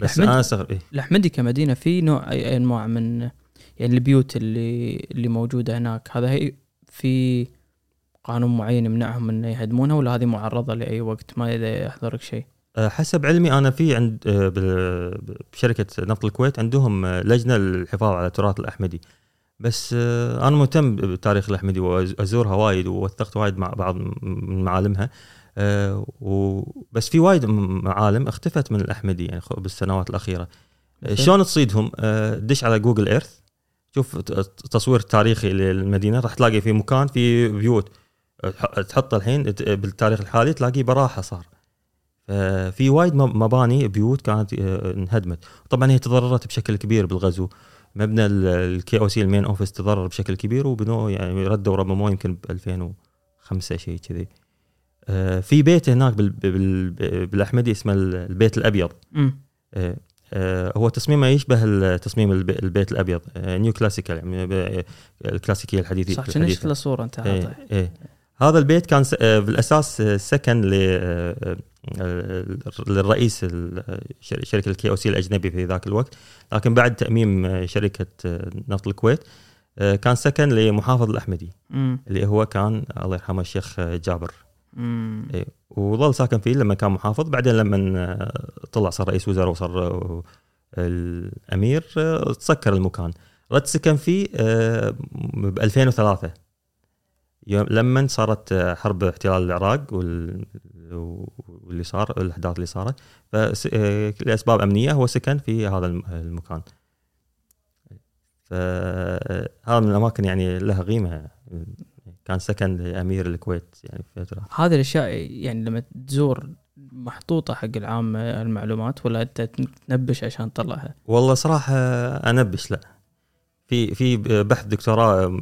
بس أنا استغرب إيه؟ الأحمدي كمدينة في نوع أي انواع من يعني البيوت اللي اللي موجودة هناك هذا هي في قانون معين يمنعهم انه يهدمونها ولا هذه معرضة لأي وقت؟ ما إذا يحضرك شيء. آه، حسب علمي أنا في عند آه، بشركة نفط الكويت عندهم آه، لجنة للحفاظ على التراث الأحمدي. بس آه، أنا مهتم بتاريخ الأحمدي وأزورها وايد ووثقت وايد مع بعض من معالمها آه، بس في وايد معالم اختفت من الأحمدي يعني بالسنوات الأخيرة؟ شلون تصيدهم؟ آه، دش على جوجل إيرث شوف ت- تصوير تاريخي للمدينة راح تلاقي في مكان في بيوت تح- تحطه الحين بالتاريخ الحالي تلاقيه براحة صار. في وايد مب- مباني بيوت كانت انهدمت. طبعا هي تضررت بشكل كبير بالغزو. مبنى ال KOC ال main office تضرر بشكل كبير وبنوه يعني ردوا رمموه يمكن ب 2005 شيء كذي. آه، في بيت هناك بال- بال- بالأحمدي اسمه البيت الأبيض. آه، آه، هو تصميمه يشبه تصميم الب- البيت الأبيض. neoclassical يعني الكلاسيكية الحديثيه صح كنا. شفت له صوره أنت؟ إيه إيه. هذا البيت كان بالاساس سكن ل للرئيس شركة ال KOC الأجنبي في ذاك الوقت. لكن بعد تأميم شركة نفط الكويت آه، كان سكن لمحافظ الأحمدي اللي هو كان الله يرحمه الشيخ جابر. إيه. وظل ساكن فيه لما كان محافظ. بعدين لما آه، طلع صار رئيس وزراء وصار آه، الأمير تسكر المكان. رد سكن فيه ب 2003 يوم لما صارت حرب احتلال العراق وال- واللي صار الأحداث اللي صارت. فلاسباب أمنية هو سكن في هذا الم- المكان. فهذا من الأماكن يعني لها قيمة. كان سكن لأمير الكويت يعني في فترة. هذه الأشياء يعني لما تزور محطوطة حق العامة المعلومات ولا أنت تنبش عشان تطلعها؟ والله صراحة أنبش لا. في في بحث دكتوراه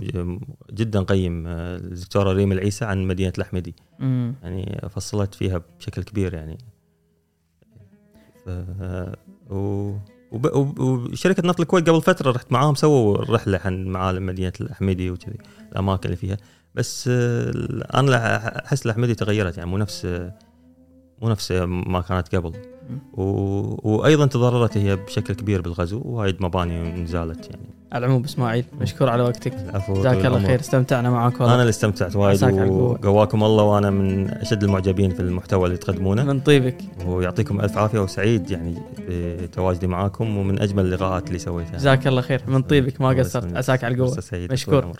جدا قيم الدكتورة ريم العيسى عن مدينة الأحمدي. امم يعني فصلت فيها بشكل كبير يعني. ف و وب- وب- وشركة نفط الكويت قبل فترة رحت معاهم سووا رحلة عن معالم مدينة الأحمدي وكذي الأماكن اللي فيها. بس آه، أنا أحس الأحمدي تغيرت يعني مو نفس مو نفس ما كانت قبل. و... وأيضا تضررت هي بشكل كبير بالغزو وايد مباني نزالت يعني. على العموم إسماعيل مشكور على وقتك. جزاك الله. خير استمتعنا معك أنا والله اللي استمتعت وايد. وقواكم الله وأنا من أشد المعجبين في المحتوى اللي تقدمونه. من طيبك. ويعطيكم ألف عافية وسعيد يعني بتواجدي معاكم ومن أجمل اللقاءات اللي سويتها. جزاك الله خير. من طيبك ما قصرت. عساك على القوة. مشكور.